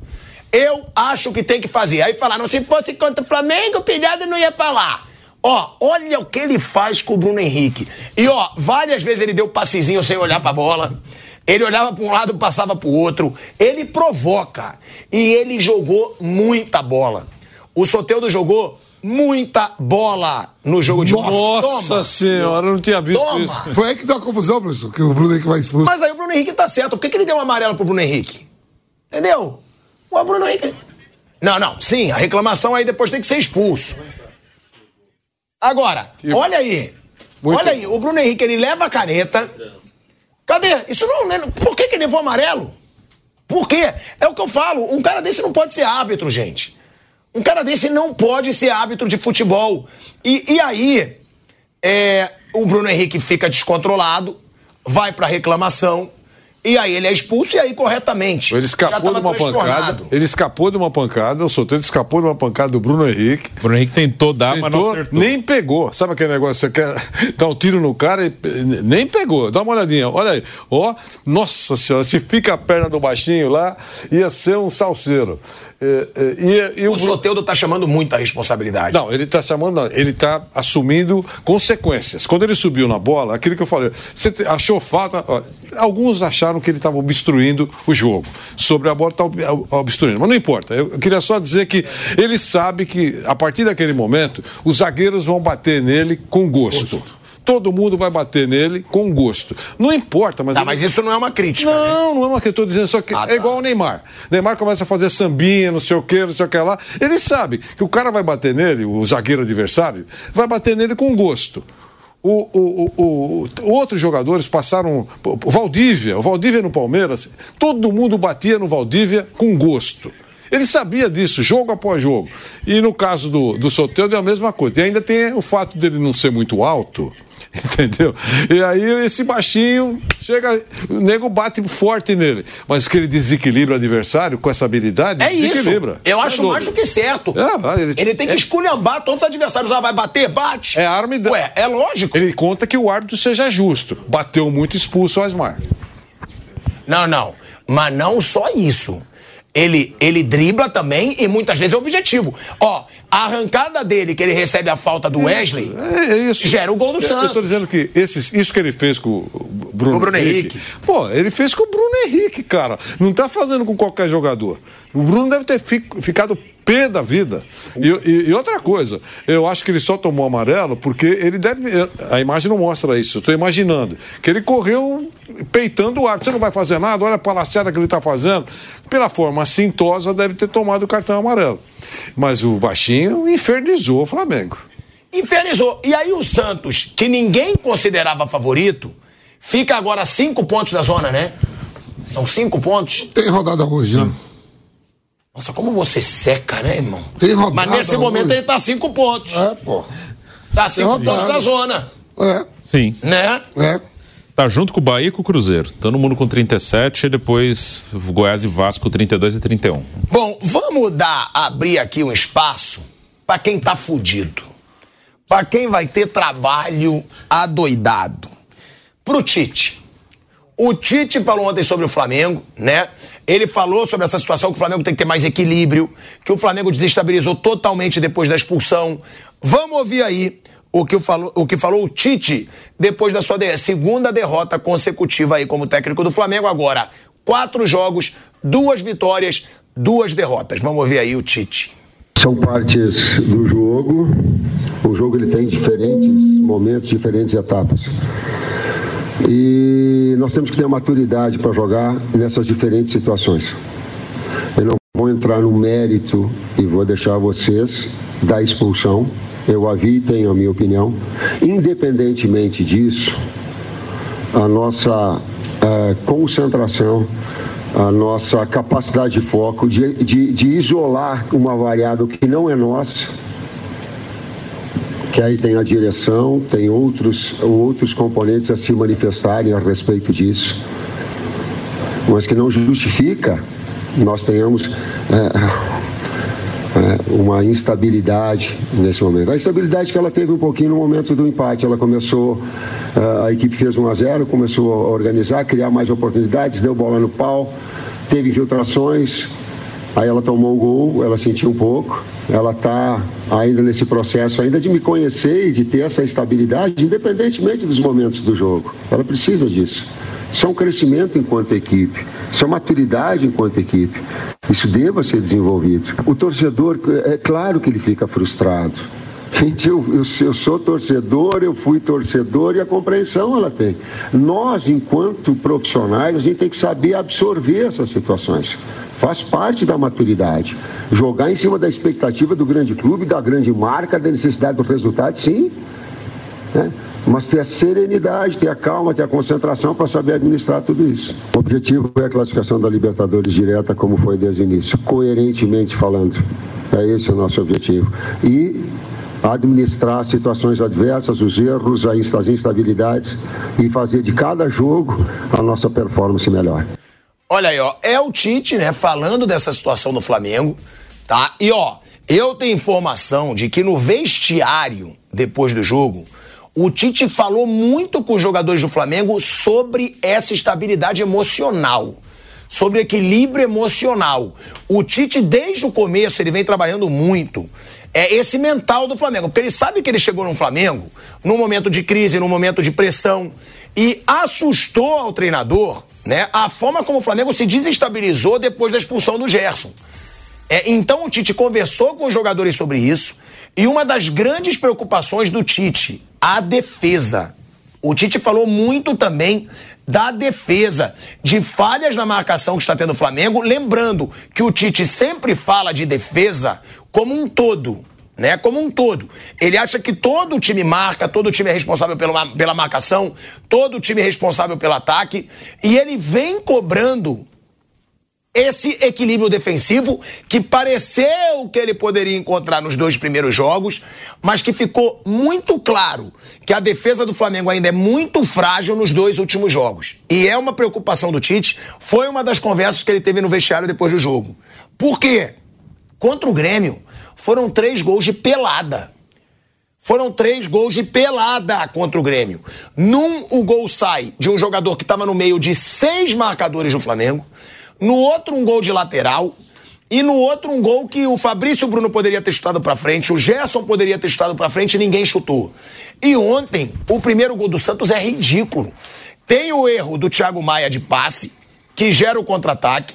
Speaker 2: Eu acho que tem que fazer. Aí falaram: se fosse contra o Flamengo, o pilhado não ia falar. Ó, olha o que ele faz com o Bruno Henrique. E ó, várias vezes ele deu passezinho sem olhar pra bola. Ele olhava para um lado, passava pro outro. Ele provoca. E ele jogou muita bola. O Soteudo jogou muita bola no jogo de
Speaker 3: Nossa
Speaker 4: Nossa senhora, eu não tinha visto
Speaker 2: Toma.
Speaker 4: isso.
Speaker 3: Foi aí que deu a confusão, professor, que o Bruno Henrique vai expulso.
Speaker 2: Mas aí o Bruno Henrique tá certo. Por que, que ele deu um amarelo pro Bruno Henrique? Entendeu? O Bruno Henrique. Não, não. Sim, a reclamação aí depois tem que ser expulso. Agora, olha aí.
Speaker 4: Muito
Speaker 2: olha aí, o Bruno Henrique ele leva a caneta. Cadê? Isso não. não- Por que, que ele levou amarelo? Por quê? É o que eu falo. Um cara desse não pode ser árbitro, gente. Um cara desse não pode ser árbitro de futebol. E, e aí, é, o Bruno Henrique fica descontrolado, vai pra reclamação, e aí ele é expulso e aí corretamente.
Speaker 4: Ele escapou de uma pancada. Ele escapou de uma pancada. O Soteldo escapou de uma pancada do Bruno Henrique.
Speaker 5: O Bruno Henrique tentou dar, mas não
Speaker 4: Tentou,
Speaker 5: acertou.
Speaker 4: nem pegou. Sabe aquele negócio? Você quer dar um tiro no cara e nem pegou. Dá uma olhadinha. Olha aí. Ó, nossa senhora, se fica a perna do baixinho lá, ia ser um salseiro. É, é, e, e
Speaker 2: O
Speaker 4: o Bruno-
Speaker 2: Soteudo tá chamando muita responsabilidade.
Speaker 4: Não, ele está chamando, não, ele está assumindo consequências. Quando ele subiu na bola, aquilo que eu falei, você achou falta. ó, alguns acharam que ele estava obstruindo o jogo. Sobre a bola está obstruindo. Mas não importa. Eu, queria só dizer que ele sabe que, a partir daquele momento, os zagueiros vão bater nele com gosto. Todo mundo vai bater nele com gosto. Não importa, mas.
Speaker 2: Tá,
Speaker 4: ele-
Speaker 2: mas isso não é uma crítica. né?
Speaker 4: não, não é uma eu tô dizendo, só que
Speaker 2: Ah,
Speaker 4: é
Speaker 2: tá.
Speaker 4: igual o Neymar. Neymar começa a fazer sambinha, não sei o que, não sei o que lá. Ele sabe que o cara vai bater nele, o zagueiro adversário, vai bater nele com gosto. O, o, o, o- outros jogadores passaram. O Valdívia, o Valdívia no Palmeiras, todo mundo batia no Valdívia com gosto. Ele sabia disso, jogo após jogo. E no caso do, do Soteldo é a mesma coisa. E ainda tem o fato dele não ser muito alto. Entendeu? E aí esse baixinho chega, o nego bate forte nele. Mas que ele desequilibra o adversário com essa habilidade,
Speaker 2: É isso.
Speaker 4: desequilibra.
Speaker 2: Eu
Speaker 4: É
Speaker 2: acho mais do que certo.
Speaker 4: É, vai,
Speaker 2: ele,
Speaker 4: ele-
Speaker 2: tem que
Speaker 4: é-
Speaker 2: esculhambar todos os adversários. Ah, vai bater? Bate.
Speaker 4: É arma e
Speaker 2: Ué, é lógico.
Speaker 4: Ele conta que o árbitro seja justo. Bateu muito expulso o Asmar.
Speaker 2: Não, não. Mas não só isso. Ele, ele dribla também e muitas vezes é objetivo. Ó, a arrancada dele, que ele recebe a falta do Wesley,
Speaker 4: É, é
Speaker 2: gera o gol do
Speaker 4: Eu- Eu tô
Speaker 2: Santos.
Speaker 4: dizendo que esses, isso que ele fez com o Bruno,
Speaker 2: O Bruno Henrique.
Speaker 4: Pô, ele fez com o Bruno Henrique, cara. Não tá fazendo com qualquer jogador. O Bruno deve ter fi- ficado pé da vida. E, e- e outra coisa, eu acho que ele só tomou amarelo porque ele deve. A imagem não mostra isso. Eu tô imaginando. Que ele correu peitando o árbitro. Você não vai fazer nada, olha a palaciada que ele está fazendo. Pela forma cintosa, deve ter tomado o cartão amarelo. Mas o baixinho infernizou o Flamengo.
Speaker 2: Infernizou. E aí o Santos, que ninguém considerava favorito, fica agora a cinco pontos da zona, né? São cinco pontos.
Speaker 3: Tem rodada hoje, né?
Speaker 2: Nossa, como você seca, né, irmão?
Speaker 3: Tem rodada
Speaker 2: Mas nesse momento
Speaker 3: hoje.
Speaker 2: ele tá a cinco pontos.
Speaker 3: É, pô.
Speaker 2: Tá a cinco pontos da zona.
Speaker 3: É,
Speaker 5: Sim.
Speaker 2: Né?
Speaker 3: é.
Speaker 5: Tá junto com o Bahia e com o Cruzeiro. Todo mundo com 37 e depois Goiás e Vasco 32 e 31.
Speaker 2: Bom, vamos dar, abrir aqui um espaço pra quem tá fudido. Pra quem vai ter trabalho adoidado. Pro Tite. O Tite falou ontem sobre o Flamengo, né? Ele falou sobre essa situação que o Flamengo tem que ter mais equilíbrio, que o Flamengo desestabilizou totalmente depois da expulsão. Vamos ouvir aí o que, falou, o que falou o Tite depois da sua segunda derrota consecutiva aí como técnico do Flamengo. Agora, quatro jogos, duas vitórias, duas derrotas. Vamos ouvir aí o Tite.
Speaker 8: São partes do jogo. O jogo ele tem diferentes momentos, diferentes etapas. E nós temos que ter maturidade para jogar nessas diferentes situações. Eu não vou entrar no mérito e vou deixar vocês da expulsão. Eu a vi e tenho a minha opinião. Independentemente disso, a nossa eh, concentração, a nossa capacidade de foco, de, de, de isolar uma variável que não é nossa, que aí tem a direção, tem outros, outros componentes a se manifestarem a respeito disso, mas que não justifica nós tenhamos eh, uma instabilidade nesse momento. A instabilidade que ela teve um pouquinho no momento do empate, ela começou, eh, a equipe fez 1 a 0, começou a organizar, criar mais oportunidades, deu bola no pau, teve infiltrações, Aí ela tomou o gol, ela sentiu um pouco. Ela está ainda nesse processo ainda de me conhecer e de ter essa estabilidade, independentemente dos momentos do jogo. Ela precisa disso. Isso é um crescimento enquanto equipe. Isso é maturidade enquanto equipe. Isso deva ser desenvolvido. O torcedor, é claro que ele fica frustrado. Gente, eu, eu, eu sou torcedor, eu fui torcedor e a compreensão ela tem. Nós, enquanto profissionais, a gente tem que saber absorver essas situações. Faz parte da maturidade. Jogar em cima da expectativa do grande clube, da grande marca, da necessidade do resultado, sim. Né? Mas ter a serenidade, ter a calma, ter a concentração para saber administrar tudo isso. O objetivo é a classificação da Libertadores direta, como foi desde o início, coerentemente falando. É esse o nosso objetivo. E administrar situações adversas, os erros, as instabilidades e fazer de cada jogo a nossa performance melhor.
Speaker 2: Olha aí, ó, é o Tite, né, falando dessa situação do Flamengo, tá? E ó, eu tenho informação de que no vestiário, depois do jogo, o Tite falou muito com os jogadores do Flamengo sobre essa estabilidade emocional, sobre equilíbrio emocional. O Tite, desde o começo, ele vem trabalhando muito é esse mental do Flamengo, porque ele sabe que ele chegou no Flamengo num momento de crise, num momento de pressão, e assustou ao treinador né, a forma como o Flamengo se desestabilizou depois da expulsão do Gerson. É, então o Tite conversou com os jogadores sobre isso e uma das grandes preocupações do Tite, a defesa. O Tite falou muito também da defesa, de falhas na marcação que está tendo o Flamengo, lembrando que o Tite sempre fala de defesa como um todo, né? Como um todo. Ele acha que todo o time marca, todo o time é responsável pela, pela marcação, todo o time é responsável pelo ataque, e ele vem cobrando esse equilíbrio defensivo que pareceu que ele poderia encontrar nos dois primeiros jogos, mas que ficou muito claro que a defesa do Flamengo ainda é muito frágil nos dois últimos jogos. E é uma preocupação do Tite, foi uma das conversas que ele teve no vestiário depois do jogo. Por quê? Contra o Grêmio, foram três gols de pelada. Foram três gols de pelada contra o Grêmio. Num, o gol sai de um jogador que estava no meio de seis marcadores do Flamengo. No outro, um gol de lateral. E no outro, um gol que o Fabrício Bruno poderia ter chutado pra frente, o Gerson poderia ter chutado pra frente e ninguém chutou. E ontem, o primeiro gol do Santos é ridículo. Tem o erro do Thiago Maia de passe, que gera o contra-ataque.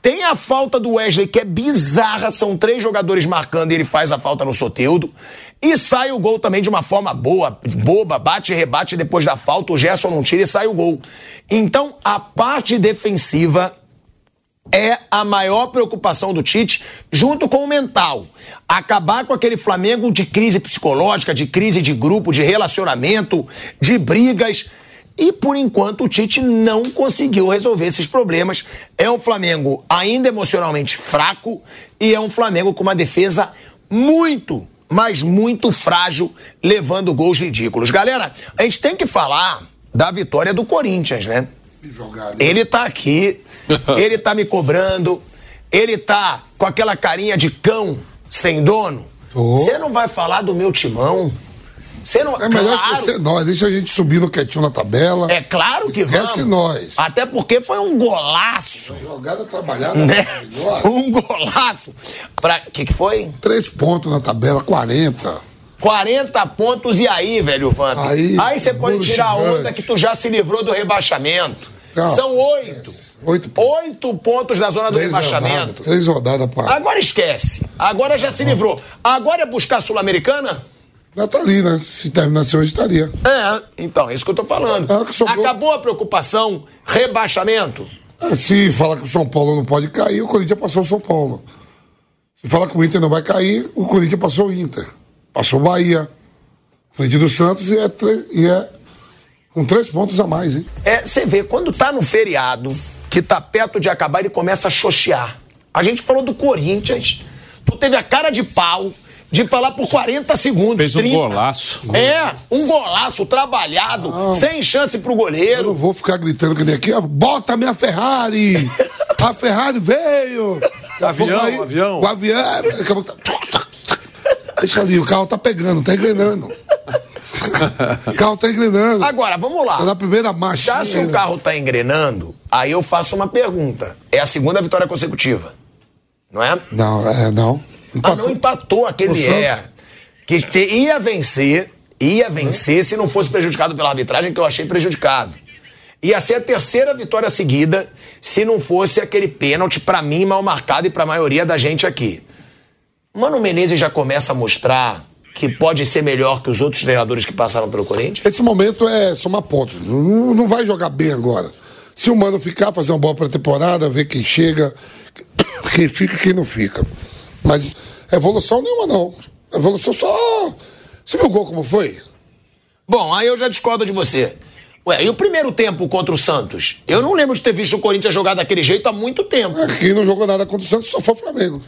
Speaker 2: Tem a falta do Wesley, que é bizarra. São três jogadores marcando e ele faz a falta no Soteudo. E sai o gol também de uma forma boa, boba, bate e rebate depois da falta. O Gerson não tira e sai o gol. Então, a parte defensiva é a maior preocupação do Tite, junto com o mental. Acabar com aquele Flamengo de crise psicológica, de crise de grupo, de relacionamento, de brigas. E por enquanto o Tite não conseguiu resolver esses problemas. É um Flamengo ainda emocionalmente fraco e é um Flamengo com uma defesa muito, mas muito frágil, levando gols ridículos. Galera, a gente tem que falar da vitória do Corinthians, né? Ele tá aqui, ele tá me cobrando, ele tá com aquela carinha de cão sem dono. Você não vai falar do meu timão? Você não,
Speaker 3: É melhor
Speaker 2: claro,
Speaker 3: esquecer nós, deixa a gente subindo quietinho na tabela.
Speaker 2: É claro que
Speaker 3: Esquece
Speaker 2: vamos.
Speaker 3: nós.
Speaker 2: Até porque foi um golaço.
Speaker 3: Jogada trabalhada.
Speaker 2: Né?
Speaker 3: maravilhosa.
Speaker 2: Um golaço. Pra... que que foi?
Speaker 3: Três pontos na tabela, 40.
Speaker 2: 40 pontos e aí, velho Vamp?
Speaker 3: Aí,
Speaker 2: você pode tirar a onda que tu já se livrou do rebaixamento.
Speaker 3: Não,
Speaker 2: São oito.
Speaker 3: Oito
Speaker 2: Oito pontos na zona do
Speaker 3: Três
Speaker 2: rebaixamento.
Speaker 3: três rodadas para.
Speaker 2: Agora esquece. Agora já se livrou. Agora é buscar a Sul-Americana?
Speaker 3: Já tá ali, né? Se terminasse hoje, estaria.
Speaker 2: É, então, é isso que eu tô falando.
Speaker 3: É, sobrou.
Speaker 2: Acabou a preocupação, rebaixamento.
Speaker 3: É, se fala que o São Paulo não pode cair, o Corinthians passou o São Paulo. Se fala que o Inter não vai cair, o Corinthians passou o Inter. Passou o Bahia. Frente do Santos e é, tre- e é com três pontos a mais, hein?
Speaker 2: É, você vê, quando tá no feriado, que tá perto de acabar, ele começa a xoxear. A gente falou do Corinthians, tu teve a cara de pau de falar por 40 segundos.
Speaker 5: Fez um
Speaker 2: 30.
Speaker 5: golaço.
Speaker 2: É, um golaço trabalhado, sem chance pro
Speaker 3: Eu
Speaker 2: goleiro.
Speaker 3: não vou ficar gritando que nem aqui, ó, bota a minha Ferrari! A Ferrari veio!
Speaker 4: Avião,
Speaker 3: Aí,
Speaker 4: avião.
Speaker 3: O avião. acabou- Deixa ali, o carro tá pegando, tá engrenando. O carro tá engrenando.
Speaker 2: Agora, vamos lá.
Speaker 3: Tá na primeira marcha.
Speaker 2: Já se o carro tá engrenando, aí eu faço uma pergunta. É a segunda vitória consecutiva, não é?
Speaker 3: Não, é, não.
Speaker 2: Ah, não empatou aquele é. Que te- ia vencer, ia vencer se não fosse prejudicado pela arbitragem, que eu achei prejudicado. Ia ser a terceira vitória seguida se não fosse aquele pênalti, pra mim, mal marcado e pra maioria da gente aqui. Mano Menezes já começa a mostrar que pode ser melhor que os outros treinadores que passaram pelo Corinthians?
Speaker 3: Esse momento é somar pontos. Não, não vai jogar bem agora. Se o Mano ficar, fazer uma boa pré-temporada, ver quem chega, quem fica e quem não fica. Mas evolução nenhuma, não. Evolução só. Você viu o gol como foi?
Speaker 2: Bom, aí eu já discordo de você. Ué, e o primeiro tempo contra o Santos? Eu não lembro de ter visto o Corinthians jogar daquele jeito há muito tempo.
Speaker 3: É, Quem não jogou nada contra o Santos só foi o Flamengo.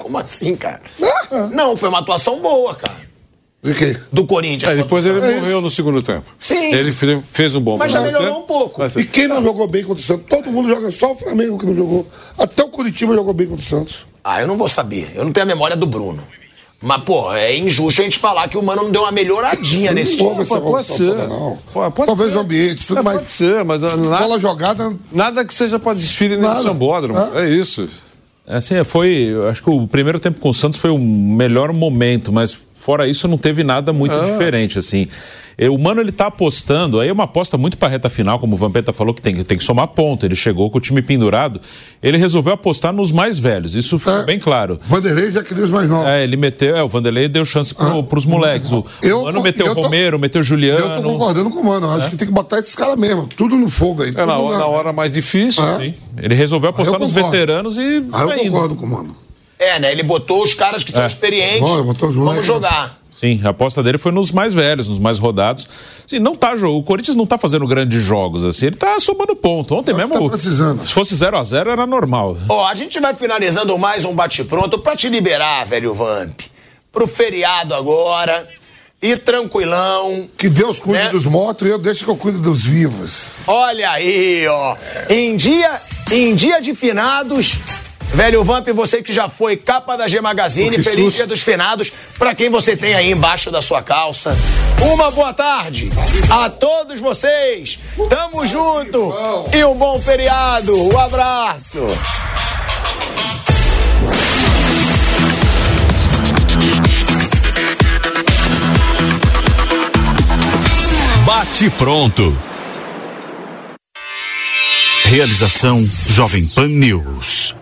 Speaker 2: Como assim, cara? Não, foi uma atuação boa, cara.
Speaker 3: De quê?
Speaker 2: Do Corinthians.
Speaker 4: É, depois ele
Speaker 2: o
Speaker 4: morreu no segundo tempo.
Speaker 2: Sim.
Speaker 4: Ele fe- fez um bom
Speaker 2: Mas já melhorou
Speaker 4: tempo.
Speaker 2: um pouco.
Speaker 4: Mas-
Speaker 3: E quem não jogou bem contra o Santos? Todo mundo joga, só o Flamengo que não jogou. Até o Curitiba jogou bem contra o Santos.
Speaker 2: Ah, eu não vou saber. Eu não tenho a memória do Bruno. Mas, pô, é injusto a gente falar que o Mano não deu uma melhoradinha nesse time.
Speaker 4: Pode, pode ser.
Speaker 3: toda, não.
Speaker 4: Pô, pode
Speaker 3: Talvez
Speaker 4: ser.
Speaker 3: o ambiente, tudo
Speaker 4: É,
Speaker 3: mais.
Speaker 4: Pode ser, mas nada,
Speaker 3: Bola jogada.
Speaker 4: nada que seja para desfile nem
Speaker 3: Nada.
Speaker 4: do Sambódromo.
Speaker 3: Ah.
Speaker 4: É isso.
Speaker 5: Assim, foi. eu Acho que o primeiro tempo com o Santos foi o melhor momento, mas fora isso não teve nada muito diferente, assim. E O Mano ele tá apostando, aí é uma aposta muito para reta final, como o Vampeta falou, que tem, que tem que somar ponto. Ele chegou com o time pendurado, ele resolveu apostar nos mais velhos, isso ficou
Speaker 3: É.
Speaker 5: bem claro.
Speaker 3: Vanderlei já queria os mais novos.
Speaker 5: É, ele meteu, é, o Vanderlei deu chance pro, pros moleques. O,
Speaker 3: Eu-
Speaker 5: o Mano meteu
Speaker 3: eu
Speaker 5: o
Speaker 3: tô-
Speaker 5: Romero, meteu o
Speaker 3: Eu tô
Speaker 5: Juliano.
Speaker 3: concordando com o Mano. eu Acho que tem que botar esses caras mesmo. Tudo no fogo aí.
Speaker 4: É na, hora- na hora mais difícil.
Speaker 3: É.
Speaker 5: Sim. Ele resolveu apostar nos veteranos e.
Speaker 3: Aí eu
Speaker 5: indo.
Speaker 3: concordo com o Mano.
Speaker 2: É, né? Ele botou os caras que são
Speaker 5: É.
Speaker 2: experientes.
Speaker 3: Bom, botou os
Speaker 2: Vamos
Speaker 3: moleques.
Speaker 2: jogar.
Speaker 5: Sim, a aposta dele foi nos mais velhos, nos mais rodados. Sim, não tá. O Corinthians não tá fazendo grandes jogos assim, ele tá somando ponto. Ontem
Speaker 3: É o que
Speaker 5: mesmo,
Speaker 3: tá precisando.
Speaker 5: se fosse 0 a 0 era normal.
Speaker 2: Ó, a gente vai finalizando mais um bate-pronto pra te liberar, velho Vamp. Pro feriado agora. E tranquilão.
Speaker 3: Que Deus cuide
Speaker 2: Né?
Speaker 3: dos mortos e eu deixo que eu cuide dos vivos.
Speaker 2: Olha aí, ó. Em dia, em dia de finados, velho Vamp, você que já foi capa da G Magazine,
Speaker 3: Que
Speaker 2: feliz
Speaker 3: susto.
Speaker 2: dia dos finados, pra quem você tem aí embaixo da sua calça. Uma boa tarde a todos vocês. Tamo junto e um bom feriado. Um abraço.
Speaker 1: Bate pronto. Realização Jovem Pan News.